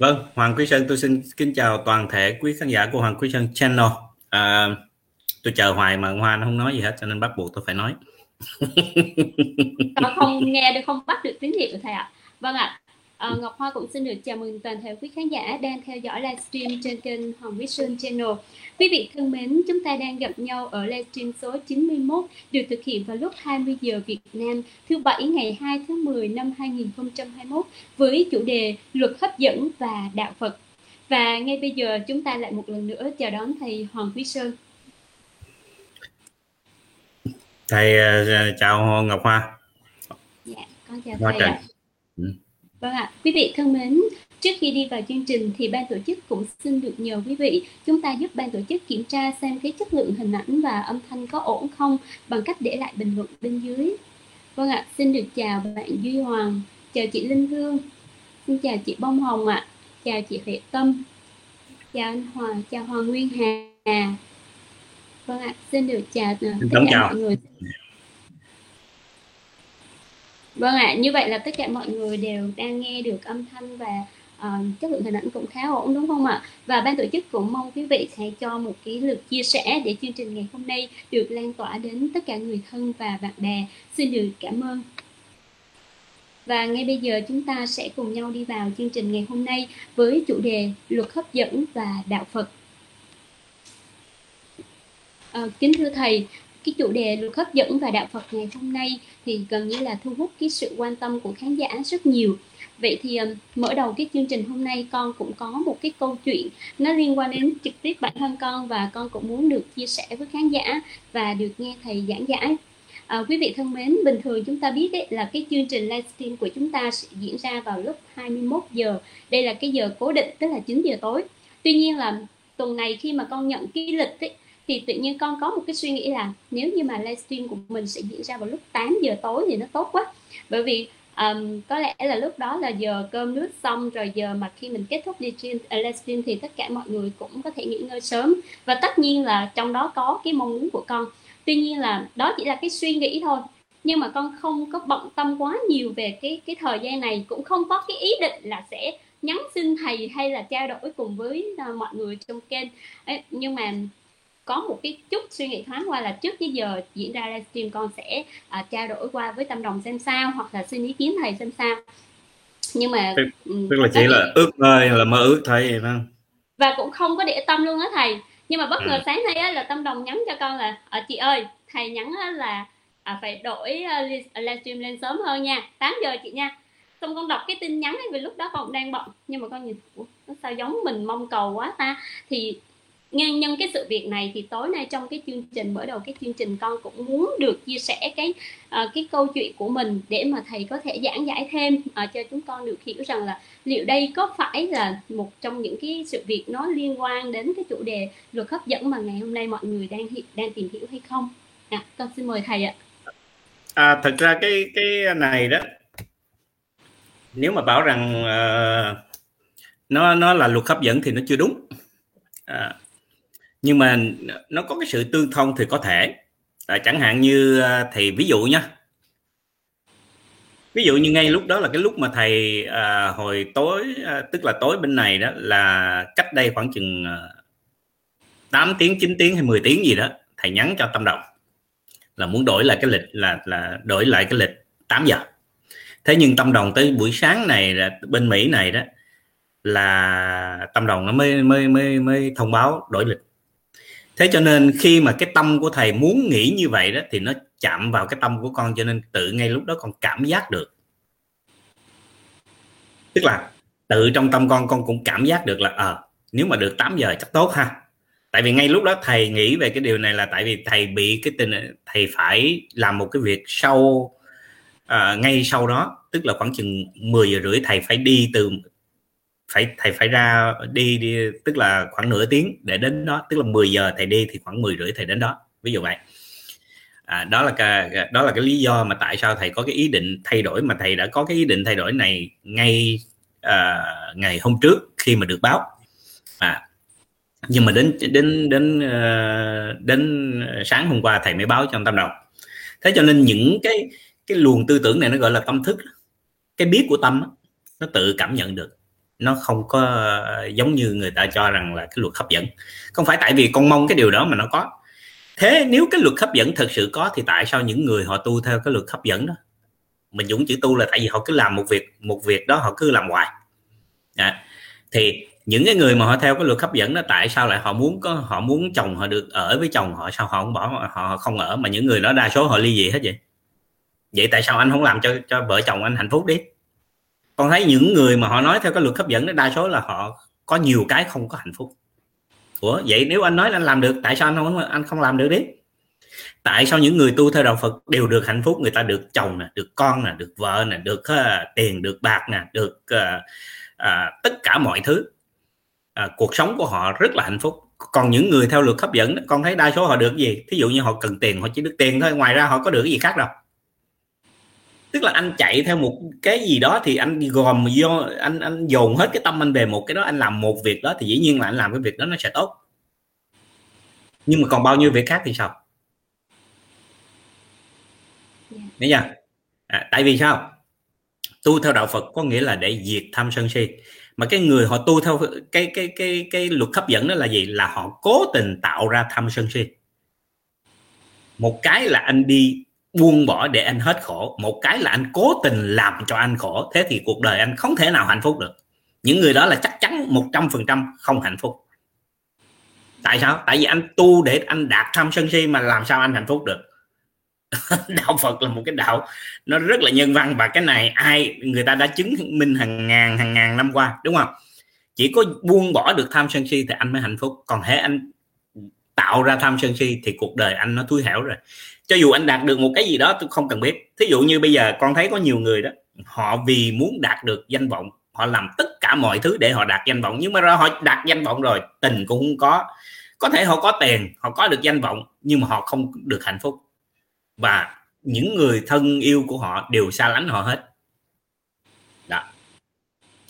Vâng, Hoàng Quý Sơn tôi xin kính chào toàn thể quý khán giả của Hoàng Quý Sơn Channel. À, tôi chờ hoài mà Hoa nó không nói gì hết cho nên bắt buộc tôi phải nói. Không nghe được không bắt được tín hiệu thầy ạ. Vâng ạ. À, Ngọc Hoa cũng xin được chào mừng toàn thể quý khán giả đang theo dõi livestream trên kênh Hoàng Quý Sơn Channel. Quý vị thân mến, chúng ta đang gặp nhau ở livestream số 91 được thực hiện vào lúc 20 giờ Việt Nam thứ Bảy ngày 2 tháng 10 năm 2021 với chủ đề Luật hấp dẫn và đạo Phật. Và ngay bây giờ chúng ta lại một lần nữa chào đón thầy Hoàng Quý Sơn. Thầy uh, chào Ngọc Hoa. Dạ, con chào Hoa thầy ạ. Ừ. Vâng ạ, quý vị thân mến, Trước khi đi vào chương trình thì ban tổ chức cũng xin được nhờ quý vị chúng ta giúp ban tổ chức kiểm tra xem cái chất lượng hình ảnh và âm thanh có ổn không bằng cách để lại bình luận bên dưới. Vâng ạ, xin được chào bạn Duy Hoàng, chào chị Linh Hương, xin chào chị Bông Hồng ạ, chào chị Huệ Tâm, chào anh Hòa, chào Hoàng Nguyên Hà. Vâng ạ, xin được chào tất cả mọi người. Vâng ạ, như vậy là tất cả mọi người đều đang nghe được âm thanh và uh, chất lượng hình ảnh cũng khá ổn đúng không ạ? Và ban tổ chức cũng mong quý vị hãy cho một cái lượt chia sẻ để chương trình ngày hôm nay được lan tỏa đến tất cả người thân và bạn bè. Xin được cảm ơn. Và ngay bây giờ chúng ta sẽ cùng nhau đi vào chương trình ngày hôm nay với chủ đề luật hấp dẫn và đạo Phật. À, kính thưa thầy, cái chủ đề luật hấp dẫn và đạo Phật ngày hôm nay thì gần như là thu hút cái sự quan tâm của khán giả rất nhiều Vậy thì um, mở đầu cái chương trình hôm nay con cũng có một cái câu chuyện nó liên quan đến trực tiếp bản thân con và con cũng muốn được chia sẻ với khán giả và được nghe thầy giảng giải. À, quý vị thân mến, bình thường chúng ta biết đấy là cái chương trình livestream của chúng ta sẽ diễn ra vào lúc 21 giờ. Đây là cái giờ cố định, tức là 9 giờ tối. Tuy nhiên là tuần này khi mà con nhận cái lịch ấy, thì tự nhiên con có một cái suy nghĩ là nếu như mà livestream của mình sẽ diễn ra vào lúc 8 giờ tối thì nó tốt quá. Bởi vì um, có lẽ là lúc đó là giờ cơm nước xong rồi giờ mà khi mình kết thúc à, livestream, thì tất cả mọi người cũng có thể nghỉ ngơi sớm. Và tất nhiên là trong đó có cái mong muốn của con. Tuy nhiên là đó chỉ là cái suy nghĩ thôi. Nhưng mà con không có bận tâm quá nhiều về cái cái thời gian này cũng không có cái ý định là sẽ nhắn xin thầy hay là trao đổi cùng với à, mọi người trong kênh. Nhưng mà có một cái chút suy nghĩ thoáng qua là trước cái giờ diễn ra livestream con sẽ uh, trao đổi qua với tâm đồng xem sao hoặc là xin ý kiến thầy xem sao. Nhưng mà tức, ừ, tức là chỉ là ước mơ là mơ ước thôi vậy không? Và cũng không có để tâm luôn á thầy. Nhưng mà bất ngờ ừ. sáng nay á, là tâm đồng nhắn cho con là à, chị ơi thầy nhắn á, là à, phải đổi uh, livestream lên sớm hơn nha 8 giờ chị nha. Xong con đọc cái tin nhắn ấy vì lúc đó con đang bận. Nhưng mà con nhìn Ủa, sao giống mình mong cầu quá ta? Thì ngay nhân cái sự việc này thì tối nay trong cái chương trình mở đầu cái chương trình con cũng muốn được chia sẻ cái uh, cái câu chuyện của mình để mà thầy có thể giảng giải thêm uh, cho chúng con được hiểu rằng là liệu đây có phải là một trong những cái sự việc nó liên quan đến cái chủ đề luật hấp dẫn mà ngày hôm nay mọi người đang đang tìm hiểu hay không? À, con xin mời thầy ạ. À, thật ra cái cái này đó nếu mà bảo rằng uh, nó nó là luật hấp dẫn thì nó chưa đúng. À, nhưng mà nó có cái sự tương thông thì có thể. À, chẳng hạn như à, thì ví dụ nhá ví dụ như ngay lúc đó là cái lúc mà thầy à, hồi tối à, tức là tối bên này đó là cách đây khoảng chừng à, 8 tiếng 9 tiếng hay 10 tiếng gì đó thầy nhắn cho tâm đồng. Là muốn đổi lại cái lịch là là đổi lại cái lịch 8 giờ. Thế nhưng tâm đồng tới buổi sáng này là bên mỹ này đó là tâm đồng nó mới mới mới mới thông báo đổi lịch thế cho nên khi mà cái tâm của thầy muốn nghĩ như vậy đó thì nó chạm vào cái tâm của con cho nên tự ngay lúc đó con cảm giác được. Tức là tự trong tâm con con cũng cảm giác được là ờ à, nếu mà được 8 giờ chắc tốt ha. Tại vì ngay lúc đó thầy nghĩ về cái điều này là tại vì thầy bị cái tình thầy phải làm một cái việc sau à, ngay sau đó tức là khoảng chừng 10 giờ rưỡi thầy phải đi từ phải thầy phải ra đi đi tức là khoảng nửa tiếng để đến đó tức là 10 giờ thầy đi thì khoảng 10 rưỡi thầy đến đó ví dụ vậy. À, đó là cái đó là cái lý do mà tại sao thầy có cái ý định thay đổi mà thầy đã có cái ý định thay đổi này ngay à, ngày hôm trước khi mà được báo. À nhưng mà đến đến đến ờ, đến sáng hôm qua thầy mới báo cho tâm đồng. Thế cho nên những cái cái luồng tư tưởng này nó gọi là tâm thức cái biết của tâm nó tự cảm nhận được nó không có ờ, giống như người ta cho rằng là cái luật hấp dẫn. Không phải tại vì con mong cái điều đó mà nó có. Thế nếu cái luật hấp dẫn thực sự có thì tại sao những người họ tu theo cái luật hấp dẫn đó? Mình dùng chữ tu là tại vì họ cứ làm một việc một việc đó họ cứ làm hoài. À, thì những cái người mà họ theo cái luật hấp dẫn đó tại sao lại họ muốn có họ muốn chồng họ được ở với chồng họ? Sao họ không bỏ họ không ở mà những người đó đa số họ ly dị hết vậy? Vậy tại sao anh không làm cho cho vợ chồng anh hạnh phúc đi? Con thấy những người mà họ nói theo cái luật hấp dẫn đó đa số là họ có nhiều cái không có hạnh phúc. Ủa vậy nếu anh nói anh làm được tại sao anh không anh không làm được đi? Tại sao những người tu theo đạo Phật đều được hạnh phúc? Người ta được chồng nè được con nè được vợ nè được uh, tiền được bạc nè được uh, uh, tất cả mọi thứ. Uh, cuộc sống của họ rất là hạnh phúc. Còn những người theo luật hấp dẫn con thấy đa số họ được gì? Thí dụ như họ cần tiền họ chỉ được tiền thôi ngoài ra họ có được cái gì khác đâu tức là anh chạy theo một cái gì đó thì anh gồm do anh anh dồn hết cái tâm anh về một cái đó anh làm một việc đó thì dĩ nhiên là anh làm cái việc đó nó sẽ tốt nhưng mà còn bao nhiêu việc khác thì sao Nghe chưa? À, tại vì sao? Tu theo đạo Phật có nghĩa là để diệt tham sân si. Mà cái người họ tu theo cái cái cái cái luật hấp dẫn đó là gì? Là họ cố tình tạo ra tham sân si. Một cái là anh đi buông bỏ để anh hết khổ, một cái là anh cố tình làm cho anh khổ. Thế thì cuộc đời anh không thể nào hạnh phúc được. Những người đó là chắc chắn 100% không hạnh phúc. Tại sao? Tại vì anh tu để anh đạt tham sân si mà làm sao anh hạnh phúc được? đạo Phật là một cái đạo nó rất là nhân văn và cái này ai người ta đã chứng minh hàng ngàn hàng ngàn năm qua đúng không chỉ có buông bỏ được tham sân si thì anh mới hạnh phúc còn thế anh tạo ra tham sân si thì cuộc đời anh nó thúi hẻo rồi. Cho dù anh đạt được một cái gì đó tôi không cần biết. Thí dụ như bây giờ con thấy có nhiều người đó, họ vì muốn đạt được danh vọng, họ làm tất cả mọi thứ để họ đạt danh vọng. Nhưng mà họ đạt danh vọng rồi, tình cũng không có. Có thể họ có tiền, họ có được danh vọng, nhưng mà họ không được hạnh phúc. Và những người thân yêu của họ đều xa lánh họ hết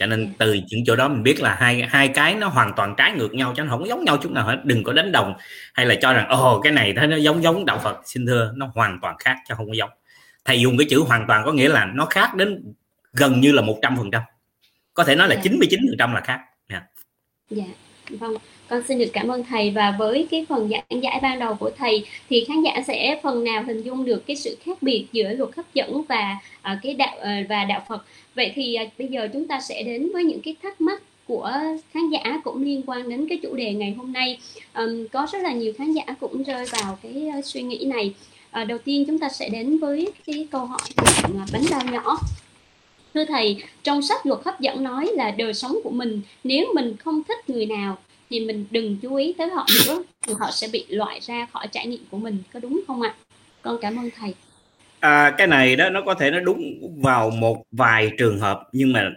cho nên từ những chỗ đó mình biết là hai hai cái nó hoàn toàn trái ngược nhau chứ nó không giống nhau chút nào hết. Đừng có đánh đồng hay là cho rằng ồ cái này nó giống giống đạo Phật. Xin thưa nó hoàn toàn khác chứ không có giống. Thầy dùng cái chữ hoàn toàn có nghĩa là nó khác đến gần như là một trăm phần trăm. Có thể nói là dạ. chín mươi chín phần trăm là khác. Yeah. dạ vâng con xin được cảm ơn thầy và với cái phần giảng giải ban đầu của thầy thì khán giả sẽ phần nào hình dung được cái sự khác biệt giữa luật hấp dẫn và uh, cái đạo uh, và đạo Phật. Vậy thì uh, bây giờ chúng ta sẽ đến với những cái thắc mắc của khán giả cũng liên quan đến cái chủ đề ngày hôm nay. Um, có rất là nhiều khán giả cũng rơi vào cái uh, suy nghĩ này. Uh, đầu tiên chúng ta sẽ đến với cái câu hỏi của bánh bao nhỏ. Thưa thầy, trong sách luật hấp dẫn nói là đời sống của mình nếu mình không thích người nào thì mình đừng chú ý tới họ nữa thì họ sẽ bị loại ra khỏi trải nghiệm của mình có đúng không ạ? Con cảm ơn thầy. À, cái này đó nó có thể nó đúng vào một vài trường hợp nhưng mà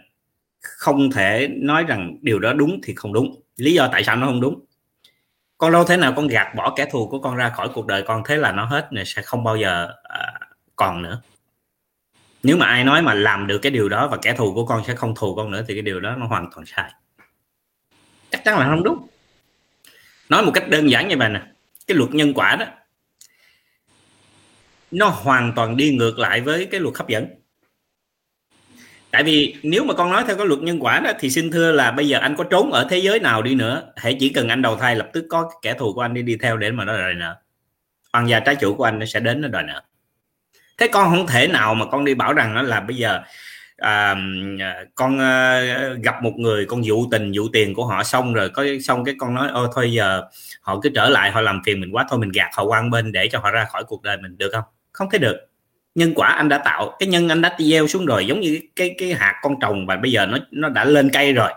không thể nói rằng điều đó đúng thì không đúng. Lý do tại sao nó không đúng? Con đâu thế nào con gạt bỏ kẻ thù của con ra khỏi cuộc đời con thế là nó hết này sẽ không bao giờ à, còn nữa. Nếu mà ai nói mà làm được cái điều đó và kẻ thù của con sẽ không thù con nữa thì cái điều đó nó hoàn toàn sai chắc chắn là không đúng. Nói một cách đơn giản như vậy nè, cái luật nhân quả đó, nó hoàn toàn đi ngược lại với cái luật hấp dẫn. Tại vì nếu mà con nói theo cái luật nhân quả đó, thì xin thưa là bây giờ anh có trốn ở thế giới nào đi nữa hãy chỉ cần anh đầu thai lập tức có kẻ thù của anh đi đi theo để mà nó đòi nợ. Hoàng gia trái chủ của anh nó sẽ đến nó đòi nợ. Thế con không thể nào mà con đi bảo rằng là bây giờ À, à, con à, gặp một người con dụ tình dụ tiền của họ xong rồi có xong cái con nói ô thôi giờ họ cứ trở lại họ làm phiền mình quá thôi mình gạt họ qua bên để cho họ ra khỏi cuộc đời mình. Được không? Không thể được. Nhân quả anh đã tạo cái nhân anh đã gieo xuống rồi giống như cái cái hạt con trồng và bây giờ nó nó đã lên cây rồi.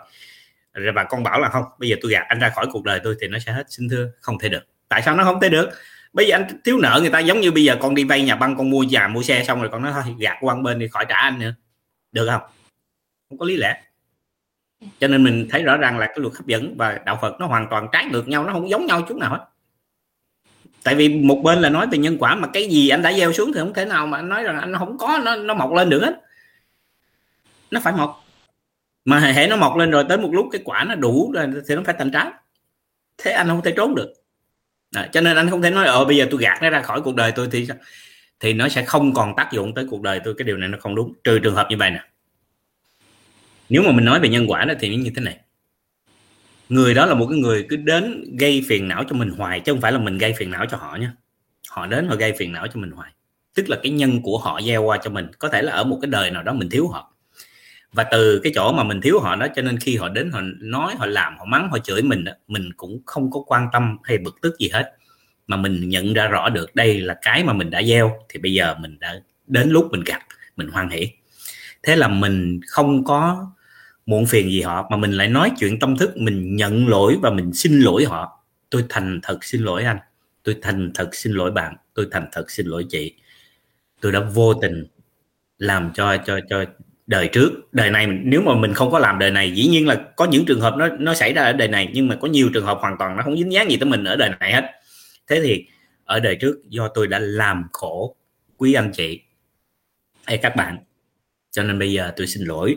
Rồi bà con bảo là không bây giờ tôi gạt anh ra khỏi cuộc đời tôi thì nó sẽ hết xin thưa không thể được. Tại sao nó không thể được? Bây giờ anh thiếu nợ người ta giống như bây giờ con đi vay nhà băng con mua nhà mua xe xong rồi con nói thôi gạt qua bên đi khỏi trả anh nữa được không? Không có lý lẽ. Cho nên mình thấy rõ ràng là cái luật hấp dẫn và đạo Phật nó hoàn toàn trái ngược nhau nó không giống nhau chút nào hết. Tại vì một bên là nói về nhân quả mà cái gì anh đã gieo xuống thì không thể nào mà anh nói rằng anh không có nó nó mọc lên được hết. Nó phải mọc. Mà hệ nó mọc lên rồi tới một lúc cái quả nó đủ rồi thì nó phải thành trái. Thế anh không thể trốn được. À, cho nên anh không thể nói ờ bây giờ tôi gạt nó ra khỏi cuộc đời tôi thì thì nó sẽ không còn tác dụng tới cuộc đời tôi. Cái điều này nó không đúng. Trừ trường hợp như vậy nè. Nếu mà mình nói về nhân quả đó thì như thế này. Người đó là một cái người cứ đến gây phiền não cho mình hoài chứ không phải là mình gây phiền não cho họ nha. Họ đến họ gây phiền não cho mình hoài. Tức là cái nhân của họ gieo qua cho mình. Có thể là ở một cái đời nào đó mình thiếu họ. Và từ cái chỗ mà mình thiếu họ đó cho nên khi họ đến họ nói họ làm họ mắng họ chửi mình đó, mình cũng không có quan tâm hay bực tức gì hết mà mình nhận ra rõ được đây là cái mà mình đã gieo, thì bây giờ mình đã đến lúc mình gặp, mình hoan hỷ. Thế là mình không có muộn phiền gì họ, mà mình lại nói chuyện tâm thức, mình nhận lỗi và mình xin lỗi họ. Tôi thành thật xin lỗi anh, tôi thành thật xin lỗi bạn, tôi thành thật xin lỗi chị. Tôi đã vô tình làm cho cho cho đời trước. Đời này, nếu mà mình không có làm đời này, dĩ nhiên là có những trường hợp nó nó xảy ra ở đời này, nhưng mà có nhiều trường hợp hoàn toàn nó không dính dáng gì tới mình ở đời này hết thế thì ở đời trước do tôi đã làm khổ quý anh chị hay các bạn. Cho nên bây giờ tôi xin lỗi.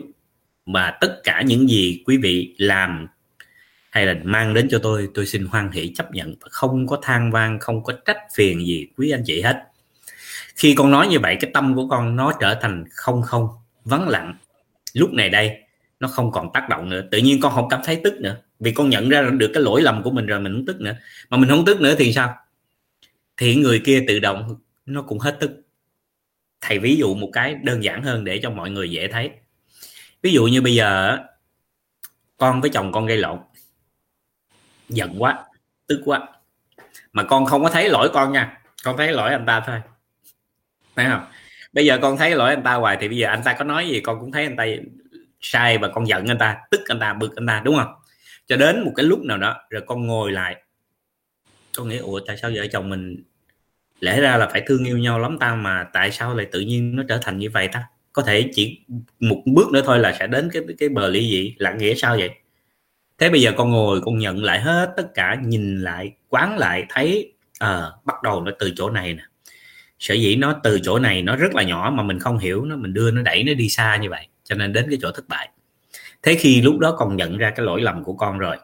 Và tất cả những gì quý vị làm hay là mang đến cho tôi tôi xin hoan hỷ chấp nhận. Và không có than vang, không có trách phiền gì quý anh chị hết. Khi con nói như vậy, cái tâm của con nó trở thành không không, vắng lặng. Lúc này đây, nó không còn tác động nữa. Tự nhiên con không cảm thấy tức nữa. Vì con nhận ra được cái lỗi lầm của mình rồi, mình không tức nữa. Mà mình không tức nữa thì sao? Thì người kia tự động, nó cũng hết tức. Thầy ví dụ một cái đơn giản hơn để cho mọi người dễ thấy. Ví dụ như bây giờ con với chồng con gây lộn. Giận quá, tức quá. Mà con không có thấy lỗi con nha, con thấy lỗi anh ta thôi. Thấy không? Bây giờ con thấy lỗi anh ta hoài thì bây giờ anh ta có nói gì, con cũng thấy anh ta sai và con giận anh ta, tức anh ta, bực anh ta, đúng không? Cho đến một cái lúc nào đó, rồi con ngồi lại con nghĩ ủa tại sao vợ chồng mình lẽ ra là phải thương yêu nhau lắm ta mà tại sao lại tự nhiên nó trở thành như vậy ta? Có thể chỉ một bước nữa thôi là sẽ đến cái cái bờ ly dị là nghĩa sao vậy? Thế bây giờ con ngồi con nhận lại hết tất cả nhìn lại quán lại thấy à, bắt đầu nó từ chỗ này nè. Sở dĩ nó từ chỗ này nó rất là nhỏ mà mình không hiểu nó mình đưa nó đẩy nó đi xa như vậy cho nên đến cái chỗ thất bại. Thế khi lúc đó con nhận ra cái lỗi lầm của con rồi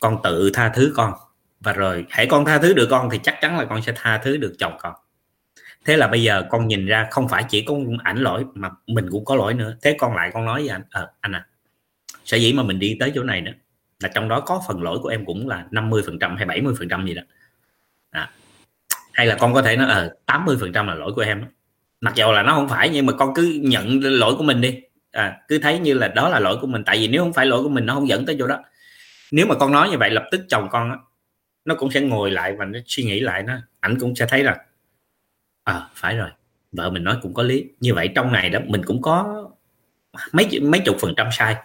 con tự tha thứ con và rồi hãy con tha thứ được con thì chắc chắn là con sẽ tha thứ được chồng con. Thế là bây giờ con nhìn ra không phải chỉ có ảnh lỗi mà mình cũng có lỗi nữa. Thế con lại con nói với anh à, anh à sở dĩ mà mình đi tới chỗ này nữa là trong đó có phần lỗi của em cũng là 50 phần trăm hay 70 phần trăm gì đó. À. hay là con có thể nói ờ 80 phần trăm là lỗi của em mặc dù là nó không phải nhưng mà con cứ nhận lỗi của mình đi. À, cứ thấy như là đó là lỗi của mình. Tại vì nếu không phải lỗi của mình nó không dẫn tới chỗ đó. Nếu mà con nói như vậy lập tức chồng con nó cũng sẽ ngồi lại và nó suy nghĩ lại nó, ảnh cũng sẽ thấy là à phải rồi, vợ mình nói cũng có lý. Như vậy trong này đó, mình cũng có mấy mấy chục phần trăm sai.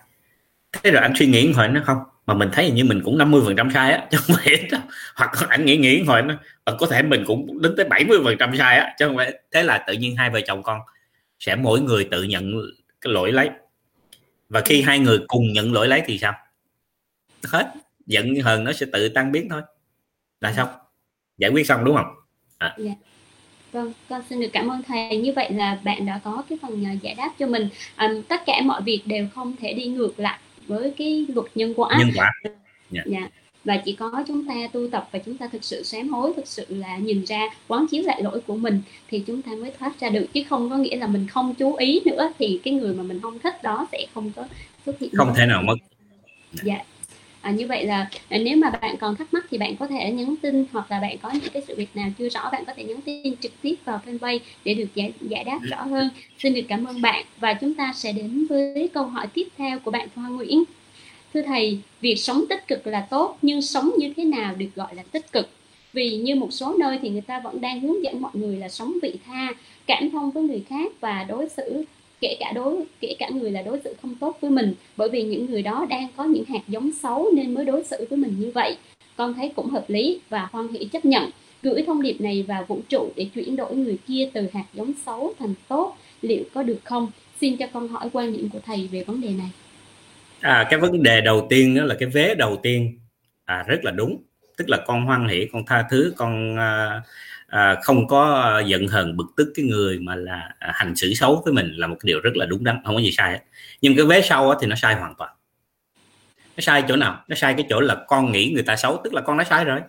Thế rồi anh suy nghĩ hồi nó không, mà mình thấy như mình cũng 50 phần trăm sai á, chứ không phải hoặc anh nghĩ nghĩ hồi nó ờ, có thể mình cũng đến tới 70 phần trăm sai á, chứ không phải thế là tự nhiên hai vợ chồng con sẽ mỗi người tự nhận cái lỗi lấy. Và khi hai người cùng nhận lỗi lấy thì sao? Hết. Giận hờn nó sẽ tự tan biến thôi là xong giải quyết xong đúng không à. yeah. Dạ. Vâng, con xin được cảm ơn thầy. Như vậy là bạn đã có cái phần à, giải đáp cho mình. À, tất cả mọi việc đều không thể đi ngược lại với cái luật nhân quả. Nhân quả. Yeah. Dạ. dạ. Và chỉ có chúng ta tu tập và chúng ta thực sự sám hối, thực sự là nhìn ra quán chiếu lại lỗi của mình thì chúng ta mới thoát ra được chứ không có nghĩa là mình không chú ý nữa thì cái người mà mình không thích đó sẽ không có xuất hiện. Không thể nào mất. Dạ à, như vậy là à, nếu mà bạn còn thắc mắc thì bạn có thể nhắn tin hoặc là bạn có những cái sự việc nào chưa rõ bạn có thể nhắn tin trực tiếp vào fanpage để được giải, giải đáp rõ hơn. Xin được cảm ơn bạn và chúng ta sẽ đến với câu hỏi tiếp theo của bạn Hoa Nguyễn. Thưa thầy việc sống tích cực là tốt nhưng sống như thế nào được gọi là tích cực? Vì như một số nơi thì người ta vẫn đang hướng dẫn mọi người là sống vị tha cảm thông với người khác và đối xử kể cả đối kể cả người là đối xử không tốt với mình bởi vì những người đó đang có những hạt giống xấu nên mới đối xử với mình như vậy. Con thấy cũng hợp lý và hoan hỷ chấp nhận. Gửi thông điệp này vào vũ trụ để chuyển đổi người kia từ hạt giống xấu thành tốt liệu có được không? Xin cho con hỏi quan điểm của thầy về vấn đề này. À cái vấn đề đầu tiên đó là cái vế đầu tiên. À rất là đúng. Tức là con hoan hỷ con tha thứ con uh, à, không có giận hờn bực tức cái người mà là à, hành xử xấu với mình là một điều rất là đúng đắn không có gì sai hết. Nhưng cái vế sau thì nó sai hoàn toàn. Nó sai chỗ nào? Nó sai cái chỗ là con nghĩ người ta xấu tức là con đã sai rồi.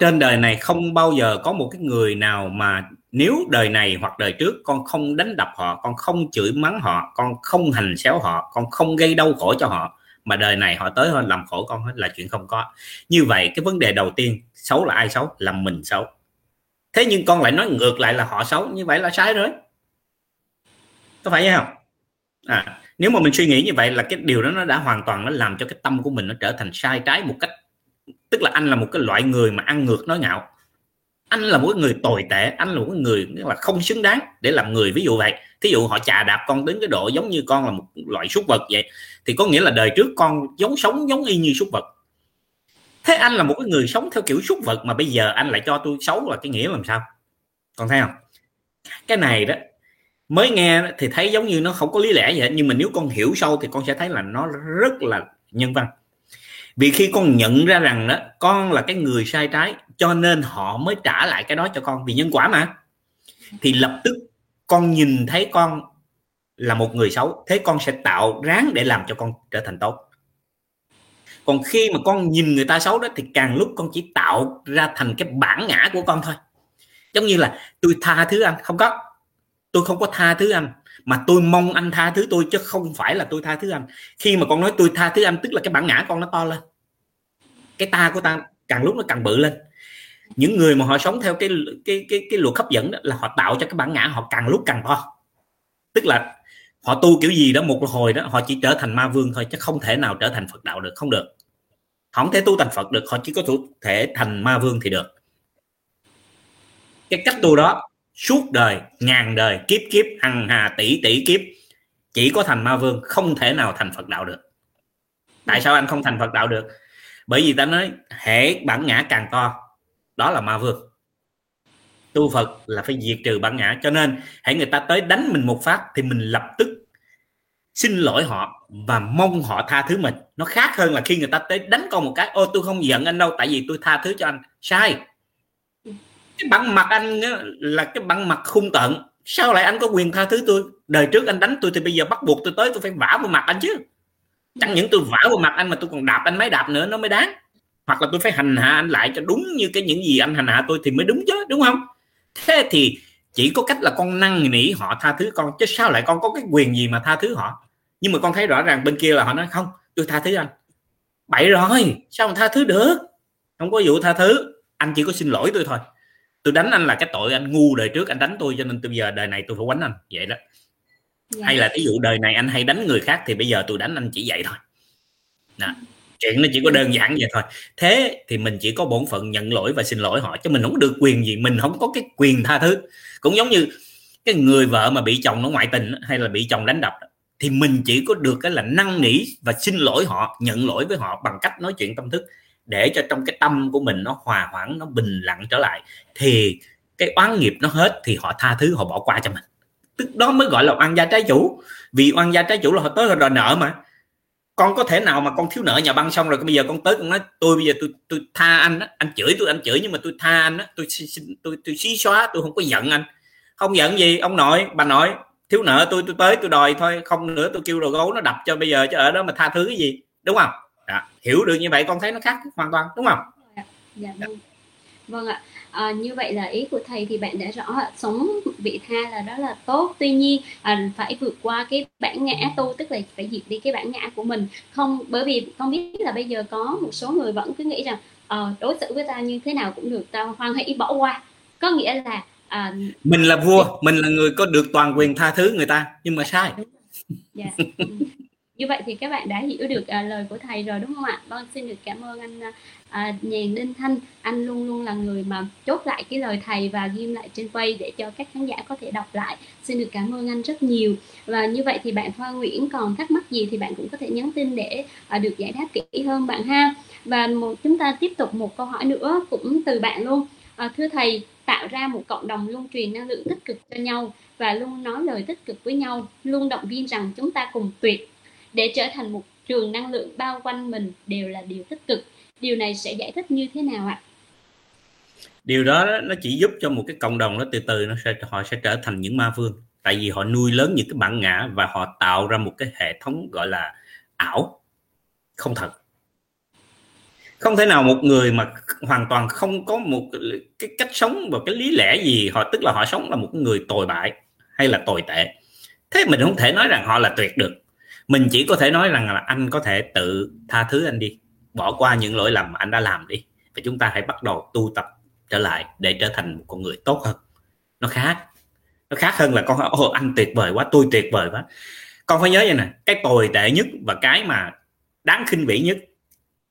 Trên đời này không bao giờ có một cái người nào mà nếu đời này hoặc đời trước con không đánh đập họ con không chửi mắng họ con không hành xéo họ con không gây đau khổ cho họ mà đời này họ tới họ làm khổ con hết là chuyện không có. Như vậy cái vấn đề đầu tiên xấu là ai xấu? Là mình xấu thế nhưng con lại nói ngược lại là họ xấu, như vậy là sai rồi. Có phải vậy không? À nếu mà mình suy nghĩ như vậy là cái điều đó nó đã hoàn toàn nó làm cho cái tâm của mình nó trở thành sai trái một cách, tức là anh là một cái loại người mà ăn ngược nói ngạo. Anh là một người tồi tệ, anh là một người là không xứng đáng để làm người. Ví dụ vậy, thí dụ họ chà đạp con đến cái độ giống như con là một loại súc vật vậy, thì có nghĩa là đời trước con giống sống giống y như súc vật thế anh là một cái người sống theo kiểu súc vật mà bây giờ anh lại cho tôi xấu là cái nghĩa làm sao? Còn thấy không? Cái này đó, mới nghe thì thấy giống như nó không có lý lẽ vậy nhưng mà nếu con hiểu sâu thì con sẽ thấy là nó rất là nhân văn. Vì khi con nhận ra rằng đó, con là cái người sai trái, cho nên họ mới trả lại cái đó cho con vì nhân quả mà. Thì lập tức con nhìn thấy con là một người xấu, thế con sẽ tạo ráng để làm cho con trở thành tốt còn khi mà con nhìn người ta xấu đó, thì càng lúc con chỉ tạo ra thành cái bản ngã của con thôi. Giống như là, tôi tha thứ anh. Không có. Tôi không có tha thứ anh, mà tôi mong anh tha thứ tôi, chứ không phải là tôi tha thứ anh. Khi mà con nói tôi tha thứ anh tức là cái bản ngã con nó to lên. Cái ta của ta càng lúc nó càng bự lên. Những người mà họ sống theo cái cái cái cái luật hấp dẫn đó, là họ tạo cho cái bản ngã họ càng lúc càng to. Tức là, họ tu kiểu gì đó một hồi đó, họ chỉ trở thành ma vương thôi, chứ không thể nào trở thành phật đạo được. Không được không thể tu thành phật được, họ chỉ có thể thành ma vương thì được. Cái cách tu đó, suốt đời, ngàn đời, kiếp kiếp, hằng hà, tỷ tỷ kiếp, chỉ có thành ma vương, không thể nào thành phật đạo được. Tại sao anh không thành phật đạo được? Bởi vì ta nói, hệ bản ngã càng to, đó là ma vương. Tu phật là phải diệt trừ bản ngã. Cho nên, hãy người ta tới đánh mình một phát thì mình lập tức xin lỗi họ và mong họ tha thứ mình. Nó khác hơn là khi người ta tới đánh con một cái ôi tôi không giận anh đâu, tại vì tôi tha thứ cho anh. Sai. Cái bản mặt anh là cái bản mặt khung tận sao lại anh có quyền tha thứ tôi? Đời trước anh đánh tôi thì bây giờ bắt buộc tôi tới, tôi phải vả vào mặt anh chứ. Chẳng những tôi vả vào mặt anh mà tôi còn đạp anh mấy đạp nữa, nó mới đáng. Hoặc là tôi phải hành hạ anh lại cho đúng như cái những gì anh hành hạ tôi thì mới đúng chứ, đúng không? Thế thì chỉ có cách là con năn nỉ họ tha thứ con, chứ sao lại con có cái quyền gì mà tha thứ họ? Nhưng mà con thấy rõ ràng bên kia là họ nói không tôi tha thứ anh. Bậy rồi sao mà tha thứ được? Không có vụ tha thứ. Anh chỉ có xin lỗi tôi thôi. Tôi đánh anh là cái tội anh ngu đời trước anh đánh tôi cho nên bây giờ đời này tôi phải quánh anh. Vậy đó. Dạ. hay là ví dụ đời này anh hay đánh người khác thì bây giờ tôi đánh anh chỉ vậy thôi. Đó. chuyện nó chỉ có đơn giản vậy thôi. Thế thì mình chỉ có bổn phận nhận lỗi và xin lỗi họ chứ mình không được quyền gì mình không có cái quyền tha thứ. Cũng giống như cái người vợ mà bị chồng nó ngoại tình hay là bị chồng đánh đập thì mình chỉ có được cái là năn nỉ và xin lỗi họ nhận lỗi với họ bằng cách nói chuyện tâm thức để cho trong cái tâm của mình nó hòa hoãn nó bình lặng trở lại. Thì cái oán nghiệp nó hết thì họ tha thứ họ bỏ qua cho mình. Tức đó mới gọi là oan gia trái chủ. Vì oan gia trái chủ là họ tới họ đòi nợ mà. Con có thể nào mà con thiếu nợ nhà băng xong rồi bây giờ con tới con nói tôi bây giờ tôi tôi tha anh á anh chửi tôi anh chửi nhưng mà tôi tha anh á tôi tôi tôi, tôi xí xóa tôi không có giận anh. Không giận gì ông nội bà nội thiếu nợ tôi tôi tới tôi đòi thôi không nữa tôi kêu đồ gấu nó đập cho bây giờ chứ ở đó mà tha thứ cái gì đúng không? Đó. hiểu được như vậy con thấy nó khác hoàn toàn đúng không? Dạ, dạ vâng. Vâng ạ. À, như vậy là ý của thầy thì bạn đã rõ sống vị tha là đó là tốt tuy nhiên à, phải vượt qua cái bản ngã tu tức là phải diệt đi cái bản ngã của mình. Không bởi vì con biết là bây giờ có một số người vẫn cứ nghĩ rằng à, đối xử với ta như thế nào cũng được tao hoan hỷ bỏ qua. Có nghĩa là à, mình là vua mình là người có được toàn quyền tha thứ người ta nhưng mà sai. Dạ. Ừ như vậy thì các bạn đã hiểu được à, lời của thầy rồi đúng không ạ? Vâng xin được cảm ơn anh à, nhàn đinh thanh. Anh luôn luôn là người mà chốt lại cái lời thầy và ghim lại trên quay để cho các khán giả có thể đọc lại. Xin được cảm ơn anh rất nhiều. Và như vậy thì bạn Thoa Nguyễn còn thắc mắc gì thì bạn cũng có thể nhắn tin để à, được giải đáp kỹ hơn bạn ha. Và một chúng ta tiếp tục một câu hỏi nữa cũng từ bạn luôn. À, thưa thầy tạo ra một cộng đồng luôn truyền năng lượng tích cực cho nhau và luôn nói lời tích cực với nhau, luôn động viên rằng chúng ta cùng tuyệt. Để trở thành một trường năng lượng bao quanh mình đều là điều tích cực. Điều này sẽ giải thích như thế nào ạ? Điều đó nó chỉ giúp cho một cái cộng đồng nó từ từ nó sẽ, họ sẽ trở thành những ma vương. Tại vì họ nuôi lớn những cái bản ngã và họ tạo ra một cái hệ thống gọi là ảo. Không thật không thể nào một người mà hoàn toàn không có một cái cách sống và cái lý lẽ gì họ tức là họ sống là một người tồi bại hay là tồi tệ. Thế mình không thể nói rằng họ là tuyệt được. Mình chỉ có thể nói rằng là anh có thể tự tha thứ anh đi bỏ qua những lỗi lầm anh đã làm đi và chúng ta hãy bắt đầu tu tập trở lại để trở thành một con người tốt hơn. Nó khác nó khác hơn là con Ô, anh tuyệt vời quá tôi tuyệt vời quá. Con phải nhớ vậy nè cái tồi tệ nhất và cái mà đáng khinh bỉ nhất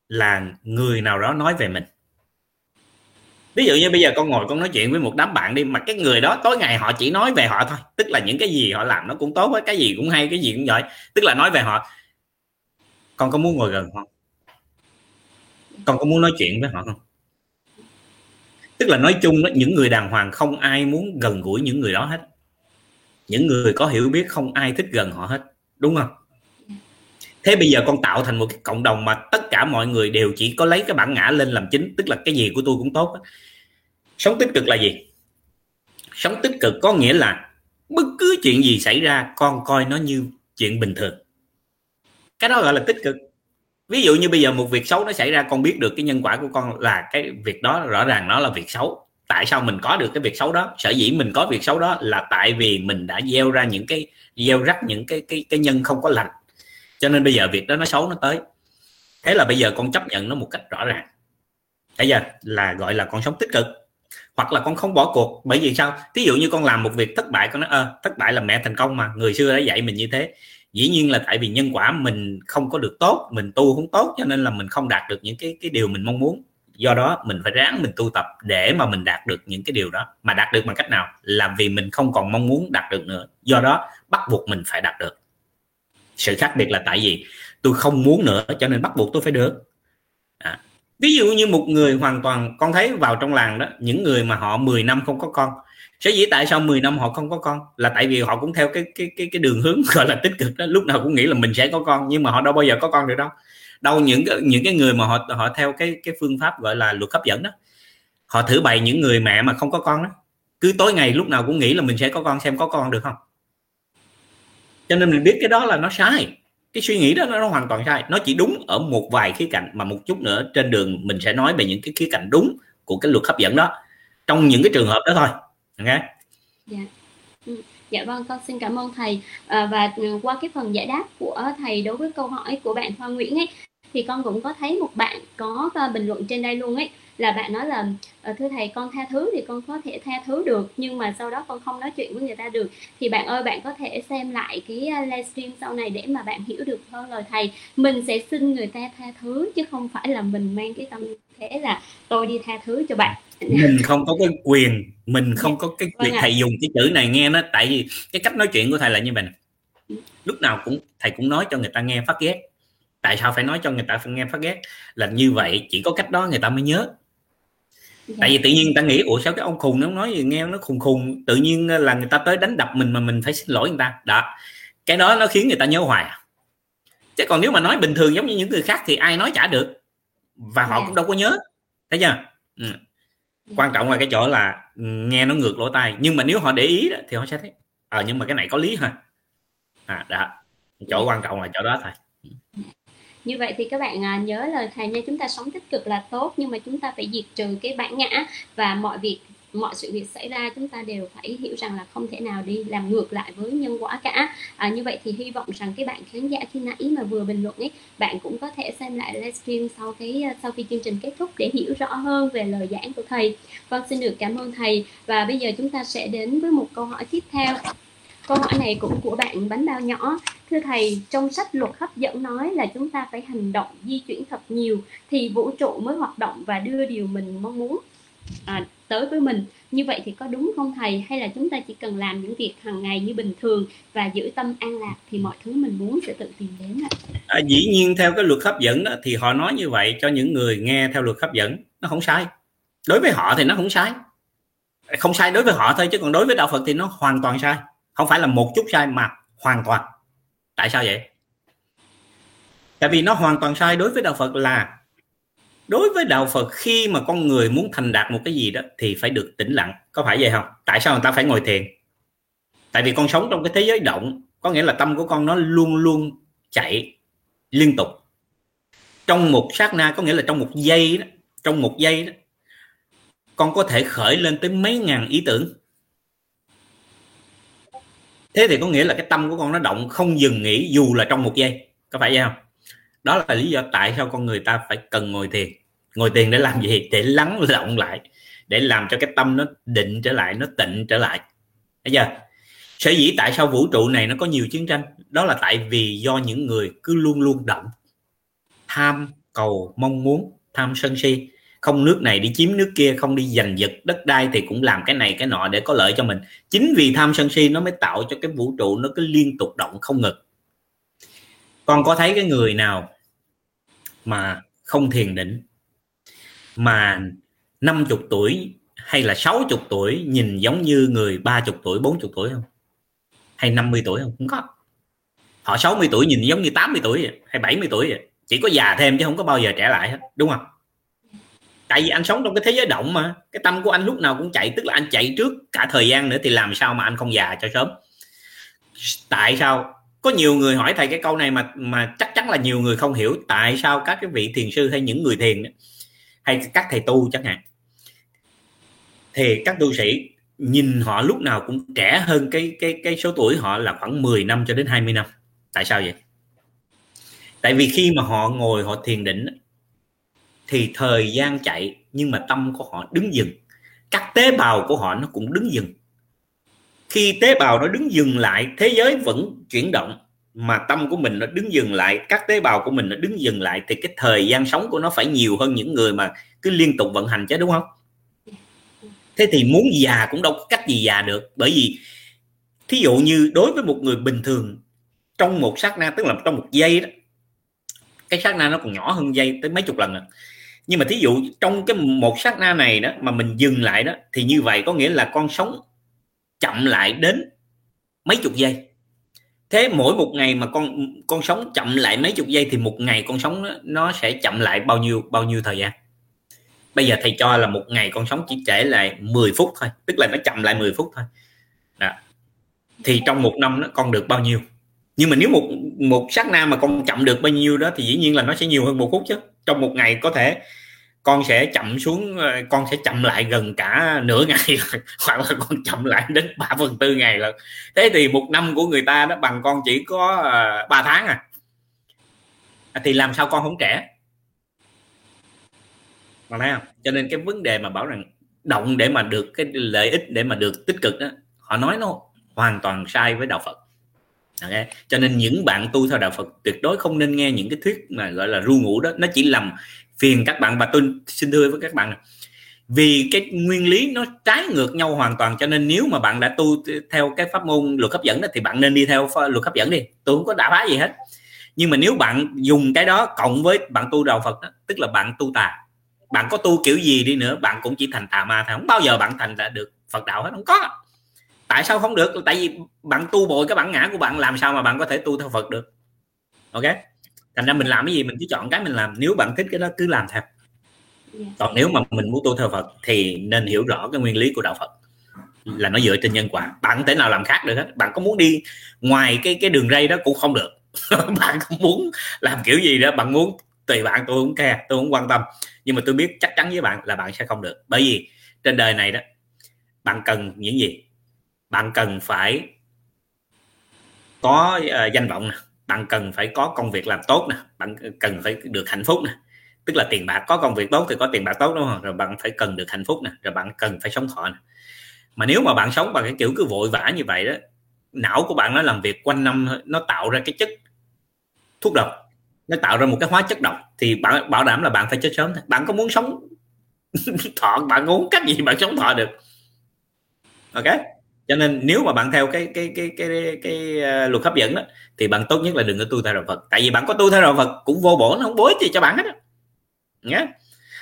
là người nào đó nói về mình. Ví dụ như bây giờ con ngồi con nói chuyện với một đám bạn đi mà cái người đó tối ngày họ chỉ nói về họ thôi. Tức là những cái gì họ làm nó cũng tốt với cái gì cũng hay cái gì cũng giỏi. Tức là nói về họ. Con có muốn ngồi gần không? Con có muốn nói chuyện với họ không? Tức là nói chung đó, những người đàng hoàng không ai muốn gần gũi những người đó hết. Những người có hiểu biết không ai thích gần họ hết. Đúng không? Thế bây giờ con tạo thành một cái cộng đồng mà tất cả mọi người đều chỉ có lấy cái bản ngã lên làm chính, tức là cái gì của tôi cũng tốt sống tích cực là gì? Sống tích cực có nghĩa là bất cứ chuyện gì xảy ra, con coi nó như chuyện bình thường. Cái đó gọi là tích cực. Ví dụ như bây giờ một việc xấu nó xảy ra, con biết được cái nhân quả của con là cái việc đó, rõ ràng nó là việc xấu. Tại sao mình có được cái việc xấu đó? Sở dĩ mình có việc xấu đó là tại vì mình đã gieo ra những cái, gieo rắc những cái cái cái nhân không có lành cho nên bây giờ việc đó nó xấu nó tới. Thế là bây giờ con chấp nhận nó một cách rõ ràng. Bây giờ là gọi là con sống tích cực. Hoặc là con không bỏ cuộc. Bởi vì sao? Ví dụ như con làm một việc thất bại, con nói ơ thất bại là mẹ thành công mà. Người xưa đã dạy mình như thế. Dĩ nhiên là tại vì nhân quả mình không có được tốt, mình tu không tốt, cho nên là mình không đạt được những cái cái điều mình mong muốn. Do đó mình phải ráng mình tu tập để mà mình đạt được những cái điều đó. Mà đạt được bằng cách nào? Là vì mình không còn mong muốn đạt được nữa. Do đó bắt buộc mình phải đạt được sự khác biệt là tại vì tôi không muốn nữa, cho nên bắt buộc tôi phải được. À. ví dụ như một người hoàn toàn, con thấy vào trong làng đó, những người mà họ 10 năm không có con, sở dĩ tại sao 10 năm họ không có con? Là tại vì họ cũng theo cái cái cái cái đường hướng gọi là tích cực đó, lúc nào cũng nghĩ là mình sẽ có con, nhưng mà họ đâu bao giờ có con được đâu. Đâu những cái những cái người mà họ họ theo cái cái phương pháp gọi là luật hấp dẫn đó, họ thử bày những người mẹ mà không có con đó, cứ tối ngày lúc nào cũng nghĩ là mình sẽ có con, xem có con được không? Cho nên mình biết cái đó là nó sai. Cái suy nghĩ đó nó hoàn toàn sai. Nó chỉ đúng ở một vài khía cạnh mà một chút nữa trên đường mình sẽ nói về những cái khía cạnh đúng của cái luật hấp dẫn đó. Trong những cái trường hợp đó thôi. Nghe dạ. Ừ. Dạ vâng con xin cảm ơn thầy. À, và ừ, qua cái phần giải đáp của thầy đối với câu hỏi của bạn Hoa Nguyễn ấy thì con cũng có thấy một bạn có à, bình luận trên đây luôn ấy là bạn nói là ờ, thưa thầy con tha thứ thì con có thể tha thứ được nhưng mà sau đó con không nói chuyện với người ta được. Thì bạn ơi bạn có thể xem lại cái livestream sau này để mà bạn hiểu được hơn lời thầy. Mình sẽ xin người ta tha thứ chứ không phải là mình mang cái tâm thế là tôi đi tha thứ cho bạn. Mình không có cái quyền mình không có cái quyền vâng thầy dùng cái chữ này nghe nó tại vì cái cách nói chuyện của thầy là như vậy lúc nào cũng thầy cũng nói cho người ta nghe phát ghét. Tại sao phải nói cho người ta phải nghe phát ghét? Là như vậy chỉ có cách đó người ta mới nhớ. dạ. Tại vì tự nhiên ta nghĩ ủa sao cái ông khùng nó nói gì nghe nó khùng khùng? Tự nhiên là người ta tới đánh đập mình mà mình phải xin lỗi người ta. Đó. Cái đó nó khiến người ta nhớ hoài à. chứ còn nếu mà nói bình thường giống như những người khác thì ai nói chả được. Và họ dạ. cũng đâu có nhớ. Thấy chưa? Ừ. Dạ. quan trọng là cái chỗ là nghe nó ngược lỗ tai. Nhưng mà nếu họ để ý đó, thì họ sẽ thấy ờ à, nhưng mà cái này có lý ha. À đó. Chỗ quan trọng là chỗ đó thôi như vậy thì các bạn à, nhớ lời thầy nha chúng ta sống tích cực là tốt nhưng mà chúng ta phải diệt trừ cái bản ngã và mọi việc mọi sự việc xảy ra chúng ta đều phải hiểu rằng là không thể nào đi làm ngược lại với nhân quả cả. À, như vậy thì hy vọng rằng cái bạn khán giả khi nãy mà vừa bình luận ấy bạn cũng có thể xem lại livestream sau cái à, sau khi chương trình kết thúc để hiểu rõ hơn về lời giảng của thầy. Vâng xin được cảm ơn thầy. Và bây giờ chúng ta sẽ đến với một câu hỏi tiếp theo câu hỏi này cũng của bạn bánh bao nhỏ. Thưa thầy trong sách luật hấp dẫn nói là chúng ta phải hành động di chuyển thật nhiều thì vũ trụ mới hoạt động và đưa điều mình mong muốn à, tới với mình. Như vậy thì có đúng không thầy? Hay là chúng ta chỉ cần làm những việc hàng ngày như bình thường và giữ tâm an lạc thì mọi thứ mình muốn sẽ tự tìm đến ạ? À, dĩ nhiên theo cái luật hấp dẫn đó, thì họ nói như vậy cho những người nghe theo luật hấp dẫn. Nó không sai. Đối với họ thì nó không sai. Không sai đối với họ thôi chứ còn đối với đạo Phật thì nó hoàn toàn sai không phải là một chút sai mà hoàn toàn. Tại sao vậy? Tại vì nó hoàn toàn sai đối với đạo phật là đối với đạo phật khi mà con người muốn thành đạt một cái gì đó thì phải được tĩnh lặng. Có phải vậy không? Tại sao người ta phải ngồi thiền? Tại vì con sống trong cái thế giới động, có nghĩa là tâm của con nó luôn luôn chạy liên tục. Trong một sát na, có nghĩa là trong một giây đó, trong một giây đó, con có thể khởi lên tới mấy ngàn ý tưởng thế thì có nghĩa là cái tâm của con nó động, không dừng nghỉ dù là trong một giây. Có phải vậy không? Đó là lý do tại sao con người ta phải cần ngồi thiền. Ngồi thiền để làm gì? Để lắng lộng lại, để làm cho cái tâm nó định trở lại, nó tịnh trở lại. Bây giờ sở dĩ tại sao vũ trụ này nó có nhiều chiến tranh? Đó là tại vì do những người cứ luôn luôn động. Tham cầu mong muốn, tham sân si không nước này đi chiếm nước kia, không đi giành giật đất đai thì cũng làm cái này cái nọ để có lợi cho mình. Chính vì tham sân si nó mới tạo cho cái vũ trụ nó cứ liên tục động không ngừng. Con có thấy cái người nào mà không thiền định, mà 50 tuổi hay là 60 tuổi nhìn giống như người 30 tuổi 40 tuổi không? Hay 50 tuổi không? Không có. Họ 60 tuổi nhìn giống như 80 tuổi hay 70 tuổi chỉ có già thêm chứ không có bao giờ trẻ lại hết, đúng không? Tại vì anh sống trong cái thế giới động mà. Cái tâm của anh lúc nào cũng chạy, tức là anh chạy trước cả thời gian nữa thì làm sao mà anh không già cho sớm? Tại sao? Có nhiều người hỏi thầy cái câu này mà mà chắc chắn là nhiều người không hiểu tại sao các cái vị thiền sư hay những người thiền hay các thầy tu chẳng hạn. Thì các tu sĩ nhìn họ lúc nào cũng trẻ hơn cái cái cái số tuổi họ là khoảng 10 năm cho đến 20 năm. Tại sao vậy? Tại vì khi mà họ ngồi, họ thiền định thì thời gian chạy, nhưng mà tâm của họ đứng dừng. Các tế bào của họ nó cũng đứng dừng. Khi tế bào nó đứng dừng lại, thế giới vẫn chuyển động, mà tâm của mình nó đứng dừng lại, các tế bào của mình nó đứng dừng lại, thì cái thời gian sống của nó phải nhiều hơn những người mà cứ liên tục vận hành chứ, đúng không? Thế thì muốn già cũng đâu có cách gì già được. Bởi vì, thí dụ như đối với một người bình thường, trong một sát na, tức là trong một giây đó, cái sát na nó còn nhỏ hơn giây tới mấy chục lần rồi nhưng mà thí dụ trong cái một sát na này đó mà mình dừng lại đó thì như vậy có nghĩa là con sống chậm lại đến mấy chục giây. Thế mỗi một ngày mà con con sống chậm lại mấy chục giây thì một ngày con sống nó, nó sẽ chậm lại bao nhiêu bao nhiêu thời gian? Bây giờ thầy cho là một ngày con sống chỉ trễ lại 10 phút thôi tức là nó chậm lại 10 phút thôi. Đó. thì trong một năm nó con được bao nhiêu? Nhưng mà nếu một một sát na mà con chậm được bao nhiêu đó thì dĩ nhiên là nó sẽ nhiều hơn một phút chứ. Trong một ngày có thể con sẽ chậm xuống ờ, con sẽ chậm lại gần cả nửa ngày hoặc là con chậm lại đến 3 phần tư ngày là thế thì một năm của người ta đó bằng con chỉ có ờ, 3 tháng à. à thì làm sao con không trẻ? Mà thấy không? Cho nên cái vấn đề mà bảo rằng động để mà được, cái lợi ích để mà được tích cực đó, họ nói nó hoàn toàn sai với đạo Phật okay. cho nên những bạn tu theo đạo Phật tuyệt đối không nên nghe những cái thuyết mà gọi là ru ngủ đó. Nó chỉ làm phiền các bạn. Và tôi xin thưa với các bạn vì cái nguyên lý nó trái ngược nhau hoàn toàn cho nên nếu mà bạn đã tu theo cái pháp môn luật hấp dẫn đó thì bạn nên đi theo luật hấp dẫn đi. Tôi không có đả phá gì hết. Nhưng mà nếu bạn dùng cái đó cộng với bạn tu đạo Phật đó, tức là bạn tu tà. Bạn có tu kiểu gì đi nữa bạn cũng chỉ thành tà ma thôi. Không bao giờ bạn thành là được Phật đạo hết. Không có tại sao không được? Tại vì bạn tu bội cái bản ngã của bạn làm sao mà bạn có thể tu theo Phật được? Ok? Thành ra mình làm cái gì mình chỉ chọn cái mình làm nếu bạn thích cái đó cứ làm theo. Dạ. còn nếu mà mình muốn tu theo Phật thì nên hiểu rõ cái nguyên lý của đạo Phật. Là nó dựa trên nhân quả. Bạn thể nào làm khác được hết. Bạn có muốn đi ngoài cái cái đường ray đó cũng không được. Bạn không muốn làm kiểu gì đó bạn muốn tùy bạn tôi không care tôi không quan tâm. Nhưng mà tôi biết chắc chắn với bạn là bạn sẽ không được. Bởi vì trên đời này đó bạn cần những gì bạn cần phải có uh, danh vọng nè. Bạn cần phải có công việc làm tốt nè. Bạn cần phải được hạnh phúc nè. Tức là tiền bạc có công việc tốt thì có tiền bạc tốt đúng không? Rồi bạn phải cần được hạnh phúc nè. Rồi bạn cần phải sống thọ nè. Mà nếu mà bạn sống bằng cái kiểu cứ vội vã như vậy đó não của bạn nó làm việc quanh năm nó tạo ra cái chất thuốc độc. Nó tạo ra một cái hóa chất độc thì bạn bảo đảm là bạn phải chết sớm bạn có muốn sống thọ bạn muốn cách gì bạn sống thọ được. Ok? Cho nên nếu mà bạn theo cái cái cái cái cái, cái uh, luật hấp dẫn đó thì bạn tốt nhất là đừng có tu theo đạo Phật. Tại vì bạn có tu theo đạo Phật cũng vô bổ nó không bối gì cho bạn hết á. Nhé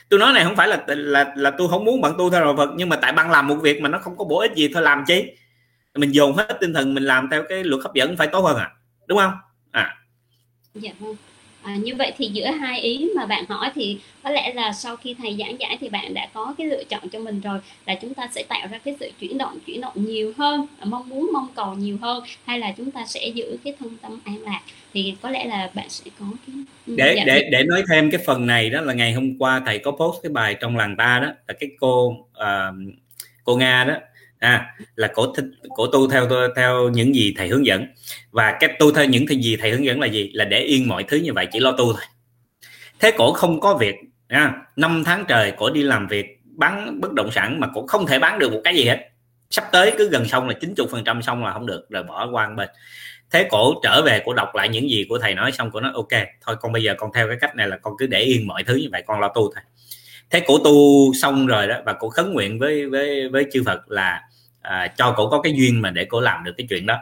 tôi nói này không phải là là là tôi không muốn bạn tu theo đạo Phật nhưng mà tại bạn làm một việc mà nó không có bổ ích gì thôi làm chi? Mình dồn hết tinh thần mình làm theo cái luật hấp dẫn phải tốt hơn à. Đúng không? À. Dạ vâng. À, như vậy thì giữa hai ý mà bạn hỏi thì có lẽ là sau khi thầy giảng giải thì bạn đã có cái lựa chọn cho mình rồi là chúng ta sẽ tạo ra cái sự chuyển động chuyển động nhiều hơn mong muốn mong cầu nhiều hơn hay là chúng ta sẽ giữ cái thân tâm an lạc. Thì có lẽ là bạn sẽ có cái ừ, để để để nói thêm cái phần này đó là ngày hôm qua thầy có post cái bài trong làng ta đó là cái cô uh, cô nga đó à, là cổ thích cổ tu theo theo những gì thầy hướng dẫn. Và cái tu theo những gì thầy hướng dẫn là gì? Là để yên mọi thứ như vậy chỉ lo tu thôi. Thế cổ không có việc à, 5 tháng trời cổ đi làm việc bán bất động sản mà cổ không thể bán được một cái gì hết. Sắp tới cứ gần xong là 90 phần trăm xong là không được rồi bỏ qua bên. Thế cổ trở về cổ đọc lại những gì của thầy nói xong cổ nói ok thôi con bây giờ con theo cái cách này là con cứ để yên mọi thứ như vậy con lo tu thôi. Thế cổ tu xong rồi đó và cổ khấn nguyện với với với chư Phật là à, cho cổ có cái duyên mà để cổ làm được cái chuyện đó.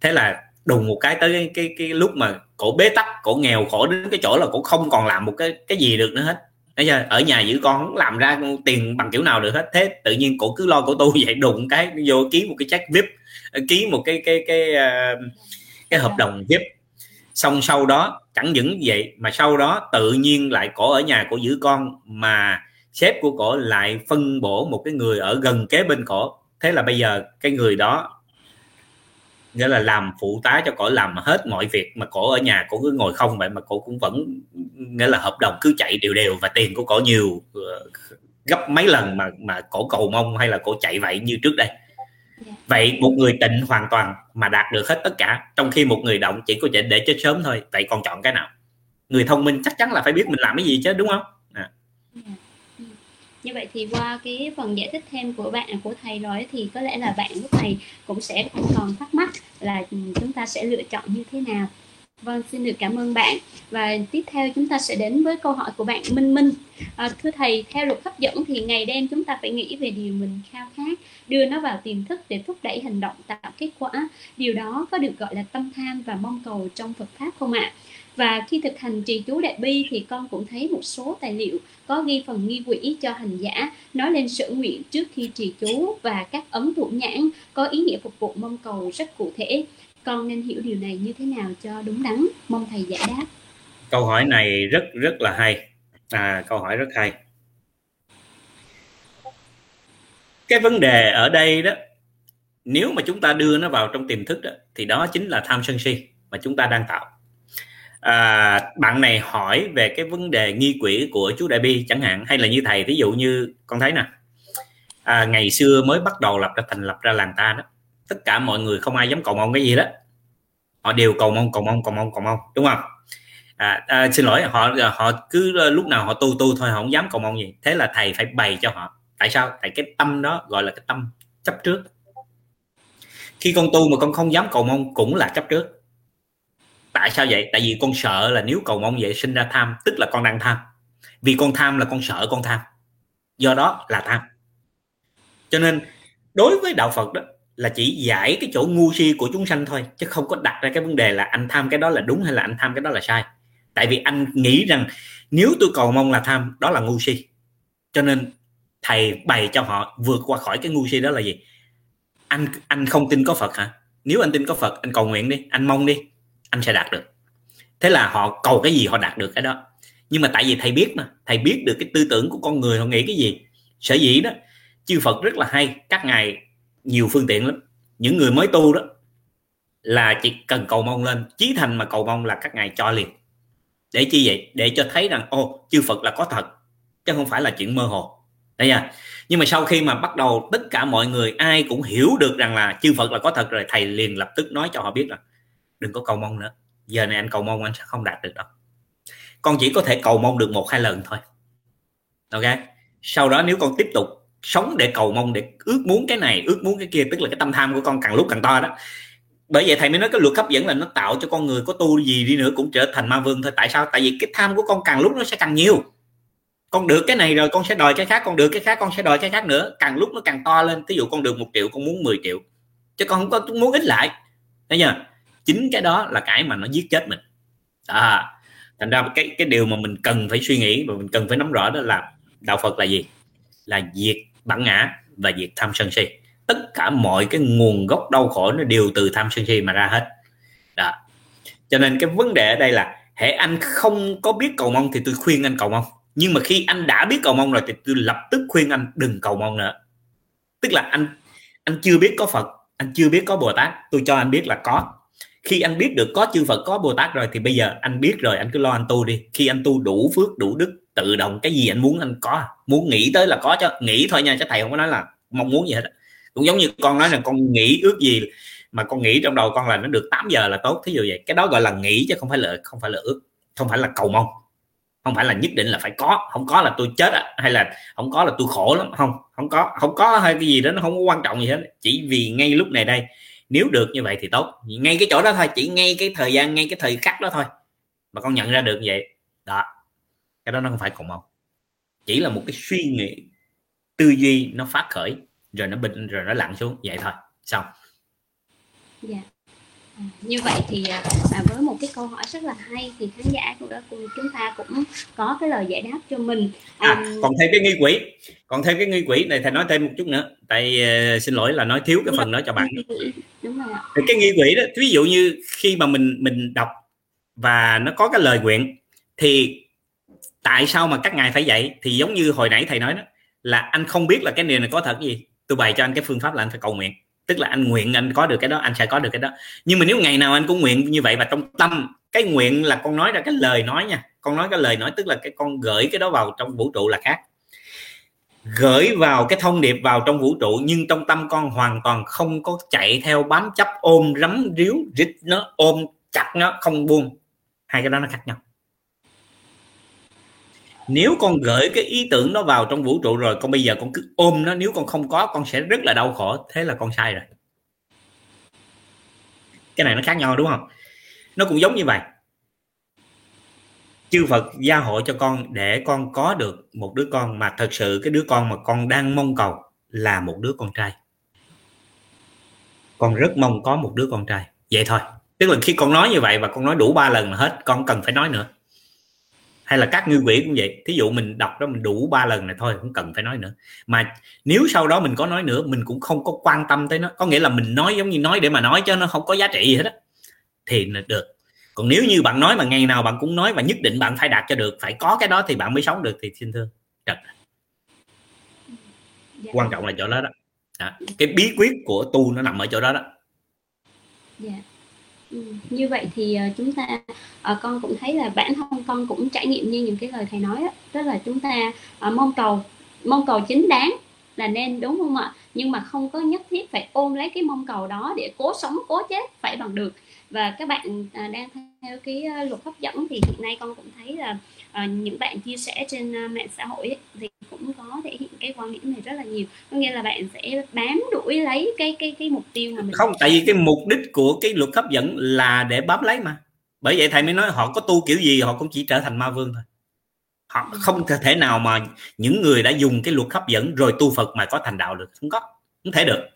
Thế là đùng một cái tới cái cái, cái lúc mà cổ bế tắc cổ nghèo khổ đến cái chỗ là cổ không còn làm một cái cái gì được nữa hết. Đấy chưa? ở nhà giữ con không làm ra tiền bằng kiểu nào được hết. Thế tự nhiên cổ cứ lo cổ tu vậy đụng cái vô ký một cái check vip ký một cái cái cái cái, cái hợp đồng vip. Xong sau đó chẳng những vậy mà sau đó tự nhiên lại cổ ở nhà cổ giữ con mà sếp của cổ lại phân bổ một cái người ở gần kế bên cổ thế là bây giờ cái người đó nghĩa là làm phụ tá cho cổ làm hết mọi việc mà cổ ở nhà cổ cứ ngồi không vậy mà cổ cũng vẫn nghĩa là hợp đồng cứ chạy đều đều và tiền của cổ nhiều ờ, gấp mấy lần mà mà cổ cầu mong hay là cổ chạy vậy như trước đây. Dạ. vậy một người tịnh hoàn toàn mà đạt được hết tất cả trong khi một người động chỉ có thể để chết sớm thôi. Vậy còn chọn cái nào? Người thông minh chắc chắn là phải biết mình làm cái gì chứ đúng không như vậy thì qua cái phần giải thích thêm của bạn của thầy rồi thì có lẽ là bạn lúc này cũng sẽ không còn thắc mắc là chúng ta sẽ lựa chọn như thế nào Vâng, xin được cảm ơn bạn. Và tiếp theo chúng ta sẽ đến với câu hỏi của bạn Minh Minh. À, thưa thầy, theo luật hấp dẫn thì ngày đêm chúng ta phải nghĩ về điều mình khao khát, đưa nó vào tiềm thức để thúc đẩy hành động tạo kết quả. Điều đó có được gọi là tâm tham và mong cầu trong Phật pháp không ạ? À? Và khi thực hành trì chú đại bi thì con cũng thấy một số tài liệu có ghi phần nghi quỹ cho hành giả nói lên sở nguyện trước khi trì chú và các ấn thủ nhãn có ý nghĩa phục vụ mong cầu rất cụ thể. Con nên hiểu điều này như thế nào cho đúng đắn? Mong thầy giải đáp. Câu hỏi này rất rất là hay. À, câu hỏi rất hay. Cái vấn đề ở đây đó nếu mà chúng ta đưa nó vào trong tiềm thức đó thì đó chính là tham sân si mà chúng ta đang tạo à, bạn này hỏi về cái vấn đề nghi quỷ của chú đại bi chẳng hạn hay là như thầy ví dụ như con thấy nè. À, ngày xưa mới bắt đầu lập ra thành lập ra làng ta đó. Tất cả mọi người không ai dám cầu mong cái gì đó. Họ đều cầu mong cầu mong cầu mong cầu mong đúng không? À, à, xin lỗi họ họ cứ lúc nào họ tu tu thôi họ không dám cầu mong gì. Thế là thầy phải bày cho họ. Tại sao? Tại cái tâm đó gọi là cái tâm chấp trước. Khi con tu mà con không dám cầu mong cũng là chấp trước tại sao vậy? Tại vì con sợ là nếu cầu mong vậy sinh ra tham, tức là con đang tham. Vì con tham là con sợ con tham. Do đó là tham. Cho nên, đối với đạo phật đó, là chỉ giải cái chỗ ngu si của chúng sanh thôi, chứ không có đặt ra cái vấn đề là anh tham cái đó là đúng hay là anh tham cái đó là sai. Tại vì anh nghĩ rằng nếu tôi cầu mong là tham, đó là ngu si. Cho nên, thầy bày cho họ vượt qua khỏi cái ngu si đó là gì? Anh anh không tin có phật hả? Nếu anh tin có phật, anh cầu nguyện đi, anh mong đi anh sẽ đạt được. Thế là họ cầu cái gì họ đạt được cái đó. Nhưng mà tại vì thầy biết mà, thầy biết được cái tư tưởng của con người họ nghĩ cái gì. Sở dĩ đó, chư Phật rất là hay, các ngài nhiều phương tiện lắm. Những người mới tu đó là chỉ cần cầu mong lên, chí thành mà cầu mong là các ngài cho liền. Để chi vậy? Để cho thấy rằng, ô, chư Phật là có thật, chứ không phải là chuyện mơ hồ. Đấy nha nhưng mà sau khi mà bắt đầu tất cả mọi người ai cũng hiểu được rằng là chư Phật là có thật rồi, thầy liền lập tức nói cho họ biết là đừng có cầu mong nữa. Giờ này anh cầu mong anh sẽ không đạt được đâu. Con chỉ có thể cầu mong được một hai lần thôi. Ok? Sau đó nếu con tiếp tục sống để cầu mong, để ước muốn cái này, ước muốn cái kia, tức là cái tâm tham của con càng lúc càng to đó. Bởi vậy thầy mới nói cái luật hấp dẫn là nó tạo cho con người có tu gì đi nữa cũng trở thành ma vương thôi. Tại sao? Tại vì cái tham của con càng lúc nó sẽ càng nhiều. Con được cái này rồi con sẽ đòi cái khác, con được cái khác, con sẽ đòi cái khác nữa. Càng lúc nó càng to lên ví dụ con được một triệu, con muốn 10 triệu. Chứ con không có muốn ít lại. Thấy chưa? Chính cái đó là cái mà nó giết chết mình. À, thành ra cái cái điều mà mình cần phải suy nghĩ và mình cần phải nắm rõ đó là đạo Phật là gì? Là diệt bản ngã và diệt tham sân si. Tất cả mọi cái nguồn gốc đau khổ nó đều từ tham sân si mà ra hết. Đó. Cho nên cái vấn đề ở đây là hệ anh không có biết cầu mong thì tôi khuyên anh cầu mong. Nhưng mà khi anh đã biết cầu mong rồi thì tôi lập tức khuyên anh đừng cầu mong nữa. Tức là anh anh chưa biết có phật anh chưa biết có bồ tát tôi cho anh biết là có khi anh biết được có chư phật có bồ tát rồi thì bây giờ anh biết rồi anh cứ lo anh tu đi. Khi anh tu đủ phước đủ đức tự động cái gì anh muốn anh có. Muốn nghĩ tới là có cho nghĩ thôi nha chứ thầy không có nói là mong muốn gì hết cũng giống như con nói là con nghĩ ước gì mà con nghĩ trong đầu con là nó được 8 giờ là tốt thí dụ vậy. Cái đó gọi là nghĩ chứ không phải là không phải là ước không phải là cầu mong. Không phải là nhất định là phải có. Không có là tôi chết à, hay là không có là tôi khổ lắm. Không không có không có hay cái gì đó nó không có quan trọng gì hết. Chỉ vì ngay lúc này đây nếu được như vậy thì tốt. Ngay cái chỗ đó thôi, chỉ ngay cái thời gian, ngay cái thời khắc đó thôi mà con nhận ra được như vậy. Đó. Cái đó nó không phải cùng một chỉ là một cái suy nghĩ, tư duy nó phát khởi, rồi nó bình rồi nó lặn xuống. Vậy thôi. Xong. Dạ như vậy thì à, à, với một cái câu hỏi rất là hay thì khán giả cũng đã cùng chúng ta cũng có cái lời giải đáp cho mình. À, còn thêm cái nghi quỷ còn thêm cái nghi quỷ này thầy nói thêm một chút nữa. Tại uh, xin lỗi là nói thiếu cái phần đó cho bạn. Đúng rồi cái nghi quỷ đó ví dụ như khi mà mình mình đọc và nó có cái lời nguyện thì tại sao mà các ngài phải dạy thì giống như hồi nãy thầy nói đó là anh không biết là cái điều này có thật gì. Tôi bày cho anh cái phương pháp là anh phải cầu nguyện tức là anh nguyện anh có được cái đó, anh sẽ có được cái đó. Nhưng mà nếu ngày nào anh cũng nguyện như vậy và trong tâm, cái nguyện là con nói ra cái lời nói nha. Con nói cái lời nói, tức là cái con gửi cái đó vào trong vũ trụ là khác. Gửi vào cái thông điệp vào trong vũ trụ, nhưng trong tâm con hoàn toàn không có chạy theo bám chấp, ôm rắm ríu, rít nó, ôm chặt nó, không buông. Hai cái đó nó khác nhau nếu con gửi cái ý tưởng nó vào trong vũ trụ rồi, con bây giờ con cứ ôm nó, nếu con không có, con sẽ rất là đau khổ. Thế là con sai rồi. Cái này nó khác nhau, đúng không? Nó cũng giống như vậy. Chư Phật gia hộ cho con để con có được một đứa con mà thật sự cái đứa con mà con đang mong cầu là một đứa con trai. Con rất mong có một đứa con trai. Vậy thôi. Tức là khi con nói như vậy và con nói đủ ba lần là hết, con cần phải nói nữa hay là các ngư quỷ cũng vậy. Thí dụ mình đọc đó mình đủ ba lần này thôi không cần phải nói nữa. Mà nếu sau đó mình có nói nữa mình cũng không có quan tâm tới nó. Có nghĩa là mình nói giống như nói để mà nói cho nó không có giá trị gì hết á. Thì được. Còn nếu như bạn nói mà ngày nào bạn cũng nói và nhất định bạn phải đạt cho được phải có cái đó thì bạn mới sống được thì xin thưa. Trật dạ. quan trọng là chỗ đó đó. À, cái bí quyết của tu nó nằm ở chỗ đó đó. Dạ. Ừ, như vậy thì uh, chúng ta uh, con cũng thấy là bản thân con cũng trải nghiệm như những cái lời thầy nói đó, tức là chúng ta uh, mong cầu mong cầu chính đáng là nên đúng không ạ? Nhưng mà không có nhất thiết phải ôm lấy cái mong cầu đó để cố sống cố chết phải bằng được. Và các bạn à, đang theo cái uh, luật hấp dẫn thì hiện nay con cũng thấy là uh, những bạn chia sẻ trên uh, mạng xã hội ấy, thì cũng có thể hiện cái quan điểm này rất là nhiều. Có nghĩa là bạn sẽ bám đuổi lấy cái cái cái mục tiêu mà mình không tại vì cái mục đích của cái luật hấp dẫn là để bám lấy mà. Bởi vậy thầy mới nói họ có tu kiểu gì họ cũng chỉ trở thành ma vương thôi. Họ ừ. không thể nào mà những người đã dùng cái luật hấp dẫn rồi tu Phật mà có thành đạo được. Không có không thể được.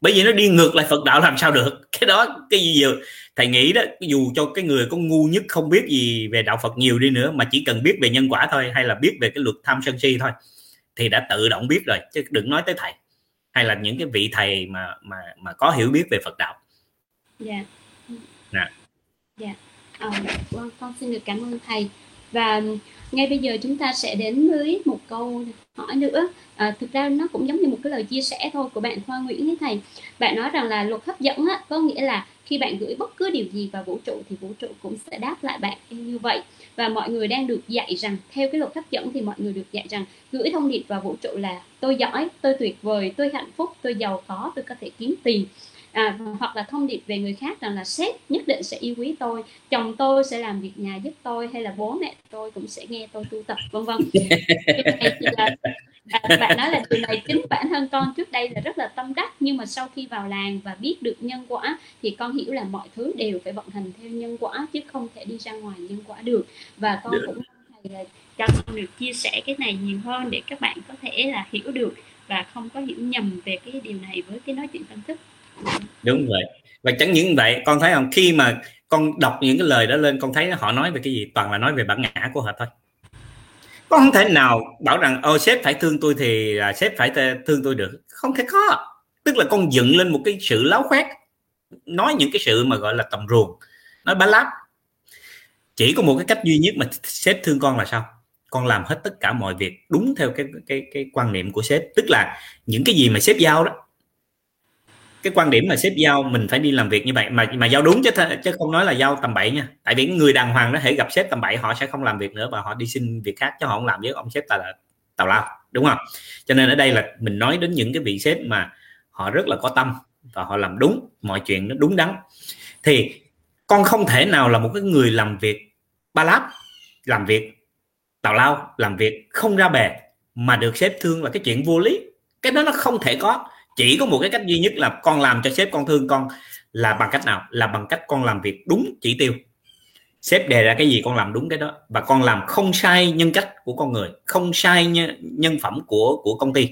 Bởi vì nó đi ngược lại Phật đạo làm sao được. Cái đó cái gì giờ thầy nghĩ đó dù cho cái người có ngu nhất không biết gì về đạo Phật nhiều đi nữa mà chỉ cần biết về nhân quả thôi hay là biết về cái luật tham sân si thôi thì đã tự động biết rồi chứ đừng nói tới thầy hay là những cái vị thầy mà mà mà có hiểu biết về Phật đạo. Dạ. Nè. Dạ. À, vâng, con xin được cảm ơn thầy và ngay bây giờ chúng ta sẽ đến với một câu hỏi nữa. À, thực ra nó cũng giống như một cái lời chia sẻ thôi của bạn Khoa Nguyễn ấy thầy. Bạn nói rằng là luật hấp dẫn á, có nghĩa là khi bạn gửi bất cứ điều gì vào vũ trụ thì vũ trụ cũng sẽ đáp lại bạn như vậy. Và mọi người đang được dạy rằng theo cái luật hấp dẫn thì mọi người được dạy rằng gửi thông điệp vào vũ trụ là tôi giỏi tôi tuyệt vời tôi hạnh phúc tôi giàu có tôi có thể kiếm tiền à, hoặc là thông điệp về người khác rằng là sếp nhất định sẽ yêu quý tôi chồng tôi sẽ làm việc nhà giúp tôi hay là bố mẹ tôi cũng sẽ nghe tôi tu tập vân vân. À, bạn nói là điều này chính bản thân con trước đây là rất là tâm đắc nhưng mà sau khi vào làng và biết được nhân quả thì con hiểu là mọi thứ đều phải vận hành theo nhân quả chứ không thể đi ra ngoài nhân quả được. Và con cũng thầy là cho con được chia sẻ cái này nhiều hơn để các bạn có thể là hiểu được và không có hiểu nhầm về cái điều này với cái nói chuyện tâm thức đúng vậy. Và chẳng những vậy con thấy không? Khi mà con đọc những cái lời đó lên con thấy họ nói về cái gì? Toàn là nói về bản ngã của họ thôi. Con không thể nào bảo rằng ô sếp phải thương tôi thì à, sếp phải thương tôi được. Không thể có. Tức là con dựng lên một cái sự láo khoét nói những cái sự mà gọi là tầm ruồng. Nói bá láp. Chỉ có một cái cách duy nhất mà sếp thương con là sao? Con làm hết tất cả mọi việc đúng theo cái cái cái quan niệm của sếp. Tức là những cái gì mà sếp giao đó cái quan điểm mà sếp giao mình phải đi làm việc như vậy, mà mà giao đúng chứ chứ không nói là giao tầm bậy nha. Tại vì người đàng hoàng đó thể gặp sếp tầm bậy, họ sẽ không làm việc nữa và họ đi xin việc khác chứ họ không làm với ông sếp ta là tào lao, đúng không? Cho nên ở đây là mình nói đến những cái vị sếp mà họ rất là có tâm và họ làm đúng mọi chuyện nó đúng đắn. Thì con không thể nào là một cái người làm việc ba láp, làm việc tào lao, làm việc không ra bè mà được sếp thương là cái chuyện vô lý. Cái đó nó không thể có chỉ có một cái cách duy nhất là con làm cho sếp con thương con là bằng cách nào? Là bằng cách con làm việc đúng chỉ tiêu. Sếp đề ra cái gì con làm đúng cái đó. Và con làm không sai nhân cách của con người không sai nhân, phẩm của của công ty.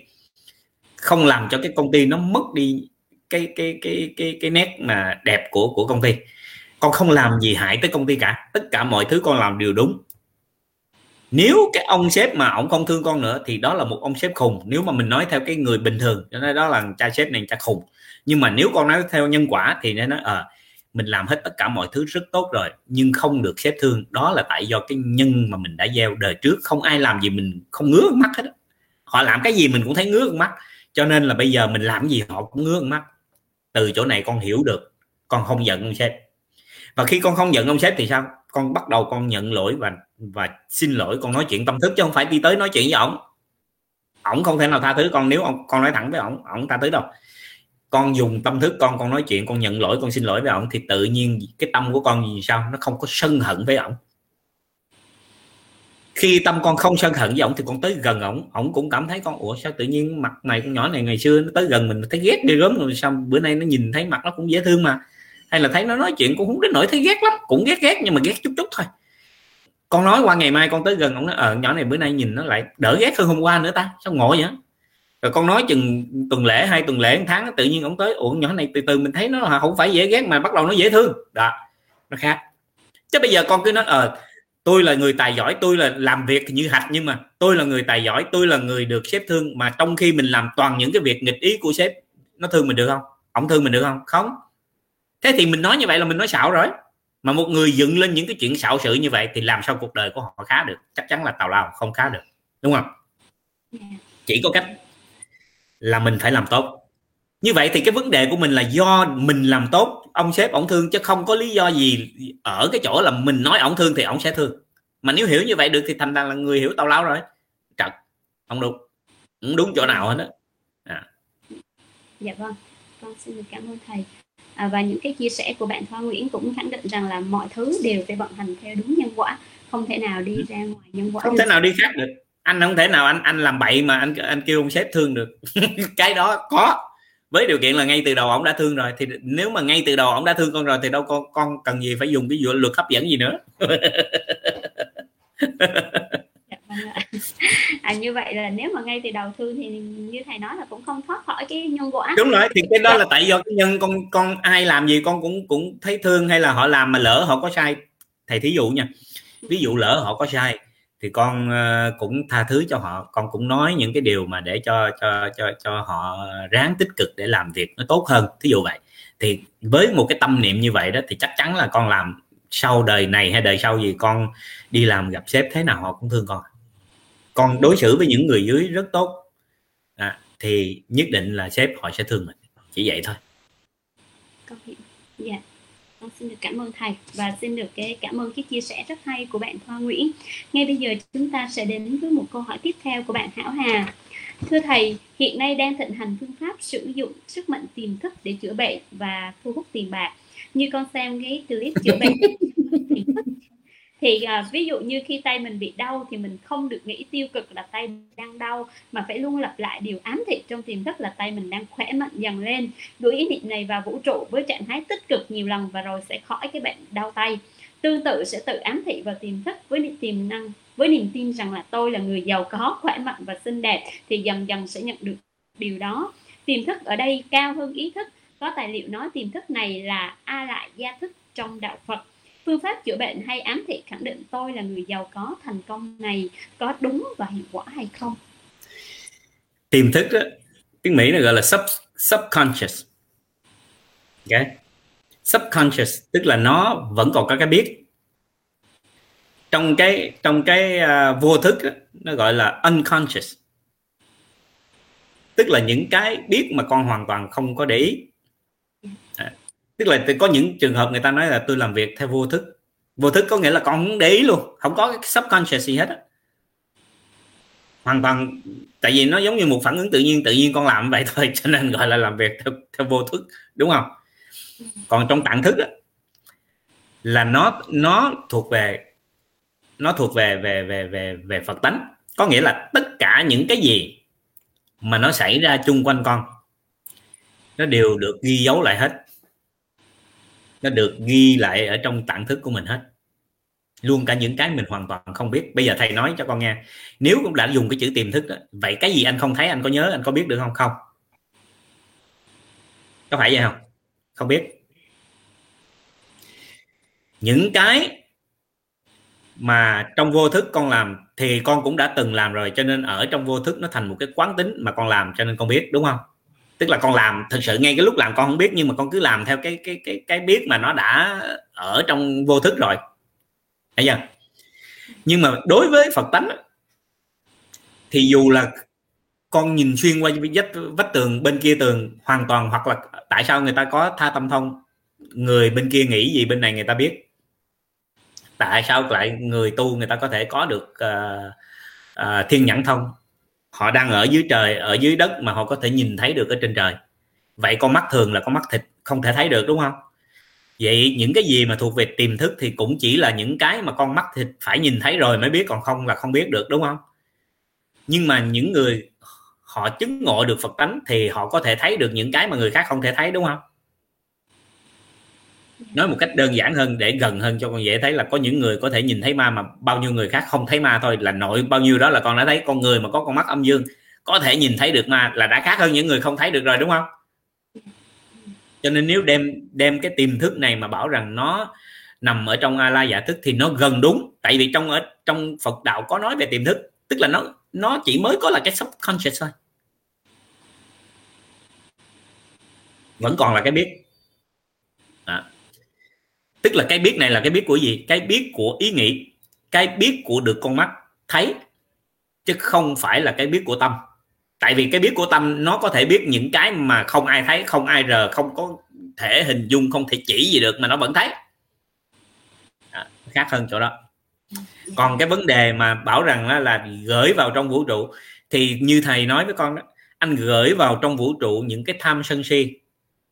Không làm cho cái công ty nó mất đi cái cái cái cái cái nét mà đẹp của của công ty. Con không làm gì hại tới công ty cả. Tất cả mọi thứ con làm đều đúng nếu cái ông sếp mà ông không thương con nữa thì đó là một ông sếp khùng. Nếu mà mình nói theo cái người bình thường cho nên đó là cha sếp này cha khùng. Nhưng mà nếu con nói theo nhân quả thì nó nói ờ à, mình làm hết tất cả mọi thứ rất tốt rồi nhưng không được sếp thương. Đó là tại do cái nhân mà mình đã gieo đời trước không ai làm gì mình không ngứa mắt hết họ làm cái gì mình cũng thấy ngứa mắt. Cho nên là bây giờ mình làm gì họ cũng ngứa mắt. Từ chỗ này con hiểu được con không giận ông sếp. Và khi con không giận ông sếp thì sao? Con bắt đầu con nhận lỗi và và xin lỗi, con nói chuyện tâm thức chứ không phải đi tới nói chuyện với ổng. Ổng không thể nào tha thứ con nếu ông con nói thẳng với ổng ổng tha thứ đâu. Con dùng tâm thức con con nói chuyện, con nhận lỗi, con xin lỗi với ổng thì tự nhiên cái tâm của con gì sao? Nó không có sân hận với ổng. Khi tâm con không sân hận với ổng thì con tới gần ổng. Ổng cũng cảm thấy con, ủa, sao tự nhiên mặt này con nhỏ này ngày xưa nó tới gần mình thấy ghét đi gớm rồi sao bữa nay nó nhìn thấy mặt nó cũng dễ thương mà? Hay là thấy nó nói chuyện cũng không đến nỗi thấy ghét lắm, cũng ghét ghét nhưng mà ghét chút chút thôi con nói qua ngày mai con tới gần, ông nói ờ nhỏ này bữa nay nhìn nó lại đỡ ghét hơn hôm qua nữa ta, sao ngộ vậy? Rồi con nói chừng tuần lễ, hai tuần lễ, một tháng, tự nhiên ông tới, ủa, nhỏ này từ từ mình thấy nó không phải dễ ghét mà bắt đầu nó dễ thương. Đó, nó khác. Chứ bây giờ con cứ nói ờ tôi là người tài giỏi, tôi là làm việc như hạch nhưng mà tôi là người tài giỏi, tôi là người được sếp thương mà trong khi mình làm toàn những cái việc nghịch ý của sếp, nó thương mình được không? Ông thương mình được không? Không. Thế thì mình nói như vậy là mình nói xạo rồi mà một người dựng lên những cái chuyện xạo sự như vậy thì làm sao cuộc đời của họ khá được? Chắc chắn là tào lao không khá được đúng không? Chỉ có cách là mình phải làm tốt. Như vậy thì cái vấn đề của mình là do mình làm tốt ông sếp ổng thương chứ không có lý do gì ở cái chỗ là mình nói ổng thương thì ổng sẽ thương. Mà nếu hiểu như vậy được thì thành ra là người hiểu tào lao rồi. Trật không đúng. Không đúng chỗ nào hết đó à. dạ vâng. Con xin được cảm ơn thầy à, và những cái chia sẻ của bạn Thoa Nguyễn cũng khẳng định rằng là mọi thứ đều phải vận hành theo đúng nhân quả không thể nào đi ra ngoài nhân quả không thể nào đi khác được. Anh không thể nào anh anh làm bậy mà anh anh kêu ông sếp thương được. Cái đó có. Với điều kiện là ngay từ đầu ông đã thương rồi thì nếu mà ngay từ đầu ông đã thương con rồi thì đâu con con cần gì phải dùng cái luật hấp dẫn gì nữa à, như vậy là nếu mà ngay từ đầu thương thì như thầy nói là cũng không thoát khỏi cái nhân quả đúng rồi thì cái đó là tại do cái nhân con con ai làm gì con cũng cũng thấy thương hay là họ làm mà lỡ họ có sai. Thầy thí dụ nha ví dụ lỡ họ có sai thì con uh, cũng tha thứ cho họ. Con cũng nói những cái điều mà để cho cho cho cho họ ráng tích cực để làm việc nó tốt hơn thí dụ vậy. Thì với một cái tâm niệm như vậy đó thì chắc chắn là con làm sau đời này hay đời sau gì con đi làm gặp sếp thế nào họ cũng thương con con đối xử với những người dưới rất tốt. À, thì nhất định là sếp họ sẽ thương mình. Chỉ vậy thôi. Con hiểu dạ. Con xin được cảm ơn thầy và xin được cái cảm ơn cái chia sẻ rất hay của bạn Thoa Nguyễn. Ngay bây giờ chúng ta sẽ đến với một câu hỏi tiếp theo của bạn Hảo Hà. Thưa thầy hiện nay đang thịnh hành phương pháp sử dụng sức mạnh tiềm thức để chữa bệnh và thu hút tiền bạc. Như con xem cái clip chữa bệnh thì à, ví dụ như khi tay mình bị đau thì mình không được nghĩ tiêu cực là tay đang đau mà phải luôn lặp lại điều ám thị trong tiềm thức là tay mình đang khỏe mạnh dần lên. Đuổi ý niệm này vào vũ trụ với trạng thái tích cực nhiều lần và rồi sẽ khỏi cái bệnh đau tay. Tương tự sẽ tự ám thị vào tiềm thức với niềm tiềm năng với niềm tin rằng là tôi là người giàu có khỏe mạnh và xinh đẹp thì dần dần sẽ nhận được điều đó. Tiềm thức ở đây cao hơn ý thức. Có tài liệu nói tiềm thức này là a lại gia thức trong đạo phật phương pháp chữa bệnh hay ám thị khẳng định tôi là người giàu có thành công này có đúng và hiệu quả hay không? Tiềm thức đó tiếng mỹ nó gọi là sub subconscious. Okay? subconscious tức là nó vẫn còn có cái biết. Trong cái trong cái uh, vô thức đó, nó gọi là unconscious. Tức là những cái biết mà con hoàn toàn không có để ý tức là có những trường hợp người ta nói là tôi làm việc theo vô thức. Vô thức có nghĩa là con không để ý luôn. Không có cái subconscious gì hết á. Hoàn toàn tại vì nó giống như một phản ứng tự nhiên tự nhiên con làm vậy thôi cho nên gọi là làm việc theo, theo vô thức đúng không? Còn trong tạng thức á, là nó nó thuộc về nó thuộc về về về về về Phật tánh. Có nghĩa là tất cả những cái gì mà nó xảy ra chung quanh con nó đều được ghi dấu lại hết nó được ghi lại ở trong tạng thức của mình hết. Luôn cả những cái mình hoàn toàn không biết. Bây giờ thầy nói cho con nghe. Nếu cũng đã dùng cái chữ tiềm thức đó, vậy cái gì anh không thấy anh có nhớ anh có biết được không? Không. Có phải vậy không? Không biết. Những cái mà trong vô thức con làm thì con cũng đã từng làm rồi cho nên ở trong vô thức nó thành một cái quán tính mà con làm cho nên con biết đúng không? Tức là con làm thực sự ngay cái lúc làm con không biết nhưng mà con cứ làm theo cái cái cái cái biết mà nó đã ở trong vô thức rồi. Thấy chưa? Nhưng mà đối với phật tánh thì dù là con nhìn xuyên qua vách vách tường bên kia tường hoàn toàn hoặc là tại sao người ta có tha tâm thông người bên kia nghĩ gì bên này người ta biết. Tại sao lại người tu người ta có thể có được uh, uh, thiên nhãn thông? Họ đang ở dưới trời, ở dưới đất mà họ có thể nhìn thấy được ở trên trời. Vậy con mắt thường là con mắt thịt, không thể thấy được, đúng không? Vậy những cái gì mà thuộc về tiềm thức thì cũng chỉ là những cái mà con mắt thịt phải nhìn thấy rồi mới biết, còn không là không biết được, đúng không? Nhưng mà những người, họ chứng ngộ được phật tánh thì họ có thể thấy được những cái mà người khác không thể thấy, đúng không? Nói một cách đơn giản hơn để gần hơn cho con dễ thấy là có những người có thể nhìn thấy ma mà bao nhiêu người khác không thấy ma thôi, là nội bao nhiêu đó là con đã thấy. Con người mà có con mắt âm dương, có thể nhìn thấy được ma là đã khác hơn những người không thấy được rồi, đúng không? Cho nên nếu đem đem cái tiềm thức này mà bảo rằng nó nằm ở trong a la giả thức thì nó gần đúng. Tại vì trong ở, trong phật đạo có nói về tiềm thức, tức là nó nó chỉ mới có là cái subconscious thôi. Vẫn còn là cái biết tức là cái biết này là cái biết của gì? Cái biết của ý nghĩ. Cái biết của được con mắt thấy chứ không phải là cái biết của tâm. Tại vì cái biết của tâm nó có thể biết những cái mà không ai thấy không ai rờ không có thể hình dung không thể chỉ gì được mà nó vẫn thấy. À, khác hơn chỗ đó. Còn cái vấn đề mà bảo rằng là, là gửi vào trong vũ trụ thì như thầy nói với con đó anh gửi vào trong vũ trụ những cái tham sân si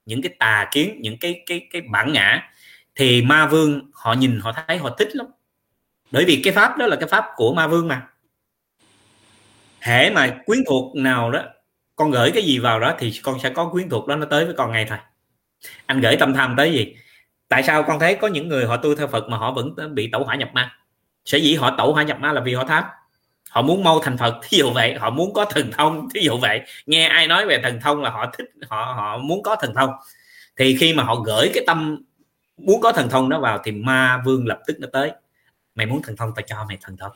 những cái tà kiến những cái cái cái bản ngã thì ma vương, họ nhìn, họ thấy, họ thích lắm. Bởi vì cái pháp đó là cái pháp của ma vương mà. Hễ mà quyến thuộc nào đó, con gửi cái gì vào đó thì con sẽ có quyến thuộc đó nó tới với con ngay thôi. Anh gửi tâm tham tới gì? Tại sao con thấy có những người họ tu theo phật mà họ vẫn bị tẩu hỏa nhập ma? Sở dĩ họ tẩu hỏa nhập ma là vì họ tham. Họ muốn mau thành phật, thí dụ vậy. Họ muốn có thần thông, thí dụ vậy. Nghe ai nói về thần thông là họ thích, họ họ muốn có thần thông. Thì khi mà họ gửi cái tâm muốn có thần thông đó vào thì ma vương lập tức nó tới. Mày muốn thần thông tao cho, mày thần thông.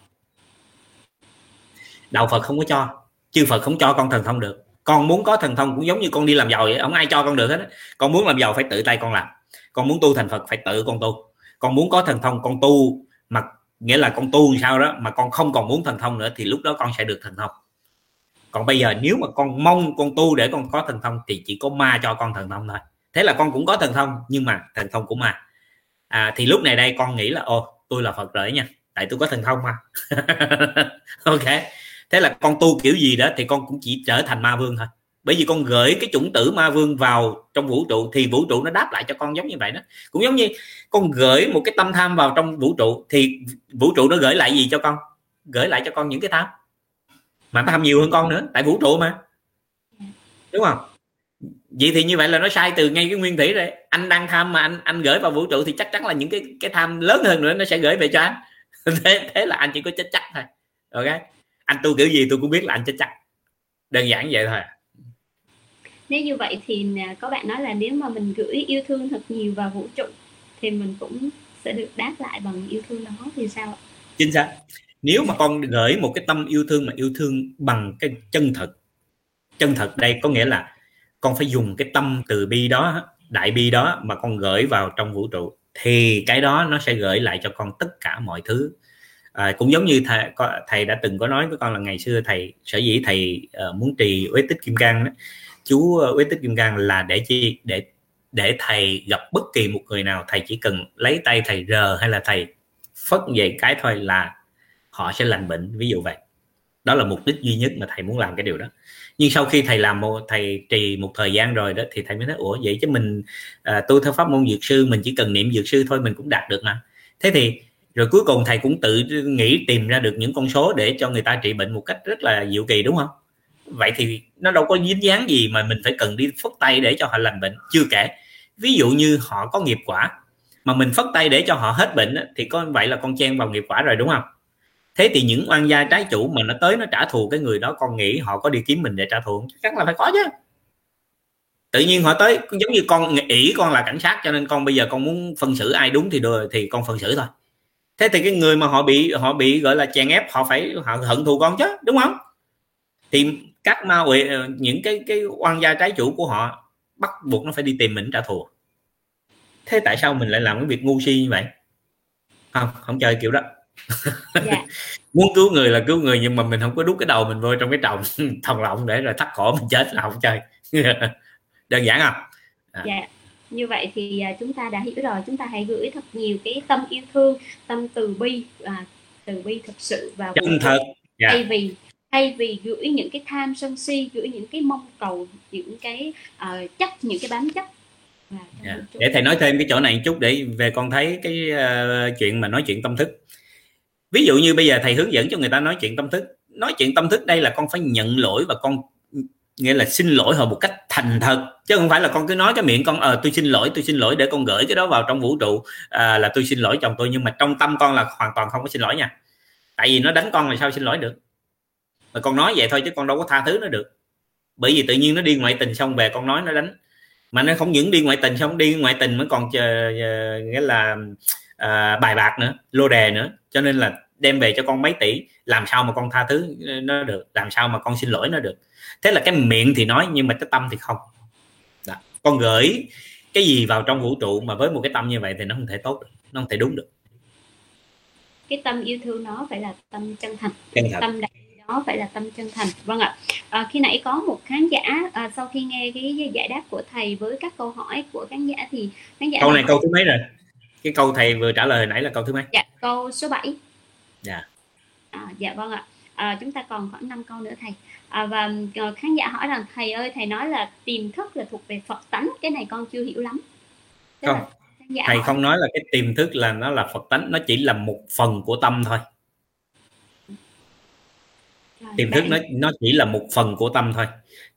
Đạo phật không có cho, chư phật không cho con thần thông được. Con muốn có thần thông cũng giống như con đi làm giàu vậy, không ai cho con được hết con muốn làm giàu phải tự tay con làm. Con muốn tu thành phật phải tự con tu. Con muốn có thần thông, con tu, mà nghĩa là con tu sao đó, mà con không còn muốn thần thông nữa thì lúc đó con sẽ được thần thông. Còn bây giờ nếu mà con mong con tu để con có thần thông thì chỉ có ma cho con thần thông thôi thế là con cũng có thần thông nhưng mà thần thông của ma. À, thì lúc này đây con nghĩ là ô tôi là phật rồi nha tại tôi có thần thông mà. Ok. Thế là con tu kiểu gì đó thì con cũng chỉ trở thành ma vương thôi. Bởi vì con gửi cái chủng tử ma vương vào trong vũ trụ thì vũ trụ nó đáp lại cho con giống như vậy đó. Cũng giống như con gửi một cái tâm tham vào trong vũ trụ thì vũ trụ nó gửi lại gì cho con? Gửi lại cho con những cái tham. Mà tham nhiều hơn con nữa tại vũ trụ mà. Đúng không? Vậy thì như vậy là nó sai từ ngay cái nguyên thủy rồi. Anh đang tham mà anh anh gửi vào vũ trụ thì chắc chắn là những cái cái tham lớn hơn nữa nó sẽ gửi về cho anh. Thế thế là anh chỉ có chết chắc thôi. Ok? Anh tu kiểu gì tôi cũng biết là anh chết chắc. Đơn giản vậy thôi nếu như vậy thì à, có bạn nói là nếu mà mình gửi yêu thương thật nhiều vào vũ trụ thì mình cũng sẽ được đáp lại bằng yêu thương đó thì sao chính xác. Nếu mà con gửi một cái tâm yêu thương mà yêu thương bằng cái chân thật chân thật đây có nghĩa là con phải dùng cái tâm từ bi đó đại bi đó mà con gửi vào trong vũ trụ thì cái đó nó sẽ gửi lại cho con tất cả mọi thứ. À, cũng giống như thầy thầy đã từng có nói với con là ngày xưa thầy sở dĩ thầy uh, muốn trì uế tích kim cang đó. Chú ờ, uế tích kim cang là để chi để để thầy gặp bất kỳ một người nào thầy chỉ cần lấy tay thầy rờ hay là thầy phất về cái thôi là họ sẽ lành bệnh ví dụ vậy. Đó là mục đích duy nhất mà thầy muốn làm cái điều đó nhưng sau khi thầy làm một thầy trì một thời gian rồi đó thì thầy mới nói ủa vậy chứ mình à, tu theo pháp môn dược sư mình chỉ cần niệm dược sư thôi mình cũng đạt được mà. Thế thì rồi cuối cùng thầy cũng tự nghĩ tìm ra được những con số để cho người ta trị bệnh một cách rất là diệu kỳ đúng không? Vậy thì nó đâu có dính dáng gì mà mình phải cần đi phất tay để cho họ lành bệnh chưa kể. Ví dụ như họ có nghiệp quả mà mình phất tay để cho họ hết bệnh thì có vậy là con chen vào nghiệp quả rồi đúng không? Thế thì những oan gia trái chủ mà nó tới nó trả thù cái người đó, con nghĩ họ có đi kiếm mình để trả thù chắc chắn là phải có chứ. Tự nhiên họ tới giống như con nghĩ con là cảnh sát, cho nên con bây giờ con muốn phân xử ai đúng thì được thì con phân xử thôi. Thế thì cái người mà họ bị họ bị gọi là chèn ép, họ phải, họ hận thù con chứ, đúng không? Thì các ma quỷ ờ, những cái cái oan gia trái chủ của họ bắt buộc nó phải đi tìm mình trả thù. Thế tại sao mình lại làm cái việc ngu si như vậy? Không không chơi kiểu đó dạ. muốn cứu người là cứu người nhưng mà mình không có đút cái đầu mình vô trong cái trồng thòng lọng để rồi thắt cổ mình chết là không chơi đơn giản không à. dạ như vậy thì à, chúng ta đã hiểu rồi chúng ta hãy gửi thật nhiều cái tâm yêu thương tâm từ bi và từ bi thực sự vào chân thật dạ. thay vì thay vì gửi những cái tham sân si gửi những cái mong cầu những cái uh, chấp những cái bám chấp yeah. Dạ. để thầy nói thêm cái chỗ này một chút để về con thấy cái uh, chuyện mà nói chuyện tâm thức ví dụ như bây giờ thầy hướng dẫn cho người ta nói chuyện tâm thức. Nói chuyện tâm thức đây là con phải nhận lỗi và con nghĩa là xin lỗi họ một cách thành thật. Chứ không phải là con cứ nói cái miệng con ờ tôi xin lỗi tôi xin lỗi để con gửi cái đó vào trong vũ trụ à, là tôi xin lỗi chồng tôi. Nhưng mà trong tâm con là hoàn toàn không có xin lỗi nha. Tại vì nó đánh con là sao xin lỗi được? Mà con nói vậy thôi chứ con đâu có tha thứ nó được. Bởi vì tự nhiên nó đi ngoại tình xong về con nói nó đánh. Mà nó không những đi ngoại tình xong đi ngoại tình mới còn chờ, nghĩa là à, bài bạc nữa lô đề nữa. Cho nên là đem về cho con mấy tỷ làm sao mà con tha thứ nó được làm sao mà con xin lỗi nó được. Thế là cái miệng thì nói nhưng mà cái tâm thì không. Đó. con gửi cái gì vào trong vũ trụ mà với một cái tâm như vậy thì nó không thể tốt được nó không thể đúng được. Cái tâm yêu thương nó phải là tâm chân thành. Chân thành. tâm đó phải là tâm chân thành. Vâng ạ. À, khi nãy có một khán giả à, sau khi nghe cái giải đáp của thầy với các câu hỏi của khán giả thì khán giả câu này câu thứ mấy rồi? Cái câu thầy vừa trả lời hồi nãy là câu thứ mấy? Dạ câu số 7 dạ. À, dạ vâng ạ. À, chúng ta còn khoảng 5 câu nữa thầy. À, và uh, khán giả hỏi rằng thầy ơi thầy nói là tiềm thức là thuộc về Phật tánh cái này con chưa hiểu lắm. Thế không. thầy hỏi. không nói là cái tiềm thức là nó là Phật tánh nó chỉ là một phần của tâm thôi. Tiềm thức nó nó chỉ là một phần của tâm thôi.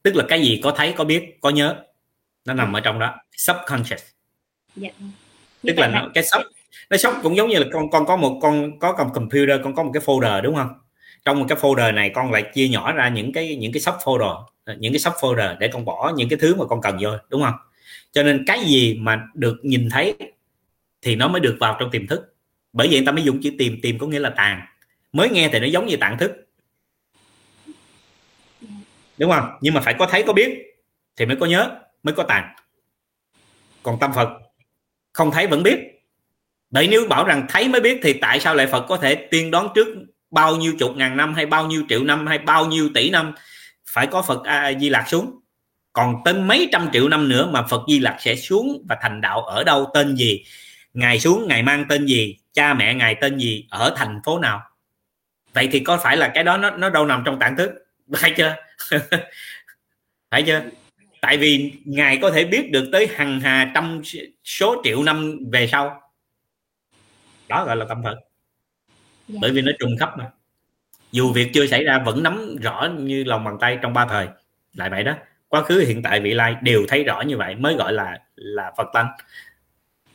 Tức là cái gì có thấy có biết có nhớ nó nằm ở trong đó. Subconscious. Dạ. Vâng. tức là nó, cái sub nó sốc cũng giống như là con con có một, con có cầm computer, con có một cái folder, đúng không? Trong một cái folder này con lại chia nhỏ ra những cái những cái sub folder những cái sub folder để con bỏ những cái thứ mà con cần vô, đúng không? Cho nên cái gì mà được nhìn thấy thì nó mới được vào trong tiềm thức. Bởi vậy người ta mới dùng chữ tìm tìm có nghĩa là tàn. Mới nghe thì nó giống như tạng thức. Đúng không? Nhưng mà phải có thấy, có biết thì mới có nhớ, mới có tàn. Còn tâm phật không thấy vẫn biết bởi nếu bảo rằng thấy mới biết thì tại sao lại phật có thể tiên đoán trước bao nhiêu chục ngàn năm hay bao nhiêu triệu năm hay bao nhiêu tỷ năm? Phải có phật a di lạc xuống. Còn tên mấy trăm triệu năm nữa mà phật di lạc sẽ xuống và thành đạo ở đâu, tên gì? Ngài xuống, ngài mang tên gì? Cha mẹ ngài tên gì? Ở thành phố nào? Vậy thì có phải là cái đó nó nó đâu nằm trong tạng thức? Phải chưa? Phải chưa? Tại vì ngài có thể biết được tới hàng hà trăm số triệu năm về sau đó gọi là tâm phật dạ. bởi vì nó trùng khắp mà. Dù việc chưa xảy ra vẫn nắm rõ như lòng bàn tay trong ba thời. Lại vậy đó quá khứ hiện tại vị lai đều thấy rõ như vậy mới gọi là là phật tánh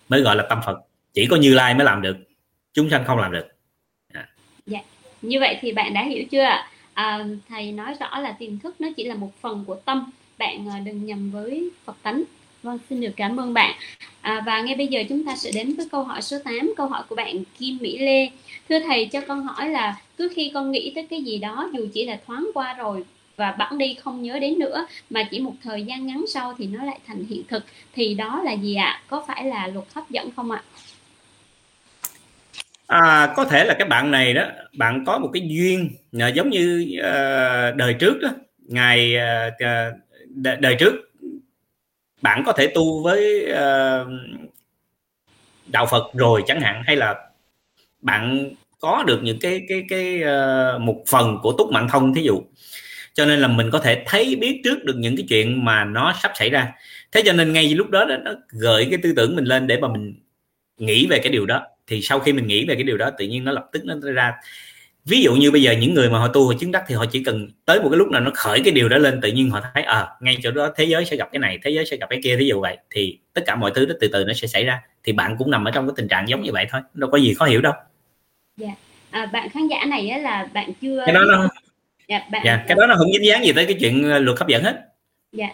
mới gọi là tâm phật. Chỉ có như lai mới làm được chúng sanh không làm được. À. dạ. như vậy thì bạn đã hiểu chưa ạ? À, thầy nói rõ là tiềm thức nó chỉ là một phần của tâm. Bạn à, đừng nhầm với phật tánh vâng xin được cảm ơn bạn. À, và ngay bây giờ chúng ta sẽ đến với câu hỏi số 8 câu hỏi của bạn Kim Mỹ Lê. Thưa thầy cho con hỏi là cứ khi con nghĩ tới cái gì đó dù chỉ là thoáng qua rồi và bẵng đi không nhớ đến nữa mà chỉ một thời gian ngắn sau thì nó lại thành hiện thực thì đó là gì ạ? Có phải là luật hấp dẫn không ạ? À, có thể là cái bạn này đó bạn có một cái duyên à, giống như uh, đời trước đó ngày uh, đời trước bạn có thể tu với uh, đạo Phật rồi chẳng hạn hay là bạn có được những cái cái cái uh, một phần của túc mạng thông thí dụ. Cho nên là mình có thể thấy biết trước được những cái chuyện mà nó sắp xảy ra. Thế cho nên ngay lúc đó, đó nó gợi cái tư tưởng mình lên để mà mình nghĩ về cái điều đó. Thì sau khi mình nghĩ về cái điều đó tự nhiên nó lập tức nó ra ví dụ như bây giờ những người mà họ tu họ chứng đắc thì họ chỉ cần tới một cái lúc nào nó khởi cái điều đó lên tự nhiên họ thấy à ngay chỗ đó thế giới sẽ gặp cái này thế giới sẽ gặp cái kia ví dụ vậy thì tất cả mọi thứ đó từ từ nó sẽ xảy ra. Thì bạn cũng nằm ở trong cái tình trạng giống như vậy thôi đâu có gì khó hiểu đâu. Dạ. À, bạn khán giả này á là bạn chưa cái đó nó dạ, bạn... dạ, cái đó nó không dính dáng gì tới cái chuyện ờ, luật hấp dẫn hết. Dạ.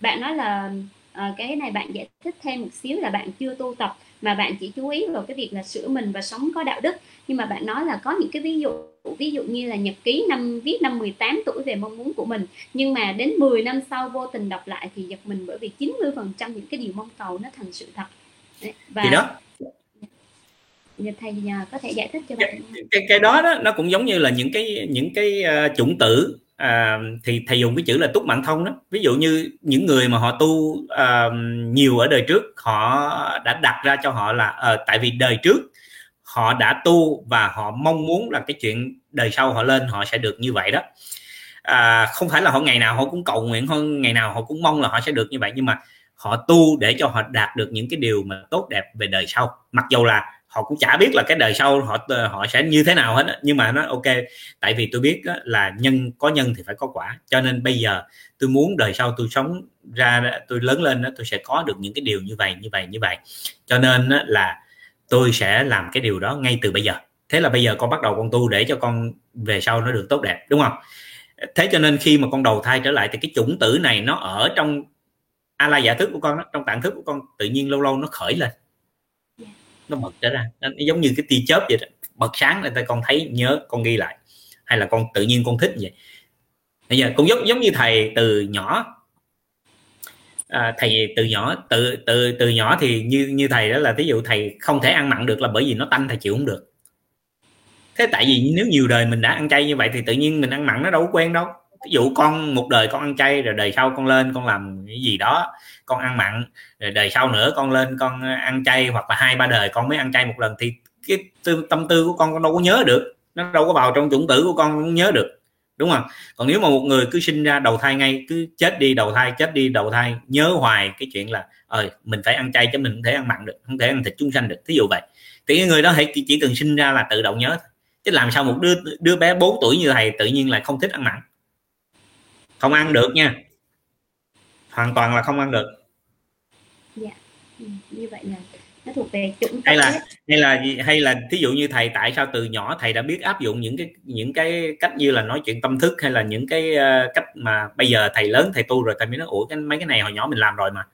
Bạn nói là uh, cái này bạn giải thích thêm một xíu là bạn chưa tu tập mà bạn chỉ chú ý vào cái việc là sửa mình và sống có đạo đức. Nhưng mà bạn nói là có những cái ví dụ ví dụ như là nhật ký năm viết năm 18 tuổi về mong muốn của mình. Nhưng mà đến 10 năm sau vô tình đọc lại thì giật mình bởi vì 90 phần trăm những cái điều mong cầu nó thành sự thật. Và thì đó. Thầy có thể giải thích cho bạn cái, cái, cái đó đó nó cũng giống như là những cái những cái uh, chủng tử à, thì thầy dùng cái chữ là túc mạng thông đó. Ví dụ như những người mà họ tu à, nhiều ở đời trước họ đã đặt ra cho họ là à, tại vì đời trước họ đã tu và họ mong muốn là cái chuyện đời sau họ lên họ sẽ được như vậy đó. À, không phải là họ ngày nào họ cũng cầu nguyện hơn ngày nào họ cũng mong là họ sẽ được như vậy nhưng mà họ tu để cho họ đạt được những cái điều mà tốt đẹp về đời sau. Mặc dù là họ cũng chả biết là cái đời sau họ họ sẽ như thế nào hết nhưng mà nó ok tại vì tôi biết là nhân có nhân thì phải có quả. Cho nên bây giờ tôi muốn đời sau tôi sống ra tôi lớn lên tôi sẽ có được những cái điều như vậy như vậy như vậy. Cho nên là tôi sẽ làm cái điều đó ngay từ bây giờ. Thế là bây giờ con bắt đầu con tu để cho con về sau nó được tốt đẹp đúng không? Thế cho nên khi mà con đầu thai trở lại thì cái chủng tử này nó ở trong a la giả thức của con đó, trong tạng thức của con tự nhiên lâu lâu nó khởi lên nó bật trở ra. Nó giống như cái tia chớp vậy đó. Bật sáng là ta con thấy nhớ con ghi lại. Hay là con tự nhiên con thích vậy. Bây giờ cũng giống giống như thầy từ nhỏ. À, thầy từ nhỏ từ từ từ nhỏ thì như như thầy đó là ví dụ thầy không thể ăn mặn được là bởi vì nó tanh thầy chịu không được. Thế tại vì nếu nhiều đời mình đã ăn chay như vậy thì tự nhiên mình ăn mặn nó đâu có quen đâu ví dụ con một đời con ăn chay rồi đời sau con lên con làm cái gì đó con ăn mặn rồi đời sau nữa con lên con ăn chay hoặc là hai ba đời con mới ăn chay một lần thì cái tư, tâm tư của con con đâu có nhớ được. Nó đâu có vào trong chủng tử của con không nhớ được đúng không? Còn nếu mà một người cứ sinh ra đầu thai ngay cứ chết đi đầu thai chết đi đầu thai nhớ hoài cái chuyện là ờ mình phải ăn chay chứ mình không thể ăn mặn được không thể ăn thịt chúng sanh được. Thí dụ vậy. Thì cái người đó hãy chỉ cần sinh ra là tự động nhớ chứ làm sao một đứa đứa bé 4 tuổi như thầy tự nhiên lại không thích ăn mặn? Không ăn được nha. Hoàn toàn là không ăn được. Dạ. Ừ, như vậy là nó thuộc về chủng hay là hay là hay là thí dụ như thầy tại sao từ nhỏ thầy đã biết áp dụng những cái những cái cách như là nói chuyện tâm thức hay là những cái uh, cách mà bây giờ thầy lớn thầy tu rồi thầy mới nói ủa cái mấy cái này hồi nhỏ mình làm rồi mà.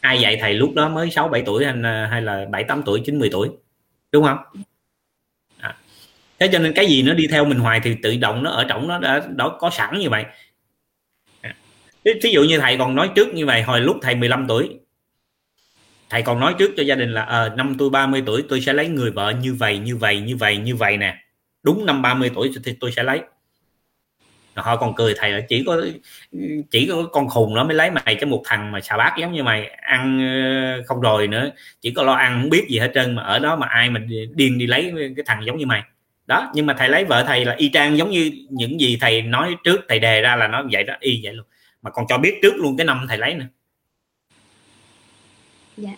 Ai dạy thầy lúc đó mới 6 7 tuổi hay, hay là 7 8 tuổi 9 10 tuổi? Đúng không thế cho nên cái gì nó đi theo mình hoài thì tự động nó ở trong nó đã đó có sẵn như vậy. Thí ví dụ như thầy còn nói trước như vậy hồi lúc thầy 15 tuổi thầy còn nói trước cho gia đình là à, năm tôi 30 tuổi tôi sẽ lấy người vợ như vậy như vậy như vậy như vậy nè. Đúng năm 30 tuổi thì tôi sẽ lấy. Họ còn cười thầy là chỉ có chỉ có con khùng nó mới lấy mày cái một thằng mà xà bát giống như mày ăn ờ, không rồi nữa. Chỉ có lo ăn không biết gì hết trơn mà ở đó mà ai mà điên đi lấy cái thằng giống như mày đó, nhưng mà thầy lấy vợ thầy là y chang giống như những gì thầy nói trước, thầy đề ra là nó vậy đó, y vậy luôn. Mà còn cho biết trước luôn cái năm thầy lấy nữa. Dạ.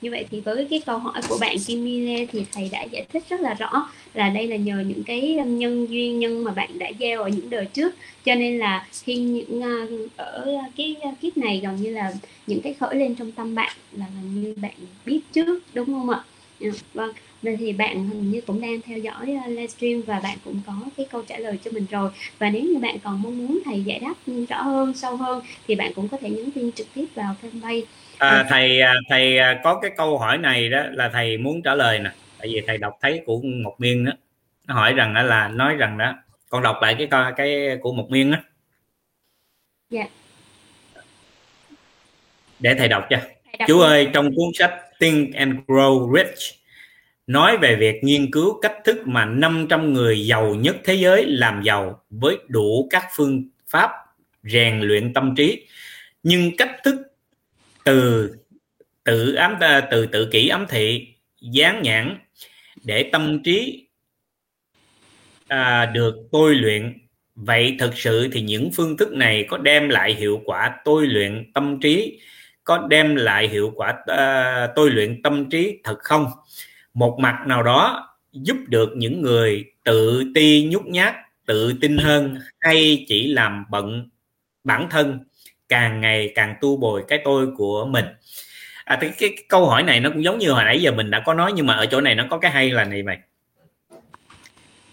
Như vậy thì với cái câu hỏi của bạn Kim Mile thì thầy đã giải thích rất là rõ là đây là nhờ những cái nhân duyên, nhân mà bạn đã gieo ở những đời trước. Cho nên là khi những à, ở cái kiếp này gần như là những cái khởi lên trong tâm bạn là gần như bạn biết trước, đúng không ạ? Dạ, vâng. Vậy thì bạn hình như cũng đang theo dõi à, livestream và bạn cũng có cái câu trả lời cho mình rồi. Và nếu như bạn còn mong muốn thầy giải đáp rõ hơn sâu hơn thì bạn cũng có thể nhắn tin trực tiếp vào fanpage à, thầy à, thầy à, có cái câu hỏi này đó là thầy muốn trả lời nè. Tại vì thầy đọc thấy của một miên đó nó hỏi rằng đó là nói rằng đó con đọc lại cái cái của một miên á. Dạ. Để thầy đọc cho. Dạ, chú ơi trong cuốn sách Think and Grow Rich nói về việc nghiên cứu cách thức mà 500 người giàu nhất thế giới làm giàu với đủ các phương pháp rèn luyện tâm trí. Nhưng cách thức từ tự ám à, từ tự kỷ ám thị dán nhãn để tâm trí à, được tôi luyện. Vậy thực sự thì những phương thức này có đem lại hiệu quả tôi luyện tâm trí có đem lại hiệu quả uh, tôi luyện tâm trí thật không? Một mặt nào đó giúp được những người tự ti nhút nhát tự tin hơn hay chỉ làm bận bản thân càng ngày càng tu bồi cái tôi của mình. À, cái, cái, cái câu hỏi này nó cũng giống như hồi nãy giờ mình đã có nói nhưng mà ở chỗ này nó có cái hay là này mày.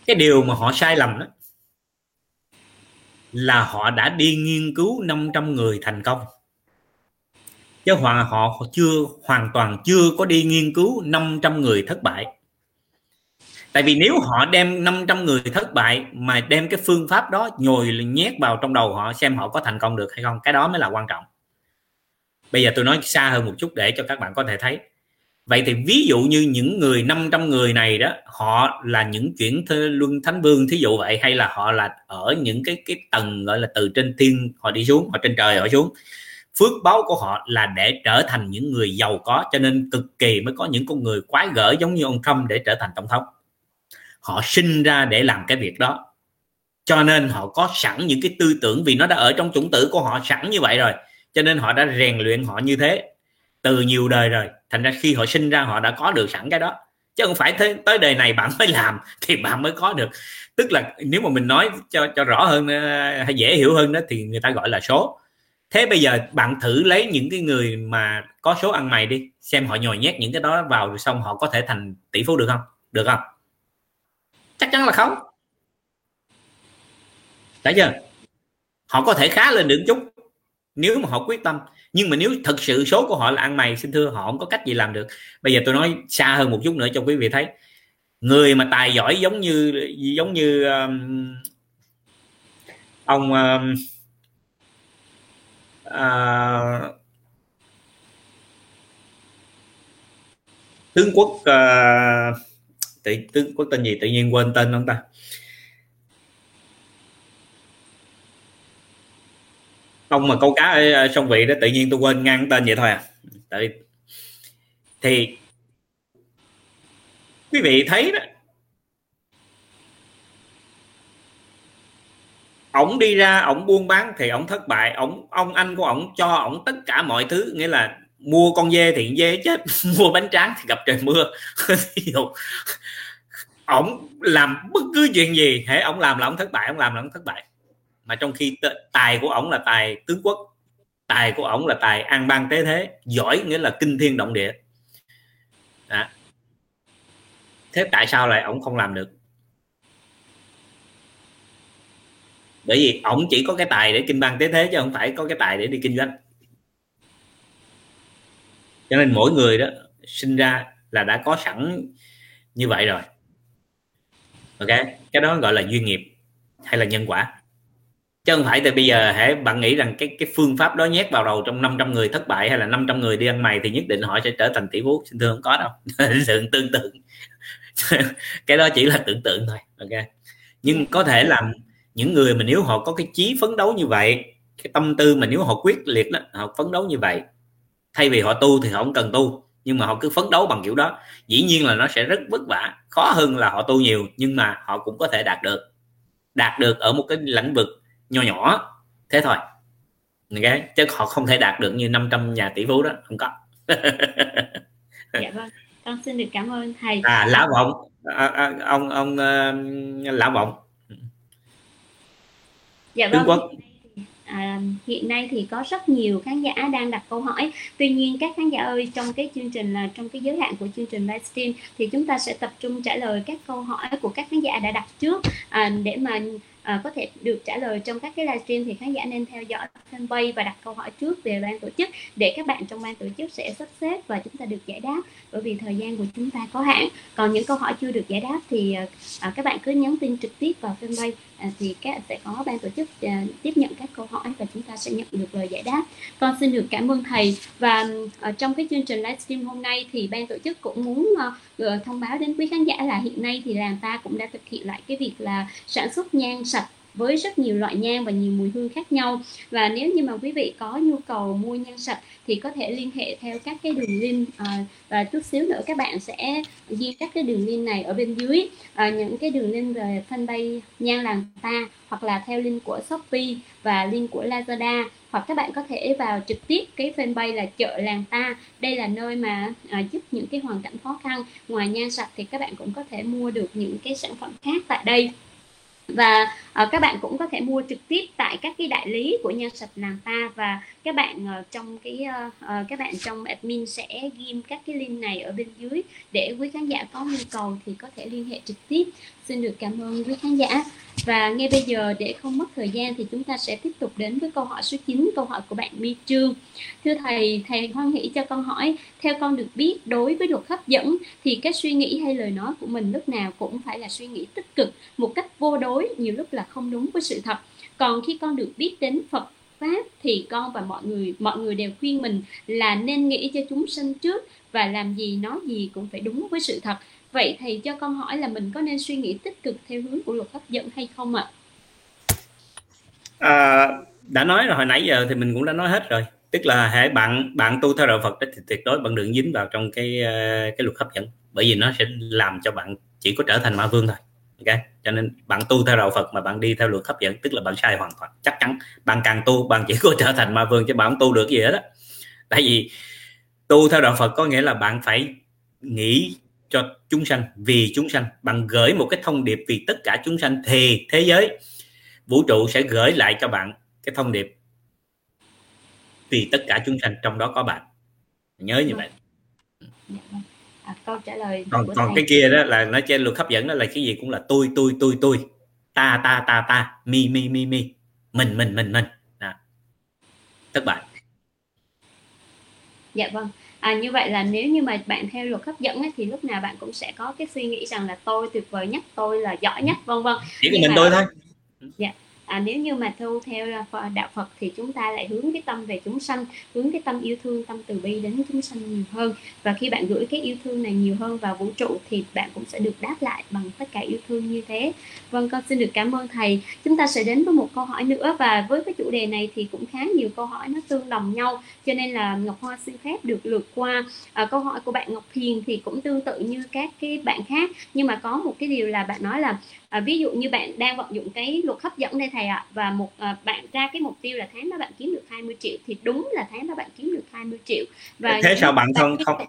Cái điều mà họ sai lầm đó là họ đã đi nghiên cứu 500 người thành công chứ họ họ chưa, hoàn toàn chưa có đi nghiên cứu 500 người thất bại. Tại vì nếu họ đem 500 người thất bại mà đem cái phương pháp đó nhồi nhét vào trong đầu họ xem họ có thành công được hay không, cái đó mới là quan trọng. Bây giờ tôi nói xa hơn một chút để cho các bạn có thể thấy. Vậy thì ví dụ như những người 500 người này đó, họ là những chuyển luân thánh vương thí dụ vậy, hay là họ là ở những cái cái tầng, gọi là từ trên thiên họ đi xuống, họ trên trời họ xuống phước báo của họ là để trở thành những người giàu có cho nên cực kỳ mới có những con người quái gở giống như ông Trump để trở thành tổng thống. Họ sinh ra để làm cái việc đó. Cho nên họ có sẵn những cái tư tưởng vì nó đã ở trong chủng tử của họ sẵn như vậy rồi cho nên họ đã rèn luyện họ như thế từ nhiều đời rồi. Thành ra khi họ sinh ra họ đã có được sẵn cái đó. Chứ không phải tới, tới đời này bạn mới làm thì bạn mới có được. Tức là nếu mà mình nói cho cho rõ hơn ờ, hay dễ hiểu hơn đó thì người ta gọi là số thế bây giờ bạn thử lấy những cái người mà có số ăn mày đi xem họ nhồi nhét những cái đó vào rồi xong họ có thể thành tỷ phú được không? Được không? Chắc chắn là không. Đã chưa? Họ có thể khá lên được chút nếu mà họ quyết tâm. Nhưng mà nếu thật sự số của họ là ăn mày xin thưa họ không có cách gì làm được. Bây giờ tôi nói xa hơn một chút nữa cho quý vị thấy. Người mà tài giỏi giống như giống như um, ông um, à, tướng quốc à, tự, tướng quốc tên gì? Tự nhiên quên tên ông ta? Ông mà câu cá ở sông vị đó tự nhiên tôi quên ngang tên vậy thôi à. Tại thì quý vị thấy đó ổng đi ra, ổng buôn bán thì ổng thất bại. Ổng, ông anh của ổng cho ổng tất cả mọi thứ, nghĩa là mua con dê thì dê chết, mua bánh tráng thì gặp trời mưa. Ổng làm bất cứ chuyện gì, hễ ổng làm là ổng thất bại, ổng làm là ổng thất bại. Mà trong khi tài của ổng là tài tướng quốc, tài của ổng là tài an bang tế thế, giỏi nghĩa là kinh thiên động địa. À. thế tại sao lại ổng không làm được? Bởi vì ổng chỉ có cái tài để kinh bang tế thế chứ không phải có cái tài để đi kinh doanh. Cho nên mỗi người đó sinh ra là đã có sẵn như vậy rồi. Ok? Cái đó gọi là duyên nghiệp hay là nhân quả. Chứ không phải từ bây giờ hãy bạn nghĩ rằng cái cái phương pháp đó nhét vào đầu trong 500 người thất bại hay là 500 người đi ăn mày thì nhất định họ sẽ trở thành tỷ phú. Xin thưa không có đâu. Sự tương tự. Cái đó chỉ là tưởng tượng thôi. Ok? Nhưng có thể làm những người mà nếu họ có cái chí phấn đấu như vậy cái tâm tư mà nếu họ quyết liệt đó họ phấn đấu như vậy thay vì họ tu thì họ không cần tu nhưng mà họ cứ phấn đấu bằng kiểu đó. Dĩ nhiên là nó sẽ rất vất vả khó hơn là họ tu nhiều nhưng mà họ cũng có thể đạt được. Đạt được ở một cái lĩnh vực nhỏ nhỏ thế thôi. Okay? chứ họ không thể đạt được như 500 nhà tỷ phú đó không có. Dạ vâng. Con xin được cảm ơn thầy. À lão vọng. À, à, ông ông uh, lão vọng dạ vâng quốc. à, hiện nay thì có rất nhiều khán giả đang đặt câu hỏi. Tuy nhiên các khán giả ơi trong cái chương trình là trong cái giới hạn của chương trình livestream thì chúng ta sẽ tập trung trả lời các câu hỏi của các khán giả đã đặt trước. À, để mà uh, có thể được trả lời trong các cái livestream thì khán giả nên theo dõi fanpage và đặt câu hỏi trước về ban tổ chức để các bạn trong ban tổ chức sẽ sắp xếp và chúng ta được giải đáp. Bởi vì thời gian của chúng ta có hạn. Còn những câu hỏi chưa được giải đáp thì uh, các bạn cứ nhắn tin trực tiếp vào fanpage À, thì các sẽ có ban tổ chức à, tiếp nhận các câu hỏi và chúng ta sẽ nhận được lời giải đáp. Con xin được cảm ơn thầy. Và ờ, trong cái chương trình livestream hôm nay thì ban tổ chức cũng muốn ờ, thông báo đến quý khán giả là hiện nay thì làng ta cũng đã thực hiện lại cái việc là sản xuất nhang sạch với rất nhiều loại nhang và nhiều mùi hương khác nhau. Và nếu như mà quý vị có nhu cầu mua nhang sạch thì có thể liên hệ theo các cái đường link à, và chút xíu nữa các bạn sẽ ghi các cái đường link này ở bên dưới. À, những cái đường link về fanpage nhang làng ta hoặc là theo link của shopee và link của lazada. Hoặc các bạn có thể vào trực tiếp cái fanpage là chợ làng ta. Đây là nơi mà à, giúp những cái hoàn cảnh khó khăn. Ngoài nhang sạch thì các bạn cũng có thể mua được những cái sản phẩm khác tại đây và uh, các bạn cũng có thể mua trực tiếp tại các cái đại lý của nhân sạch nàng ta và các bạn uh, trong cái uh, uh, các bạn trong admin sẽ ghim các cái link này ở bên dưới để quý khán giả có nhu cầu thì có thể liên hệ trực tiếp. Xin được cảm ơn quý khán giả. Và ngay bây giờ để không mất thời gian thì chúng ta sẽ tiếp tục đến với câu hỏi số 9 câu hỏi của bạn My Trương. Thưa thầy thầy hoan hỷ cho con hỏi theo con được biết đối với luật hấp dẫn thì cái suy nghĩ hay lời nói của mình lúc nào cũng phải là suy nghĩ tích cực một cách vô đối nhiều lúc là không đúng với sự thật. Còn khi con được biết đến Phật pháp thì con và mọi người mọi người đều khuyên mình là nên nghĩ cho chúng sanh trước và làm gì nói gì cũng phải đúng với sự thật. Vậy thầy cho con hỏi là mình có nên suy nghĩ tích cực theo hướng của luật hấp dẫn hay không ạ? À? đã nói rồi, hồi nãy giờ thì mình cũng đã nói hết rồi. Tức là hãy bạn bạn tu theo đạo Phật thì tuyệt đối bạn đừng dính vào trong cái ờ, cái luật hấp dẫn. Bởi vì nó sẽ làm cho bạn chỉ có trở thành ma vương thôi ok? Cho nên bạn tu theo đạo Phật mà bạn đi theo luật hấp dẫn tức là bạn sai hoàn toàn. Chắc chắn bạn càng tu bạn chỉ có trở thành ma vương chứ bạn không tu được gì hết đó tại vì tu theo đạo Phật có nghĩa là bạn phải nghĩ cho chúng sanh vì chúng sanh. Bạn gửi một cái thông điệp vì tất cả chúng sanh thì thế giới. Vũ trụ sẽ gửi lại cho bạn cái thông điệp vì tất cả chúng sanh trong đó có bạn. Nhớ như vậy à, câu trả lời còn còn cái kia đó là nó trên luật hấp dẫn đó là cái gì cũng là tôi tôi tôi tôi. Ta ta ta ta. Mi mi mi mi. Mình mình mình mình. À. thất bại. Dạ vâng. À, như vậy là nếu như mà bạn theo luật hấp dẫn ấy, thì lúc nào bạn cũng sẽ có cái suy nghĩ rằng là tôi tuyệt vời nhất tôi là giỏi nhất vân vân. Chỉ có mình tôi thôi. Dạ à, nếu như mà thu theo à, à, đạo Phật thì chúng ta lại hướng cái tâm về chúng sanh hướng cái tâm yêu thương tâm từ bi đến chúng sanh nhiều hơn. Và khi bạn gửi cái yêu thương này nhiều hơn vào vũ trụ thì bạn cũng sẽ được đáp lại bằng tất cả yêu thương như thế. Vâng con xin được cảm ơn thầy. Chúng ta sẽ đến với một câu hỏi nữa và với cái chủ đề này thì cũng khá nhiều câu hỏi nó tương đồng nhau cho nên là Ngọc Hoa xin phép được lượt qua. À, câu hỏi của bạn Ngọc Hiền thì cũng tương tự như các cái bạn khác nhưng mà có một cái điều là bạn nói là à, ví dụ như bạn đang vận dụng cái luật hấp dẫn đây thầy ạ à, và một à, bạn ra cái mục tiêu là tháng đó bạn kiếm được 20 triệu thì đúng là tháng đó bạn kiếm được 20 triệu. Và thế sao bạn không không?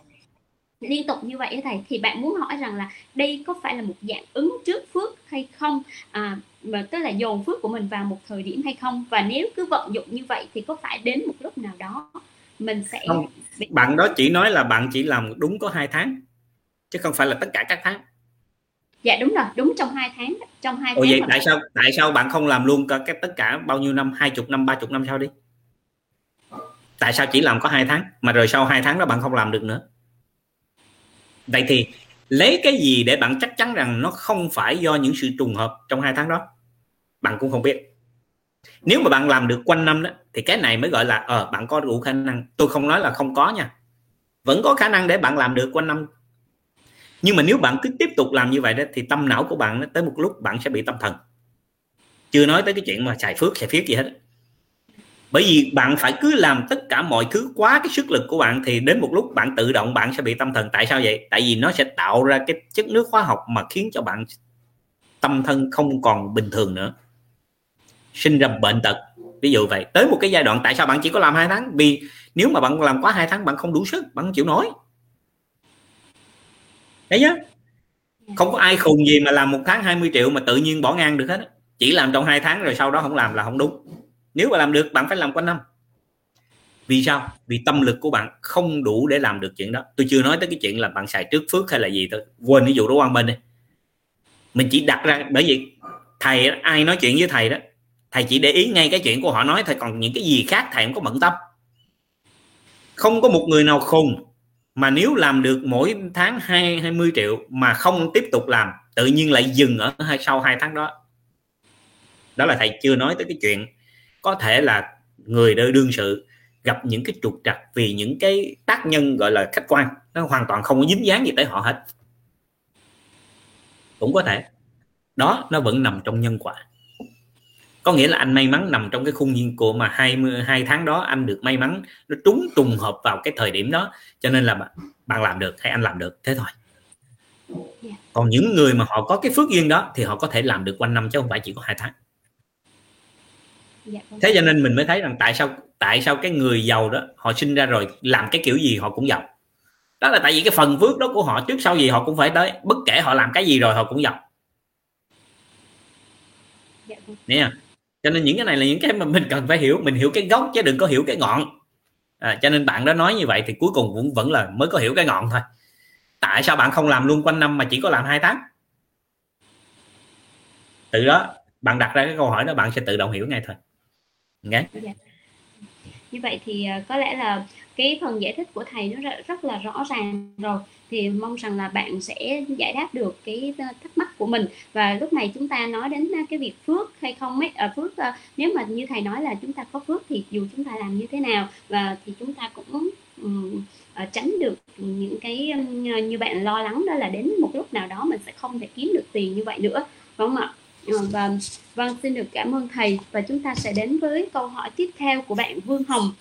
liên tục như vậy thầy thì bạn muốn hỏi rằng là đây có phải là một dạng ứng trước phước hay không? À, mà tức là dồn phước của mình vào một thời điểm hay không? Và nếu cứ vận dụng như vậy thì có phải đến một lúc nào đó mình sẽ không, bạn đó chỉ nói là bạn chỉ làm đúng có hai tháng chứ không phải là tất cả các tháng dạ đúng rồi đúng trong hai tháng trong hai tháng vậy tại sao tại sao bạn không làm luôn cả cái tất cả bao nhiêu năm hai chục năm ba chục năm sau đi? Tại sao chỉ làm có hai tháng mà rồi sau hai tháng đó bạn không làm được nữa? Vậy thì lấy cái gì để bạn chắc chắn rằng nó không phải do những sự trùng hợp trong hai tháng đó? Bạn cũng không biết. Nếu mà bạn làm được quanh năm đó thì cái này mới gọi là ờ bạn có đủ khả năng. Tôi không nói là không có nha. Vẫn có khả năng để bạn làm được quanh năm nhưng mà nếu bạn cứ tiếp tục làm như vậy đó, thì tâm não của bạn tới một lúc bạn sẽ bị tâm thần. Chưa nói tới cái chuyện mà xài phước, xài phiết gì hết bởi vì bạn phải cứ làm tất cả mọi thứ quá cái sức lực của bạn, thì đến một lúc bạn tự động bạn sẽ bị tâm thần. Tại sao vậy? Tại vì nó sẽ tạo ra cái chất nước hóa học mà khiến cho bạn tâm thân không còn bình thường nữa. Sinh ra bệnh tật, ví dụ vậy. Tới một cái giai đoạn, tại sao bạn chỉ có làm hai tháng? Vì nếu mà bạn làm quá hai tháng, bạn không đủ sức, bạn không chịu nổi đấy nhá. Không có ai khùng gì mà làm một tháng 20 triệu mà tự nhiên bỏ ngang được hết chỉ làm trong hai tháng rồi sau đó không làm là không đúng. Nếu mà làm được bạn phải làm quanh năm. Vì sao? Vì tâm lực của bạn không đủ để làm được chuyện đó. Tôi chưa nói tới cái chuyện là bạn xài trước phước hay là gì thôi. Quên ví dụ đó quan bên đi mình chỉ đặt ra bởi vì thầy ai nói chuyện với thầy đó thầy chỉ để ý ngay cái chuyện của họ nói thôi. Còn những cái gì khác thầy không có bận tâm. Không có một người nào khùng mà nếu làm được mỗi tháng hai hai mươi triệu mà không tiếp tục làm, tự nhiên lại dừng ở hai, sau hai tháng đó. Đó là thầy chưa nói tới cái chuyện có thể là người đương sự gặp những cái trục trặc vì những cái tác nhân gọi là khách quan. Nó hoàn toàn không có dính dáng gì tới họ hết. Cũng có thể. Đó, nó vẫn nằm trong nhân quả có nghĩa là anh may mắn nằm trong cái khung nhiên của mà 20 hai tháng đó anh được may mắn nó trúng trùng hợp vào cái thời điểm đó cho nên là bạn, bạn làm được hay anh làm được thế thôi dạ. còn những người mà họ có cái phước duyên đó thì họ có thể làm được quanh năm chứ không phải chỉ có hai tháng dạ, vâng. thế cho nên mình mới thấy rằng tại sao tại sao cái người giàu đó họ sinh ra rồi làm cái kiểu gì họ cũng giàu đó là tại vì cái phần phước đó của họ trước sau gì họ cũng phải tới bất kể họ làm cái gì rồi họ cũng giàu dạ, vâng cho nên những cái này là những cái mà mình cần phải hiểu. Mình hiểu cái gốc chứ đừng có hiểu cái ngọn. À, cho nên bạn đó nói như vậy thì cuối cùng cũng vẫn là mới có hiểu cái ngọn thôi. Tại sao bạn không làm luôn quanh năm mà chỉ có làm hai tháng? Từ đó bạn đặt ra cái câu hỏi đó bạn sẽ tự động hiểu ngay thôi. Nghe dạ. như vậy thì ờ, có lẽ là cái phần giải thích của thầy nó rất là rõ ràng rồi. Thì mong rằng là bạn sẽ giải đáp được cái ờ, thắc mắc của mình. Và lúc này chúng ta nói đến ờ, cái việc phước hay không ấy à, phước nếu mà như thầy nói là chúng ta có phước thì dù chúng ta làm như thế nào và thì chúng ta cũng um, tránh được những cái như bạn lo lắng đó là đến một lúc nào đó mình sẽ không thể kiếm được tiền như vậy nữa. Đúng không ạ và vâng xin được cảm ơn thầy. Và chúng ta sẽ đến với câu hỏi tiếp theo của bạn Vương Hồng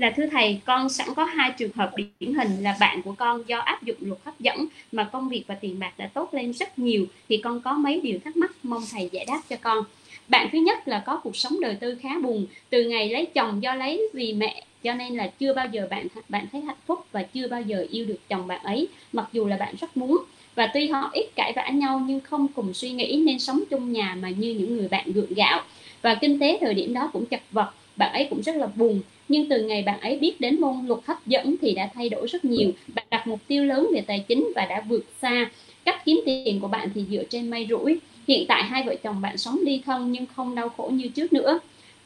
là thưa thầy, con sẵn có hai trường hợp điển hình là bạn của con do áp dụng luật hấp dẫn mà công việc và tiền bạc đã tốt lên rất nhiều, thì con có mấy điều thắc mắc mong thầy giải đáp cho con. Bạn thứ nhất là có cuộc sống đời tư khá buồn, từ ngày lấy chồng do lấy vì mẹ, cho nên là chưa bao giờ bạn bạn thấy hạnh phúc và chưa bao giờ yêu được chồng bạn ấy, mặc dù là bạn rất muốn. Và tuy họ ít cãi vã nhau nhưng không cùng suy nghĩ nên sống chung nhà mà như những người bạn gượng gạo. Và kinh tế thời điểm đó cũng chật vật, bạn ấy cũng rất là buồn nhưng từ ngày bạn ấy biết đến môn luật hấp dẫn thì đã thay đổi rất nhiều. Bạn đặt mục tiêu lớn về tài chính và đã vượt xa. Cách kiếm tiền của bạn thì dựa trên may rủi. Hiện tại hai vợ chồng bạn sống ly thân nhưng không đau khổ như trước nữa.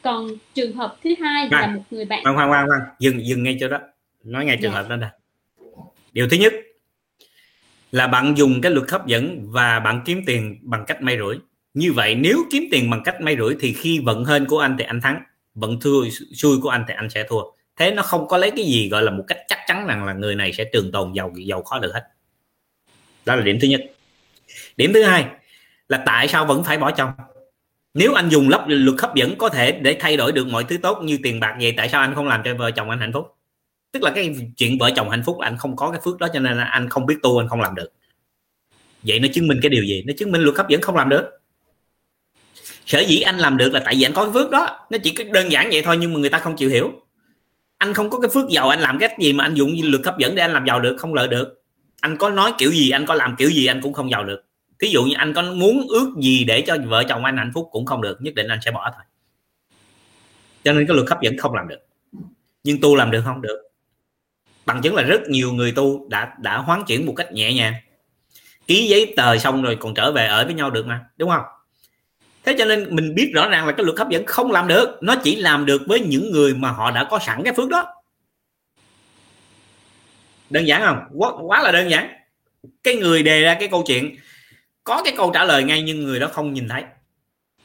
Còn trường hợp thứ hai là một người bạn khoan khoan khoan khoan dừng dừng ngay chỗ đó. Nói ngay trường dạ. hợp đó nè. Điều thứ nhất là bạn dùng cái luật hấp dẫn và bạn kiếm tiền bằng cách may rủi. Như vậy nếu kiếm tiền bằng cách may rủi thì khi vận hên của anh thì anh thắng vẫn thua xui của anh thì anh sẽ thua. Thế nó không có lấy cái gì gọi là một cách chắc chắn rằng là người này sẽ trường tồn giàu giàu khó được hết. Đó là điểm thứ nhất. Điểm thứ hai là tại sao vẫn phải bỏ chồng? Nếu anh dùng lấp luật hấp dẫn có thể để thay đổi được mọi thứ tốt như tiền bạc vậy, tại sao anh không làm cho vợ chồng anh hạnh phúc? Tức là cái chuyện vợ chồng hạnh phúc anh không có cái phước đó, cho nên là anh không biết tu, anh không làm được. Vậy nó chứng minh cái điều gì? Nó chứng minh luật hấp dẫn không làm được sở dĩ anh làm được là tại vì anh có cái phước đó. Nó chỉ đơn giản vậy thôi nhưng mà người ta không chịu hiểu. Anh không có cái phước giàu, anh làm cái gì mà anh dùng lực hấp dẫn để anh làm giàu được? Không lợi được. Anh có nói kiểu gì, anh có làm kiểu gì, anh cũng không giàu được. Thí dụ như anh có muốn ước gì để cho vợ chồng anh hạnh phúc cũng không được, nhất định anh sẽ bỏ thôi. Cho nên cái luật hấp dẫn không làm được. Nhưng tu làm được không được. Bằng chứng là rất nhiều người tu đã đã hoán chuyển một cách nhẹ nhàng. Ký giấy tờ xong rồi còn trở về ở với nhau được mà, đúng không? Thế cho nên mình biết rõ ràng là cái luật hấp dẫn không làm được nó chỉ làm được với những người mà họ đã có sẵn cái phước đó. Đơn giản không? Quá, quá là đơn giản. Cái người đề ra cái câu chuyện có cái câu trả lời ngay nhưng người đó không nhìn thấy.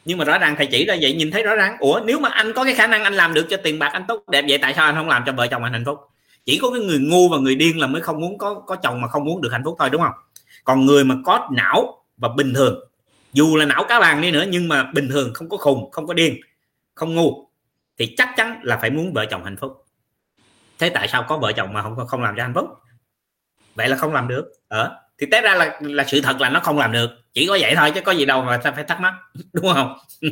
Nhưng mà rõ ràng thầy chỉ ra vậy nhìn thấy rõ ràng. Ủa nếu mà anh có cái khả năng anh làm được cho tiền bạc anh tốt đẹp vậy tại sao anh không làm cho vợ chồng anh hạnh phúc? Chỉ có cái người ngu và người điên là mới không muốn có có chồng mà không muốn được hạnh phúc thôi đúng không? Còn người mà có não và bình thường dù là não cá vàng đi nữa nhưng mà bình thường không có khùng không có điên không ngu thì chắc chắn là phải muốn vợ chồng hạnh phúc. Thế tại sao có vợ chồng mà không không làm cho hạnh phúc? Vậy là không làm được. Ở ờ, thì té ra là là sự thật là nó không làm được chỉ có vậy thôi chứ có gì đâu mà ta phải thắc mắc đúng không?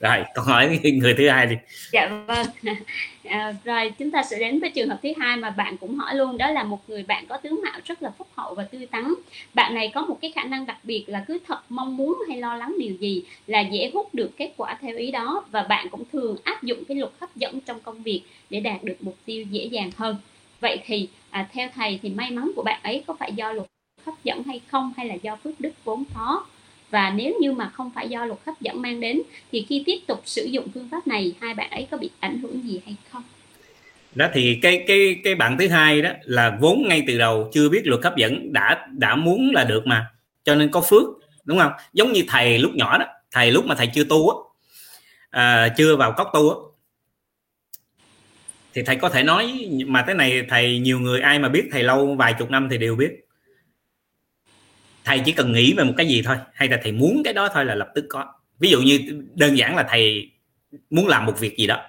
Rồi câu hỏi người thứ hai đi. Dạ vâng. À, rồi chúng ta sẽ đến với trường hợp thứ hai mà bạn cũng hỏi luôn. Đó là một người bạn có tướng mạo rất là phúc hậu và tươi tắn. Bạn này có một cái khả năng đặc biệt là cứ thật mong muốn hay lo lắng điều gì là dễ hút được kết quả theo ý đó. Và bạn cũng thường áp dụng cái luật hấp dẫn trong công việc để đạt được mục tiêu dễ dàng hơn. Vậy thì à, theo thầy thì may mắn của bạn ấy có phải do luật hấp dẫn hay không hay là do phước đức vốn có. Và nếu như mà không phải do luật hấp dẫn mang đến thì khi tiếp tục sử dụng phương pháp này hai bạn ấy có bị ảnh hưởng gì hay không? Đó thì cái cái cái bạn thứ hai đó là vốn ngay từ đầu chưa biết luật hấp dẫn đã đã muốn là được mà. Cho nên có phước đúng không? Giống như thầy lúc nhỏ đó thầy lúc mà thầy chưa tu á à, chưa vào cốc tu á thì thầy có thể nói mà cái này thầy nhiều người ai mà biết thầy lâu vài chục năm thì đều biết thầy chỉ cần nghĩ về một cái gì thôi hay là thầy muốn cái đó thôi là lập tức có. Ví dụ như đơn giản là thầy muốn làm một việc gì đó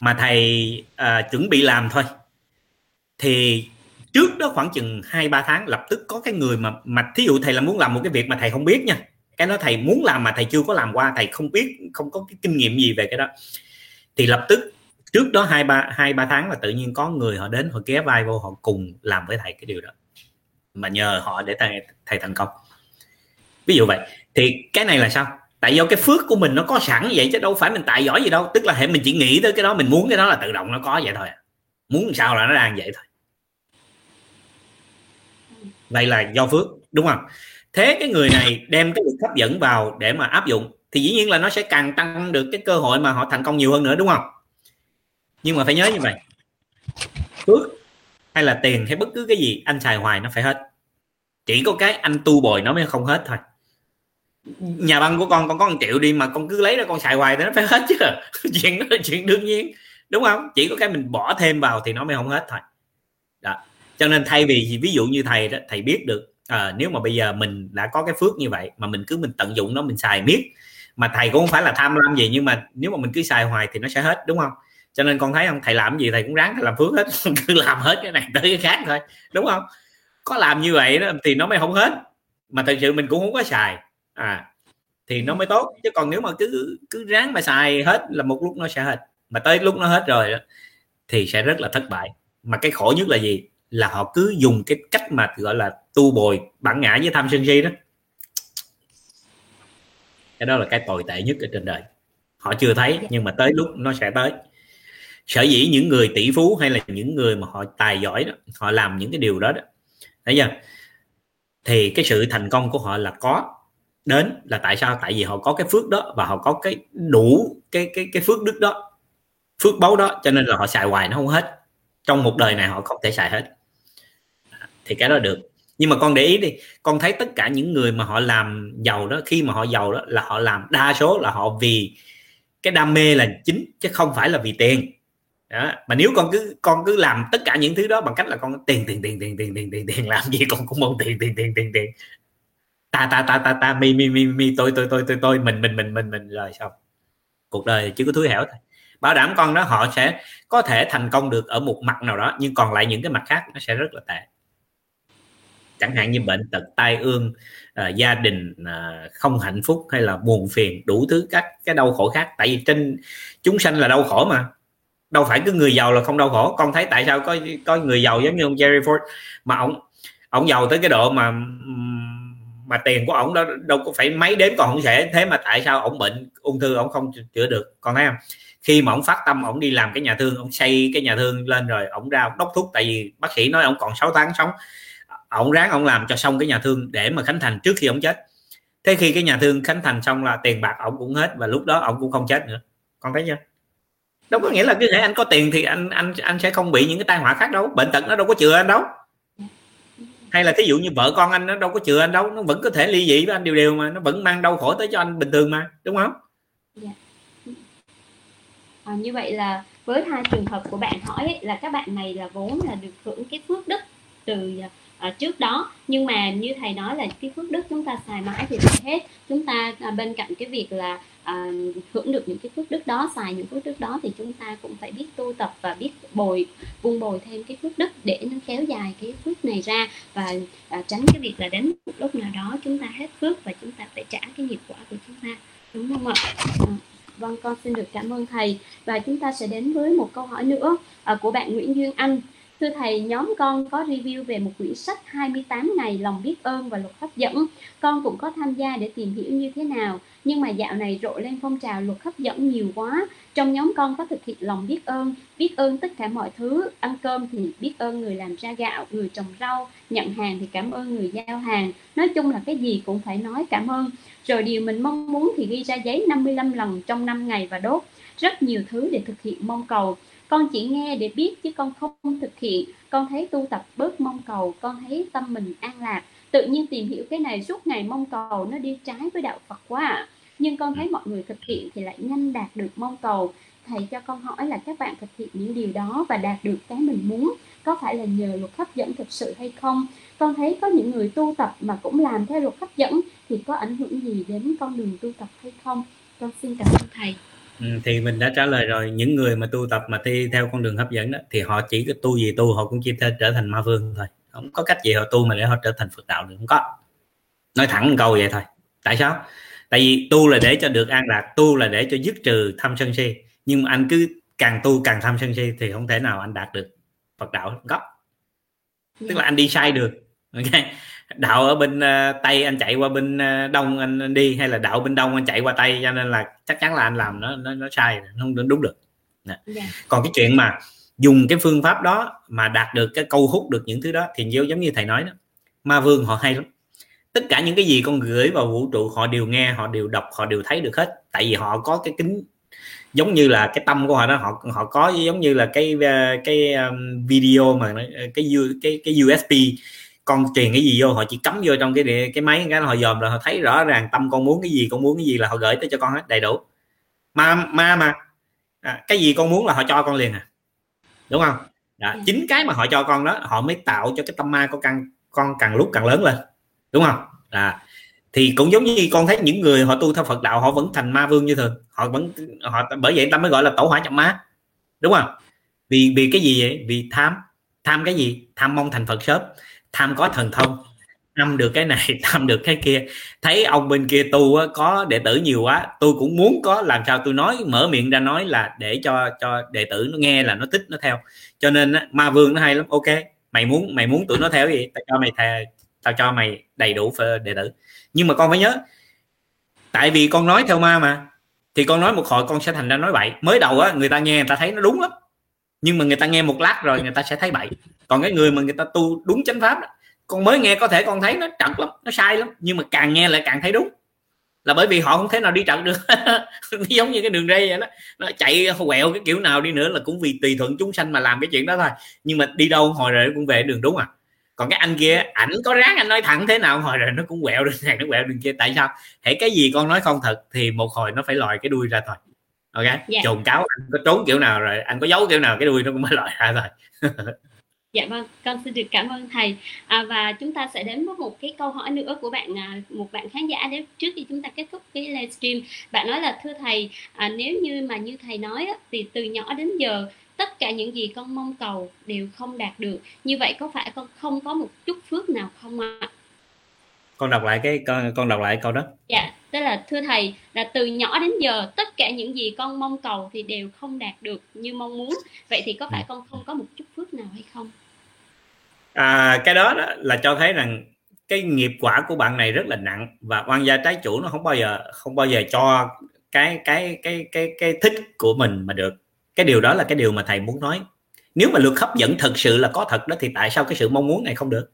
mà thầy uh, chuẩn bị làm thôi thì trước đó khoảng chừng hai ba tháng lập tức có cái người mà mà thí dụ thầy là muốn làm một cái việc mà thầy không biết nha cái đó thầy muốn làm mà thầy chưa có làm qua thầy không biết không có cái kinh nghiệm gì về cái đó thì lập tức trước đó hai ba hai ba tháng là tự nhiên có người họ đến họ ghé vai vô họ cùng làm với thầy cái điều đó mà nhờ họ để thầy thầy thành công. Ví dụ vậy, thì cái này là sao? Tại do cái phước của mình nó có sẵn vậy chứ đâu phải mình tài giỏi gì đâu. Tức là hệ mình chỉ nghĩ tới cái đó, mình muốn cái đó là tự động nó có vậy thôi à. muốn sao là nó đang vậy thôi. Vậy là do phước, đúng không? Thế cái người này đem cái lực hấp dẫn vào để mà áp dụng, thì dĩ nhiên là nó sẽ càng tăng được cái cơ hội mà họ thành công nhiều hơn nữa, đúng không? Nhưng mà phải nhớ như vậy, phước hay là tiền hay bất cứ cái gì anh xài hoài nó phải hết. Chỉ có cái anh tu bồi nó mới không hết thôi. Nhà băng của con con có một triệu đi mà con cứ lấy ra con xài hoài thì nó phải hết chứ. Chuyện đó là chuyện đương nhiên. Đúng không? Chỉ có cái mình bỏ thêm vào thì nó mới không hết thôi. Đó. Cho nên thay vì ví dụ như thầy đó thầy biết được à, nếu mà bây giờ mình đã có cái phước như vậy mà mình cứ mình tận dụng nó mình xài miết mà thầy cũng không phải là tham lam gì nhưng mà nếu mà mình cứ xài hoài thì nó sẽ hết đúng không? Cho nên con thấy không? Thầy làm gì thầy cũng ráng thầy làm phước hết. Cứ làm hết cái này tới cái khác thôi. Đúng không? Có làm như vậy đó thì nó mới không hết. Mà thật sự mình cũng không có xài. À thì nó mới tốt. Chứ còn nếu mà cứ cứ ráng mà xài hết là một lúc nó sẽ hết. Mà tới lúc nó hết rồi đó, thì sẽ rất là thất bại. Mà cái khổ nhất là gì? Là họ cứ dùng cái cách mà gọi là tu bồi bản ngã với tham sân si đó. Cái đó là cái tồi tệ nhất ở trên đời. Họ chưa thấy nhưng mà tới lúc nó sẽ tới sở dĩ những người tỷ phú hay là những người mà họ tài giỏi đó, họ làm những cái điều đó đó. Thấy chưa? Thì cái sự thành công của họ là có đến là tại sao? Tại vì họ có cái phước đó và họ có cái đủ cái cái cái phước đức đó, phước báu đó, cho nên là họ xài hoài nó không hết. Trong một đời này họ không thể xài hết. Thì cái đó được. Nhưng mà con để ý đi, con thấy tất cả những người mà họ làm giàu đó, khi mà họ giàu đó là họ làm đa số là họ vì cái đam mê là chính, chứ không phải là vì tiền đó. mà nếu con cứ con cứ làm tất cả những thứ đó bằng cách là con tiền tiền tiền tiền tiền tiền tiền tiền làm gì con cũng mong tiền tiền tiền tiền tiền. Ta ta ta ta ta mi mi mi mi tôi tôi tôi tôi tôi mình mình mình mình mình rồi xong. Cuộc đời chỉ có thúi hẻo thôi. Bảo đảm con đó họ sẽ có thể thành công được ở một mặt nào đó nhưng còn lại những cái mặt khác nó sẽ rất là tệ. Chẳng hạn như bệnh tật tai ương uh, gia đình uh, không hạnh phúc hay là buồn phiền đủ thứ các cái đau khổ khác. Tại vì trên chúng sanh là đau khổ mà đâu phải cứ người giàu là không đau khổ. Con thấy tại sao có có người giàu giống như ông Jerry Ford? Mà ông ông giàu tới cái độ mà mà tiền của ông đó đâu có phải mấy đếm còn không sẽ thế mà tại sao ông bệnh, ung thư ông không chữa được? Con thấy không? Khi mà ông phát tâm, ông đi làm cái nhà thương, ông xây cái nhà thương lên rồi ông ra đốc thuốc. Tại vì bác sĩ nói ông còn 6 tháng sống. Ông ráng ông làm cho xong cái nhà thương để mà khánh thành trước khi ông chết. Thế khi cái nhà thương khánh thành xong là tiền bạc ông cũng hết và lúc đó ông cũng không chết nữa. Con thấy chưa? Đâu có nghĩa là cứ thể anh có tiền thì anh anh anh sẽ không bị những cái tai họa khác đâu. Bệnh tật nó đâu có chừa anh đâu. Hay là thí dụ như vợ con anh nó đâu có chừa anh đâu. Nó vẫn có thể ly dị với anh điều điều mà. Nó vẫn mang đau khổ tới cho anh bình thường mà. Đúng không? Dạ. à, như vậy là với hai trường hợp của bạn hỏi ấy, là các bạn này là vốn là được hưởng cái phước đức từ à, trước đó. Nhưng mà như thầy nói là cái phước đức chúng ta xài mãi thì phải hết. Chúng ta à, bên cạnh cái việc là à, hưởng được những cái phước đức đó xài những phước đức đó thì chúng ta cũng phải biết tu tập và biết bồi vun bồi thêm cái phước đức để nó kéo dài cái phước này ra. Và à, tránh cái việc là đến một lúc nào đó chúng ta hết phước và chúng ta phải trả cái nghiệp quả của chúng ta. Đúng không ạ? À, vâng con xin được cảm ơn thầy. Và chúng ta sẽ đến với một câu hỏi nữa à, của bạn Nguyễn Duyên Anh. Thưa thầy, nhóm con có review về một quyển sách 28 ngày lòng biết ơn và luật hấp dẫn. Con cũng có tham gia để tìm hiểu như thế nào. Nhưng mà dạo này rộ lên phong trào luật hấp dẫn nhiều quá. Trong nhóm con có thực hiện lòng biết ơn, biết ơn tất cả mọi thứ. Ăn cơm thì biết ơn người làm ra gạo, người trồng rau. Nhận hàng thì cảm ơn người giao hàng. Nói chung là cái gì cũng phải nói cảm ơn. Rồi điều mình mong muốn thì ghi ra giấy 55 lần trong 5 ngày và đốt. Rất nhiều thứ để thực hiện mong cầu con chỉ nghe để biết chứ con không thực hiện. Con thấy tu tập bớt mong cầu, con thấy tâm mình an lạc. Tự nhiên tìm hiểu cái này suốt ngày mong cầu nó đi trái với đạo Phật quá à. nhưng con thấy mọi người thực hiện thì lại nhanh đạt được mong cầu. Thầy cho con hỏi là các bạn thực hiện những điều đó và đạt được cái mình muốn, có phải là nhờ luật hấp dẫn thực sự hay không? Con thấy có những người tu tập mà cũng làm theo luật hấp dẫn thì có ảnh hưởng gì đến con đường tu tập hay không? Con xin cảm ơn thầy. Ừ, thì mình đã trả lời rồi. Những người mà tu tập mà thi theo con đường hấp dẫn đó thì họ chỉ có tu gì tu họ cũng chỉ trở thành ma vương thôi. Không có cách gì họ tu mà để họ trở thành phật đạo được không có. Nói thẳng một câu vậy thôi. Tại sao? Tại vì tu là để cho được an lạc tu là để cho dứt trừ tham sân si. Nhưng mà anh cứ càng tu càng tham sân si thì không thể nào anh đạt được phật đạo. Không có. Tức là anh đi sai được ok? Đạo ở bên uh, tây anh chạy qua bên uh, đông anh, anh đi hay là đạo bên đông anh chạy qua tây cho nên là chắc chắn là anh làm nó nó, nó sai nó không đúng được yeah. Dạ. còn cái chuyện mà dùng cái phương pháp đó mà đạt được cái câu hút được những thứ đó thì giống như thầy nói đó ma vương họ hay lắm tất cả những cái gì con gửi vào vũ trụ họ đều nghe họ đều đọc họ đều thấy được hết tại vì họ có cái kính giống như là cái tâm của họ đó họ họ có giống như là cái cái um, video mà cái cái cái USB con truyền cái gì vô họ chỉ cắm vô trong cái cái máy cái họ dòm là họ thấy rõ ràng tâm con muốn cái gì con muốn cái gì là họ gửi tới cho con hết đầy đủ. Ma ma mà à, cái gì con muốn là họ cho con liền à. Đúng không? Đó, ừ. chính cái mà họ cho con đó họ mới tạo cho cái tâm ma của con con càng lúc càng lớn lên. Đúng không? À thì cũng giống như con thấy những người họ tu theo Phật đạo họ vẫn thành ma vương như thường. Họ vẫn họ bởi vậy ta mới gọi là tổ hỏa chậm má đúng không? Vì vì cái gì vậy? Vì tham. Tham cái gì? Tham mong thành Phật sớm tham có thần thông tham được cái này tham được cái kia. Thấy ông bên kia tu á, có đệ tử nhiều quá tôi cũng muốn có làm sao tôi nói mở miệng ra nói là để cho cho đệ tử nó nghe là nó thích nó theo. Cho nên á, ma vương nó hay lắm ok mày muốn mày muốn tụi nó theo gì tao cho mày thề tao cho mày đầy đủ đệ tử. Nhưng mà con phải nhớ tại vì con nói theo ma mà thì con nói một hồi con sẽ thành ra nói bậy. Mới đầu á người ta nghe người ta thấy nó đúng lắm nhưng mà người ta nghe một lát rồi người ta sẽ thấy bậy. Còn cái người mà người ta tu đúng chánh pháp đó, con mới nghe có thể con thấy nó trật lắm nó sai lắm nhưng mà càng nghe lại càng thấy đúng. Là bởi vì họ không thể nào đi trật được. Giống như cái đường ray vậy đó. Nó chạy quẹo cái kiểu nào đi nữa là cũng vì tùy thuận chúng sanh mà làm cái chuyện đó thôi. Nhưng mà đi đâu hồi rồi cũng về đường đúng à. Còn cái anh kia ảnh có ráng anh nói thẳng thế nào hồi rồi nó cũng quẹo đường này nó quẹo đường kia. Tại sao? Hãy cái gì con nói không thật thì một hồi nó phải lòi cái đuôi ra thôi ok. Dạ. trồn cáo anh có trốn kiểu nào rồi anh có giấu kiểu nào cái đuôi nó cũng mới lòi ra thôi Dạ vâng, con xin được cảm ơn thầy à, và chúng ta sẽ đến với một cái câu hỏi nữa của bạn à, một bạn khán giả nếu trước khi chúng ta kết thúc cái livestream bạn nói là thưa thầy à, nếu như mà như thầy nói thì từ nhỏ đến giờ tất cả những gì con mong cầu đều không đạt được như vậy có phải con không có một chút phước nào không ạ? À? Con đọc lại cái con con đọc lại câu đó. Dạ, tức là thưa thầy là từ nhỏ đến giờ tất cả những gì con mong cầu thì đều không đạt được như mong muốn. Vậy thì có phải con không có một chút phước nào hay không? À, cái đó, đó là cho thấy rằng cái nghiệp quả của bạn này rất là nặng và oan gia trái chủ nó không bao giờ không bao giờ cho cái cái cái cái cái thích của mình mà được. Cái điều đó là cái điều mà thầy muốn nói. Nếu mà luật hấp dẫn thật sự là có thật đó thì tại sao cái sự mong muốn này không được?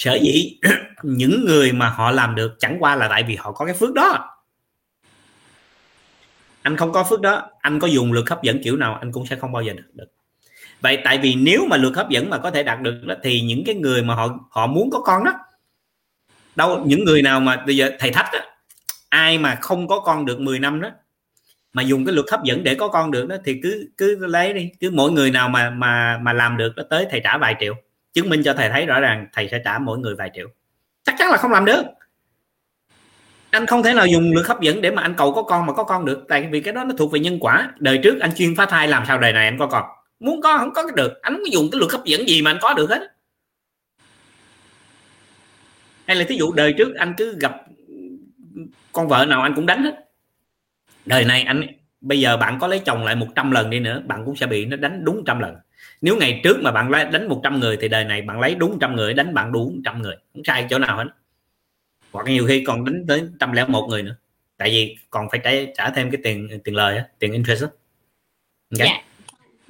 Sở dĩ những người mà họ làm được chẳng qua là tại vì họ có cái phước đó. Anh không có phước đó anh có dùng lực hấp dẫn kiểu nào anh cũng sẽ không bao giờ được được. Vậy tại vì nếu mà lực hấp dẫn mà có thể đạt được đó thì những cái người mà họ họ muốn có con đó đâu những người nào mà bây giờ thầy thách đó, ai mà không có con được 10 năm đó mà dùng cái luật hấp dẫn để có con được đó thì cứ cứ lấy đi. Cứ mỗi người nào mà mà mà làm được đó tới thầy trả vài triệu chứng minh cho thầy thấy rõ ràng thầy sẽ trả mỗi người vài triệu. Chắc chắn là không làm được. Anh không thể nào dùng lực hấp dẫn để mà anh cầu có con mà có con được. Tại vì cái đó nó thuộc về nhân quả. Đời trước anh chuyên phá thai làm sao đời này anh có con? Muốn có không có được. Anh không dùng cái lực hấp dẫn gì mà anh có được hết. Hay là thí dụ đời trước anh cứ gặp con vợ nào anh cũng đánh hết. Đời này anh, bây giờ bạn có lấy chồng lại 100 lần đi nữa, bạn cũng sẽ bị nó đánh đúng trăm lần nếu ngày trước mà bạn lấy đánh 100 người thì đời này bạn lấy đúng trăm người đánh bạn đủ trăm người không sai chỗ nào hết hoặc nhiều khi còn đánh tới trăm lẻ một người nữa tại vì còn phải trả, trả thêm cái tiền tiền lời tiền interest đó. Okay. Yeah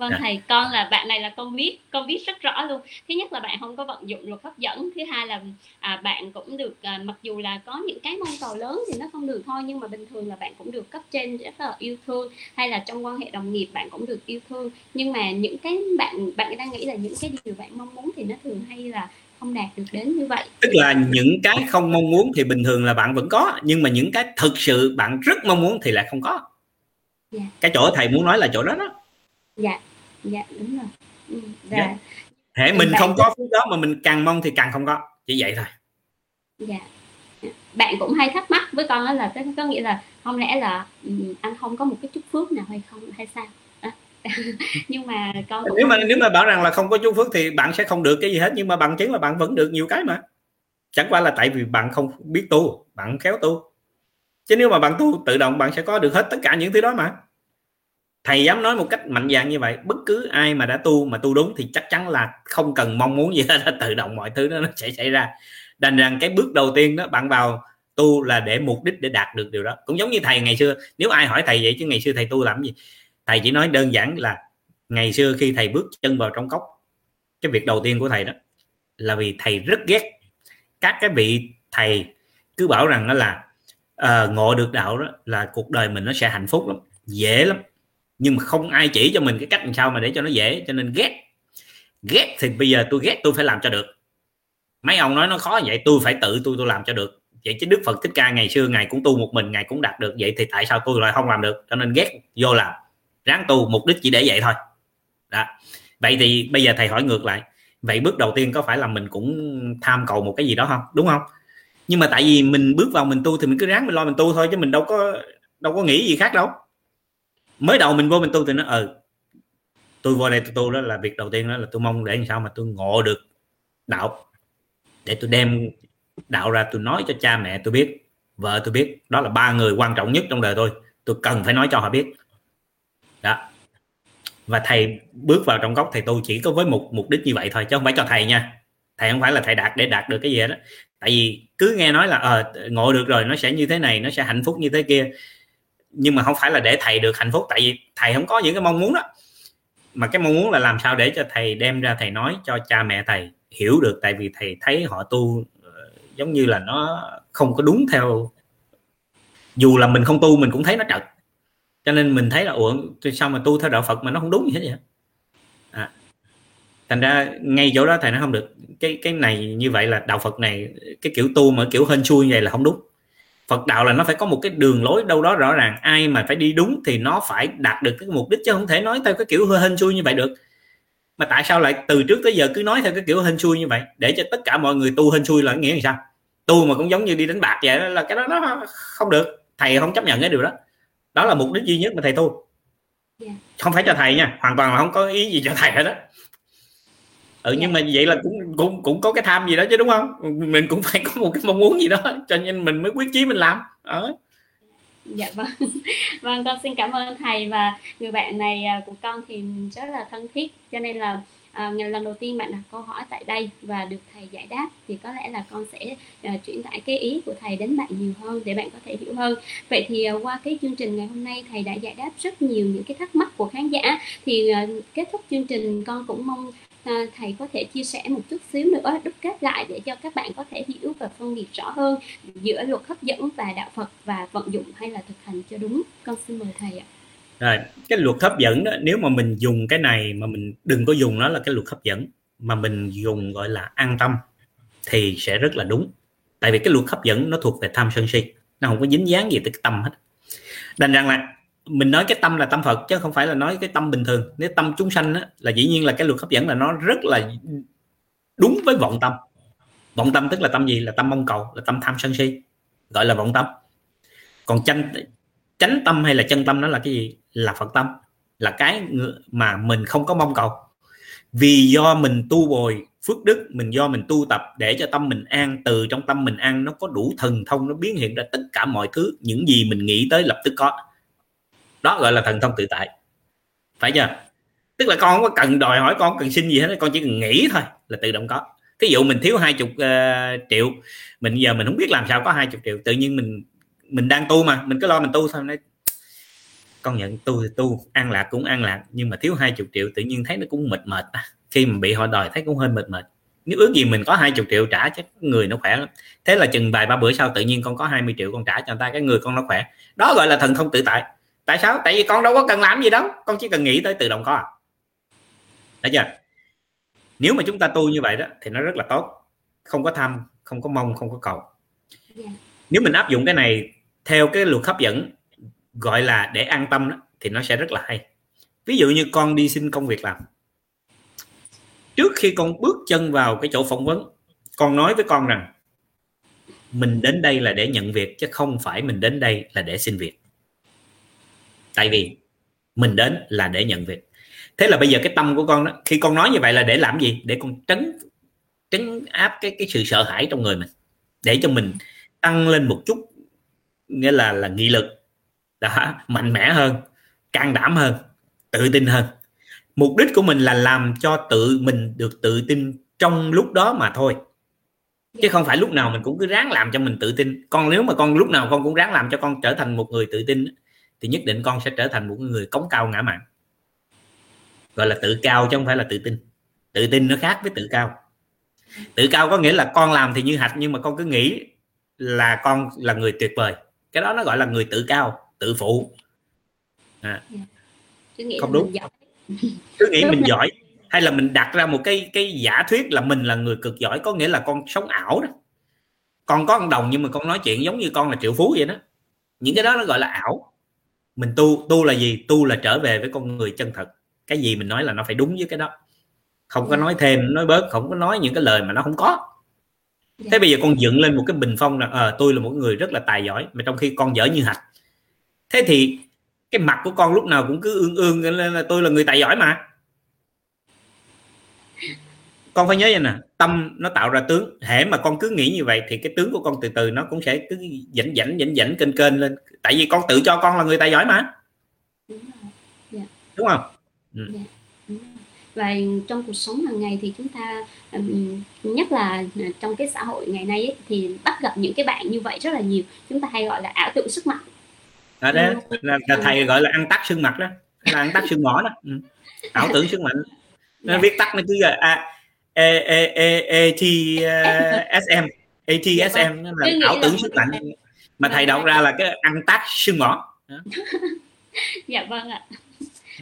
vâng dạ. thầy con là bạn này là con biết con biết rất rõ luôn thứ nhất là bạn không có vận dụng luật hấp dẫn thứ hai là à, bạn cũng được à, mặc dù là có những cái mong cầu lớn thì nó không được thôi nhưng mà bình thường là bạn cũng được cấp trên rất là yêu thương hay là trong quan hệ đồng nghiệp bạn cũng được yêu thương nhưng mà những cái bạn bạn đang nghĩ là những cái điều bạn mong muốn thì nó thường hay là không đạt được đến như vậy tức là những cái không mong muốn thì bình thường là bạn vẫn có nhưng mà những cái thực sự bạn rất mong muốn thì lại không có yeah. Dạ. cái chỗ thầy muốn nói là chỗ đó đó dạ dạ đúng rồi. Ừ, dạ. hệ mình không có phút đó mà mình càng mong thì càng không có. Chỉ vậy thôi. Dạ. Bạn cũng hay thắc mắc với con là có nghĩa là không lẽ là ừ, anh không có một cái chút phước nào hay không hay sao? Nhưng mà con nếu mà nếu mà bảo rằng là không có chút phước thì bạn sẽ không được cái gì hết nhưng mà bằng chứng là bạn vẫn được nhiều cái mà. Chẳng qua là tại vì bạn không biết tu bạn khéo tu. Chứ nếu mà bạn tu tự động bạn sẽ có được hết tất cả những thứ đó mà thầy dám nói một cách mạnh dạn như vậy bất cứ ai mà đã tu mà tu đúng thì chắc chắn là không cần mong muốn gì hết tự động mọi thứ đó nó sẽ xảy ra. Đành rằng cái bước đầu tiên đó bạn vào tu là để mục đích để đạt được điều đó. Cũng giống như thầy ngày xưa nếu ai hỏi thầy vậy chứ ngày xưa thầy tu làm gì? Thầy chỉ nói đơn giản là ngày xưa khi thầy bước chân vào trong cốc cái việc đầu tiên của thầy đó là vì thầy rất ghét các cái vị thầy cứ bảo rằng đó là uh, ngộ được đạo đó là cuộc đời mình nó sẽ hạnh phúc lắm dễ lắm nhưng mà không ai chỉ cho mình cái cách làm sao mà để cho nó dễ, cho nên ghét. Ghét thì bây giờ tôi ghét, tôi phải làm cho được. Mấy ông nói nó khó vậy, tôi phải tự tôi tôi làm cho được. Vậy chứ đức phật thích ca ngày xưa ngày cũng tu một mình ngày cũng đạt được. Vậy thì tại sao tôi lại không làm được? Cho nên ghét, vô làm. Ráng tu, mục đích chỉ để vậy thôi. Đó. Vậy thì bây giờ thầy hỏi ngược lại, vậy bước đầu tiên có phải là mình cũng tham cầu một cái gì đó không? Đúng không? Nhưng mà tại vì mình bước vào mình tu thì mình cứ ráng mình lo mình tu thôi, chứ mình đâu có đâu có nghĩ gì khác đâu mới đầu mình vô mình tu thì nó ừ tôi vô đây tôi tu đó là việc đầu tiên đó là tôi mong để làm sao mà tôi ngộ được đạo. Để tôi đem đạo ra tôi nói cho cha mẹ tôi biết vợ tôi biết. Đó là ba người quan trọng nhất trong đời tôi. Tôi cần phải nói cho họ biết. Đó. Và thầy bước vào trong góc thầy tu chỉ có với một mục đích như vậy thôi chứ không phải cho thầy nha. Thầy không phải là thầy đạt để đạt được cái gì đó tại vì cứ nghe nói là ờ à, ngộ được rồi nó sẽ như thế này nó sẽ hạnh phúc như thế kia nhưng mà không phải là để thầy được hạnh phúc tại vì thầy không có những cái mong muốn đó. Mà cái mong muốn là làm sao để cho thầy đem ra thầy nói cho cha mẹ thầy hiểu được tại vì thầy thấy họ tu ờ, giống như là nó không có đúng theo. Dù là mình không tu mình cũng thấy nó trật. Cho nên mình thấy là ủa sao mà tu theo đạo Phật mà nó không đúng gì hết vậy à, thành ra ngay chỗ đó thầy nó không được. Cái cái này như vậy là đạo Phật này cái kiểu tu mà kiểu hên xui như vậy là không đúng. Phật đạo là nó phải có một cái đường lối đâu đó rõ ràng. Ai mà phải đi đúng thì nó phải đạt được cái mục đích chứ không thể nói theo cái kiểu hơi hên xui như vậy được. Mà tại sao lại từ trước tới giờ cứ nói theo cái kiểu hên xui như vậy? Để cho tất cả mọi người tu hên xui là nghĩa là sao? Tu mà cũng giống như đi đánh bạc vậy đó là cái đó nó không được. Thầy không chấp nhận cái điều đó. Đó là mục đích duy nhất mà thầy tu. Yeah. Dạ. không phải cho thầy nha hoàn toàn là không có ý gì cho thầy hết đó ừ nhưng dạ. mà vậy là cũng cũng cũng có cái tham gì đó chứ đúng không? Mình cũng phải có một cái mong muốn gì đó cho nên mình mới quyết chí mình làm. Ở dạ vâng. Vâng con xin cảm ơn thầy và người bạn này à, của con thì rất là thân thiết. Cho nên là à, lần đầu tiên bạn đặt câu hỏi tại đây và được thầy giải đáp thì có lẽ là con sẽ à, chuyển tải cái ý của thầy đến bạn nhiều hơn để bạn có thể hiểu hơn. Vậy thì à, qua cái chương trình ngày hôm nay thầy đã giải đáp rất nhiều những cái thắc mắc của khán giả. Thì à, kết thúc chương trình con cũng mong à, thầy có thể chia sẻ một chút xíu nữa đúc kết lại để cho các bạn có thể hiểu và phân biệt rõ hơn giữa luật hấp dẫn và đạo Phật và vận dụng hay là thực hành cho đúng. Con xin mời thầy ạ. Rồi cái luật hấp dẫn đó nếu mà mình dùng cái này mà mình đừng có dùng nó là cái luật hấp dẫn mà mình dùng gọi là an tâm thì sẽ rất là đúng. Tại vì cái luật hấp dẫn nó thuộc về tham sân si nó không có dính dáng gì tới cái tâm hết. Đành rằng là mình nói cái tâm là tâm Phật chứ không phải là nói cái tâm bình thường. Nếu tâm chúng sanh á, là dĩ nhiên là cái luật hấp dẫn là nó rất là đúng với vọng tâm. Vọng tâm tức là tâm gì? Là tâm mong cầu là tâm tham sân si gọi là vọng tâm. Còn chánh chánh tâm hay là chân tâm nó là cái gì? Là phật tâm là cái mà mình không có mong cầu. Vì do mình tu bồi phước đức mình do mình tu tập để cho tâm mình an từ trong tâm mình an nó có đủ thần thông nó biến hiện ra tất cả mọi thứ những gì mình nghĩ tới lập tức có đó gọi là thần thông tự tại. Phải chưa? Tức là con không có cần đòi hỏi con cần xin gì hết con chỉ cần nghĩ thôi là tự động có. Thí dụ mình thiếu hai chục uh, triệu mình giờ mình không biết làm sao có hai chục triệu tự nhiên mình mình đang tu mà mình cứ lo mình tu thôi nói con nhận tu thì tu ăn lạc cũng ăn lạc nhưng mà thiếu hai chục triệu tự nhiên thấy nó cũng mệt mệt à. khi mà bị họ đòi thấy cũng hơi mệt mệt. Nếu ước gì mình có hai chục triệu trả chắc người nó khỏe lắm. Thế là chừng vài ba bữa sau tự nhiên con có 20 triệu con trả cho người ta cái người con nó khỏe. Đó gọi là thần thông tự tại tại sao? Tại vì con đâu có cần làm gì đâu. Con chỉ cần nghĩ tới tự động có à thấy chưa? Nếu mà chúng ta tu như vậy đó thì nó rất là tốt. Không có tham không có mong không có cầu. Dạ. nếu mình áp dụng cái này theo cái luật hấp dẫn gọi là để an tâm đó, thì nó sẽ rất là hay. Ví dụ như con đi xin công việc làm. Trước khi con bước chân vào cái chỗ phỏng vấn con nói với con rằng mình đến đây là để nhận việc chứ không phải mình đến đây là để xin việc tại vì mình đến là để nhận việc. Thế là bây giờ cái tâm của con đó, khi con nói như vậy là để làm gì? Để con trấn trấn áp cái cái sự sợ hãi trong người mình. Để cho mình tăng lên một chút, nghĩa là là nghị lực, đó, mạnh mẽ hơn, can đảm hơn, tự tin hơn. Mục đích của mình là làm cho tự mình được tự tin trong lúc đó mà thôi. Chứ không phải lúc nào mình cũng cứ ráng làm cho mình tự tin. Con, nếu mà con lúc nào con cũng ráng làm cho con trở thành một người tự tin thì nhất định con sẽ trở thành một người cống cao ngã mạn. Gọi là tự cao chứ không phải là tự tin. Tự tin nó khác với tự cao. Tự cao có nghĩa là con làm thì như hạch nhưng mà con cứ nghĩ là con là người tuyệt vời. Cái đó nó gọi là người tự cao tự phụ. À. không đúng. cứ nghĩ mình giỏi hay là mình đặt ra một cái cái giả thuyết là mình là người cực giỏi có nghĩa là con sống ảo đó. Con có con đồng nhưng mà con nói chuyện giống như con là triệu phú vậy đó. Những cái đó nó gọi là ảo mình tu tu là gì? Tu là trở về với con người chân thật. Cái gì mình nói là nó phải đúng với cái đó. Không có nói thêm nói bớt không có nói những cái lời mà nó không có. Thế bây giờ con dựng lên một cái bình phong là à, tôi là một người rất là tài giỏi mà trong khi con dở như hạch. Thế thì cái mặt của con lúc nào cũng cứ ương ương lên là tôi là người tài giỏi mà con phải nhớ vậy nè tâm nó tạo ra tướng. Hễ mà con cứ nghĩ như vậy thì cái tướng của con từ từ nó cũng sẽ cứ dẫn dẫn dẫn dẫn kênh kênh lên. Tại vì con tự cho con là người tài giỏi mà. Dạ. đúng không? Ừ. dạ. và trong cuộc sống hàng ngày thì chúng ta nhất là trong cái xã hội ngày nay ấy, thì bắt gặp những cái bạn như vậy rất là nhiều. Chúng ta hay gọi là ảo tưởng sức mạnh. À, đó. Là, là thầy gọi là ăn tắt xương mặt đó. Là ăn tắt xương mỏ đó. Ừ. ảo tưởng sức mạnh. Nó dạ. viết tắt nó cứ là a e e e e t s m. A t s m nó là ảo tưởng sức mạnh. mà thầy đọc ra là cái ăn tắt xương mỏ dạ vâng ạ.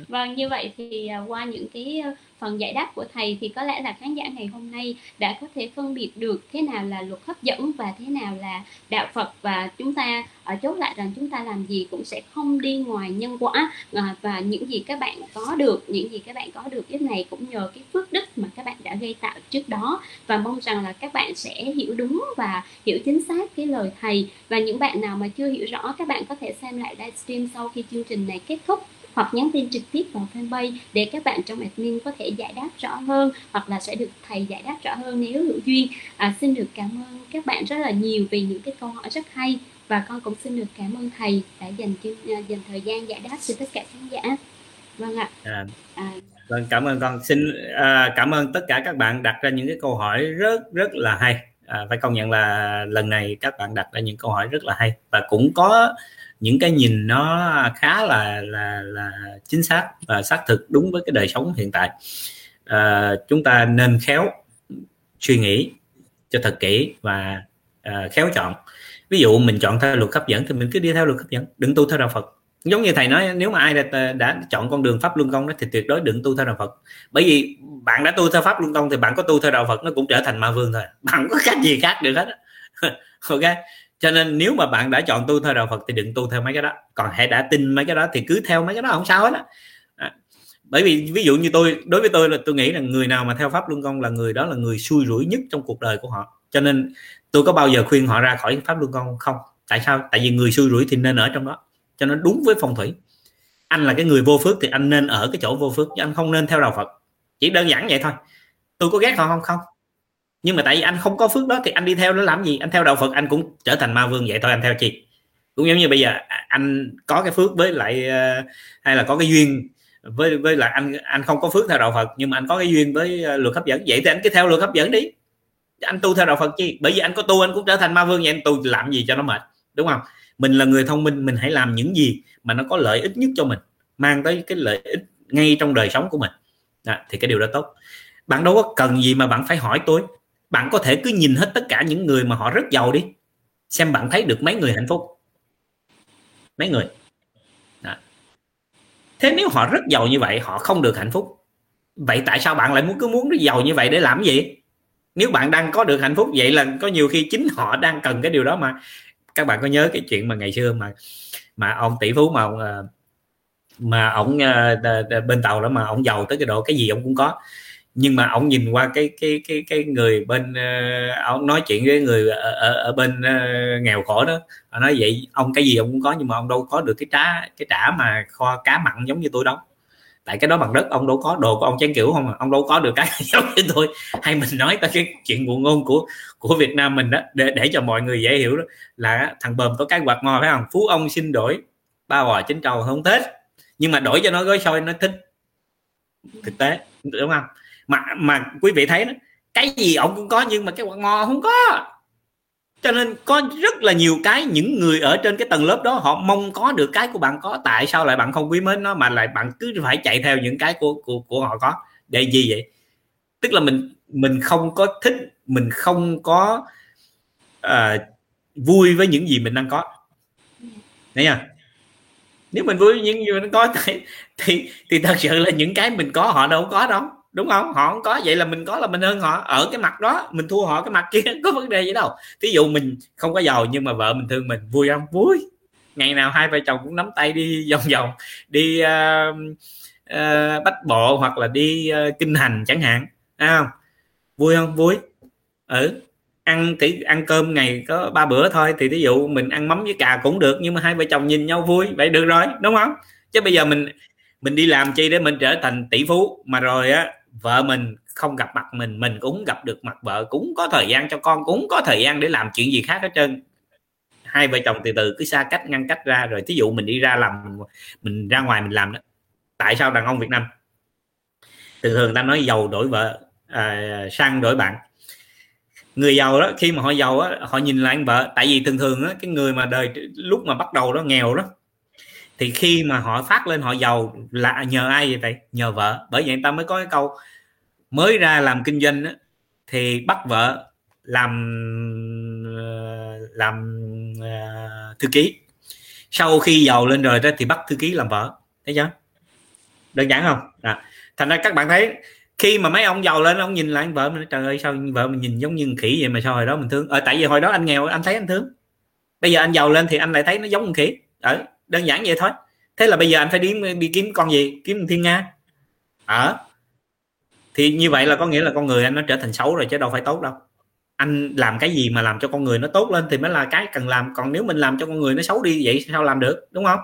Vâng như vậy thì à, qua những cái phần giải đáp của thầy thì có lẽ là khán giả ngày hôm nay đã có thể phân biệt được thế nào là luật hấp dẫn và thế nào là đạo Phật. Và chúng ta, ở chốt lại rằng chúng ta làm gì cũng sẽ không đi ngoài nhân quả à, và những gì các bạn có được, những gì các bạn có được lúc này cũng nhờ cái phước đức mà các bạn đã gây tạo trước đó. Và mong rằng là các bạn sẽ hiểu đúng và hiểu chính xác cái lời thầy. Và những bạn nào mà chưa hiểu rõ, các bạn có thể xem lại livestream sau khi chương trình này kết thúc hoặc nhắn tin trực tiếp vào fanpage để các bạn trong admin có thể giải đáp rõ hơn hoặc là sẽ được thầy giải đáp rõ hơn nếu hữu duyên. À, xin được cảm ơn các bạn rất là nhiều vì những cái câu hỏi rất hay và con cũng xin được cảm ơn thầy đã dành à, dành thời gian giải đáp cho tất cả khán giả. Vâng ạ. À, à. vâng cảm ơn con. Xin à, cảm ơn tất cả các bạn đặt ra những cái câu hỏi rất rất là hay. À, phải công nhận là lần này các bạn đặt ra những câu hỏi rất là hay và cũng có những cái nhìn nó khá là là là chính xác và xác thực đúng với cái đời sống hiện tại. À, chúng ta nên khéo suy nghĩ cho thật kỹ và à, khéo chọn. Ví dụ mình chọn theo luật hấp dẫn thì mình cứ đi theo luật hấp dẫn đừng tu theo đạo Phật. Giống như thầy nói nếu mà ai đã, đã chọn con đường pháp luân công đó thì tuyệt đối đừng tu theo đạo Phật. Bởi vì bạn đã tu theo pháp luân công thì bạn có tu theo đạo Phật nó cũng trở thành ma vương thôi. Bạn có cách gì khác được hết ok? Cho nên nếu mà bạn đã chọn tu theo đạo Phật thì đừng tu theo mấy cái đó. Còn hãy đã tin mấy cái đó thì cứ theo mấy cái đó, không sao hết á. À. bởi vì ví dụ như tôi, đối với tôi là tôi nghĩ là người nào mà theo pháp luân công là người đó là người xui rủi nhất trong cuộc đời của họ. Cho nên tôi có bao giờ khuyên họ ra khỏi pháp luân công không? Tại sao? Tại vì người xui rủi thì nên ở trong đó, cho nó đúng với phong thủy. Anh là cái người vô phước thì anh nên ở cái chỗ vô phước, chứ anh không nên theo đạo Phật. Chỉ đơn giản vậy thôi. Tôi có ghét họ không? Không nhưng mà tại vì anh không có phước đó thì anh đi theo nó làm gì? Anh theo đạo phật anh cũng trở thành ma vương vậy thôi anh theo chi? Cũng giống như bây giờ à, anh có cái phước với lại ờ, hay là có cái duyên với với là anh anh không có phước theo đạo Phật nhưng mà anh có cái duyên với ờ, luật hấp dẫn. Vậy thì anh cứ theo luật hấp dẫn đi. Anh tu theo đạo Phật chi? Bởi vì anh có tu anh cũng trở thành ma vương vậy anh tu làm gì cho nó mệt đúng không? Mình là người thông minh mình hãy làm những gì mà nó có lợi ích nhất cho mình mang tới cái lợi ích ngay trong đời sống của mình. Đó, thì cái điều đó tốt. Bạn đâu có cần gì mà bạn phải hỏi tôi bạn có thể cứ nhìn hết tất cả những người mà họ rất giàu đi. Xem bạn thấy được mấy người hạnh phúc. Mấy người. Đó. thế nếu họ rất giàu như vậy, họ không được hạnh phúc. Vậy tại sao bạn lại muốn cứ muốn giàu như vậy để làm gì? Nếu bạn đang có được hạnh phúc vậy là có nhiều khi chính họ đang cần cái điều đó mà. Các bạn có nhớ cái chuyện mà ngày xưa mà mà ông tỷ phú mà ờ, mà ông ờ, bên tàu đó mà ông giàu tới cái độ cái gì ông cũng có nhưng mà ông nhìn qua cái cái cái cái người bên uh, ông nói chuyện với người ở, ở, ở bên uh, nghèo khổ đó. Ông nói vậy ông cái gì ông cũng có nhưng mà ông đâu có được cái trá cái trả mà kho cá mặn giống như tôi đâu. Tại cái đó bằng đất ông đâu có đồ của ông chán kiểu không à. Ông đâu có được cái giống như tôi. Hay mình nói tới cái chuyện nguồn ngôn của của Việt Nam mình đó để để cho mọi người dễ hiểu đó là thằng bờm có cái quạt mò phải không? Phú ông xin đổi ba bò chín trầu không thích. Nhưng mà đổi cho nó gói xôi nó thích. Thực tế đúng không? Mà mà quý vị thấy đó cái gì ông cũng có nhưng mà cái quạt ngo không có. Cho nên có rất là nhiều cái những người ở trên cái tầng lớp đó họ mong có được cái của bạn có. Tại sao lại bạn không quý mến nó mà lại bạn cứ phải chạy theo những cái của của, của họ có? Để gì vậy? Tức là mình mình không có thích mình không có uh, vui với những gì mình đang có. Thấy chưa? Nếu mình vui với những gì mình có thì thì, thì thật sự là những cái mình có họ đâu có đâu đúng không? Họ không có vậy là mình có là mình hơn họ. Ở cái mặt đó mình thua họ cái mặt kia có vấn đề gì đâu. Thí dụ mình không có giàu nhưng mà vợ mình thương mình vui không? Vui. Ngày nào hai vợ chồng cũng nắm tay đi vòng vòng đi uh, uh, bách bộ hoặc là đi uh, kinh hành chẳng hạn à, không? Vui không? Vui. Ừ. Ăn thì ăn cơm ngày có ba bữa thôi thì ví dụ mình ăn mắm với cà cũng được nhưng mà hai vợ chồng nhìn nhau vui vậy được rồi đúng không? Chứ bây giờ mình mình đi làm chi để mình trở thành tỷ phú? Mà rồi á vợ mình không gặp mặt mình mình cũng gặp được mặt vợ cũng có thời gian cho con cũng có thời gian để làm chuyện gì khác hết trơn. Hai vợ chồng từ từ cứ xa cách ngăn cách ra rồi thí dụ mình đi ra làm mình ra ngoài mình làm đó tại sao đàn ông Việt Nam? Thường thường ta nói giàu đổi vợ à, sang đổi bạn. Người giàu đó khi mà họ giàu á họ nhìn lại anh vợ tại vì thường thường á cái người mà đời lúc mà bắt đầu đó nghèo đó thì khi mà họ phát lên họ giàu là nhờ ai vậy vậy nhờ vợ. Bởi vậy người ta mới có cái câu mới ra làm kinh doanh đó, thì bắt vợ làm ờ, làm uh, thư ký. Sau khi giàu lên rồi đó thì bắt thư ký làm vợ. Thấy chưa? Đơn giản không? À. thành ra các bạn thấy khi mà mấy ông giàu lên ông nhìn lại anh vợ mình trời ơi sao vợ mình nhìn giống như khỉ vậy mà sao hồi đó mình thương? Ở ờ, tại vì hồi đó anh nghèo anh thấy anh thương. Bây giờ anh giàu lên thì anh lại thấy nó giống khỉ. Ở đơn giản vậy thôi. Thế là bây giờ anh phải đi đi kiếm con gì? Kiếm thiên nga. Ở thì như vậy là có nghĩa là con người anh nó trở thành xấu rồi chứ đâu phải tốt đâu. Anh làm cái gì mà làm cho con người nó tốt lên thì mới là cái cần làm. Còn nếu mình làm cho con người nó xấu đi, vậy sao làm được? Đúng không?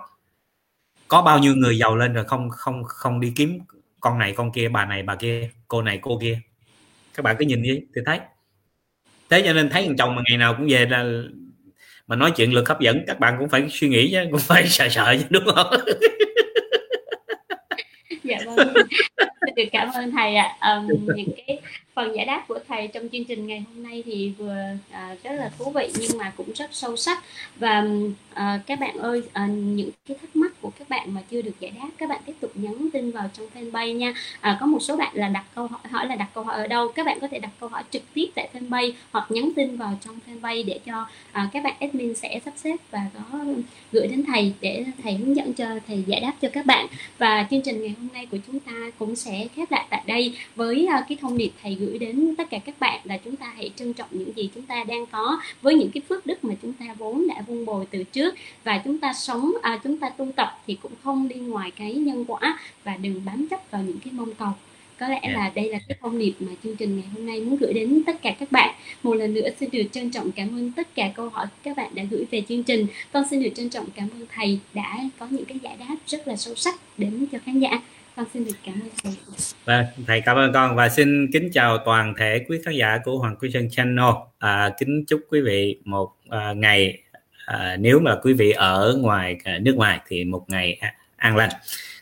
Có bao nhiêu người giàu lên rồi không không không đi kiếm con này, con kia, bà này, bà kia, cô này, cô kia? Các bạn cứ nhìn đi, thì thấy. Thế cho nên thấy thằng chồng mà ngày nào cũng về là mà nói chuyện lực hấp dẫn, các bạn cũng phải suy nghĩ chứ, cũng phải sợ sợ chứ, đúng không? Dạ vâng được cảm ơn thầy ạ. À. um, những cái phần giải đáp của thầy trong chương trình ngày hôm nay thì vừa uh, rất là thú vị nhưng mà cũng rất sâu sắc. Và uh, các bạn ơi uh, những cái thắc mắc của các bạn mà chưa được giải đáp các bạn tiếp tục nhắn tin vào trong fanpage nha. Uh, có một số bạn là đặt câu hỏi hỏi là đặt câu hỏi ở đâu? Các bạn có thể đặt câu hỏi trực tiếp tại fanpage hoặc nhắn tin vào trong fanpage để cho uh, các bạn admin sẽ sắp xếp và có gửi đến thầy để thầy hướng dẫn cho thầy giải đáp cho các bạn. Và chương trình ngày hôm nay của chúng ta cũng sẽ khép lại tại đây với uh, cái thông điệp thầy gửi đến tất cả các bạn là chúng ta hãy trân trọng những gì chúng ta đang có với những cái phước đức mà chúng ta vốn đã vun bồi từ trước. Và chúng ta sống à, chúng ta tu tập thì cũng không đi ngoài cái nhân quả và đừng bám chấp vào những cái mong cầu. Có lẽ yeah. là đây là cái thông điệp mà chương trình ngày hôm nay muốn gửi đến tất cả các bạn. Một lần nữa xin được trân trọng cảm ơn tất cả câu hỏi các bạn đã gửi về chương trình. Con xin được trân trọng cảm ơn thầy đã có những cái giải đáp rất là sâu sắc đến cho khán giả con xin được cảm ơn thầy. và thầy cảm ơn con và xin kính chào toàn thể quý khán giả của Hoàng Quý Sơn Channel. À, kính chúc quý vị một à, ngày à, nếu mà quý vị ở ngoài à, nước ngoài thì một ngày an lành.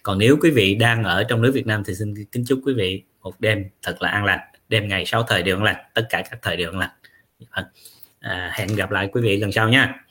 còn nếu quý vị đang ở trong nước Việt Nam thì xin kính chúc quý vị một đêm thật là an lành đêm ngày sáu thời đều an lành tất cả các thời đều an lành vâng. à, hẹn gặp lại quý vị lần sau nha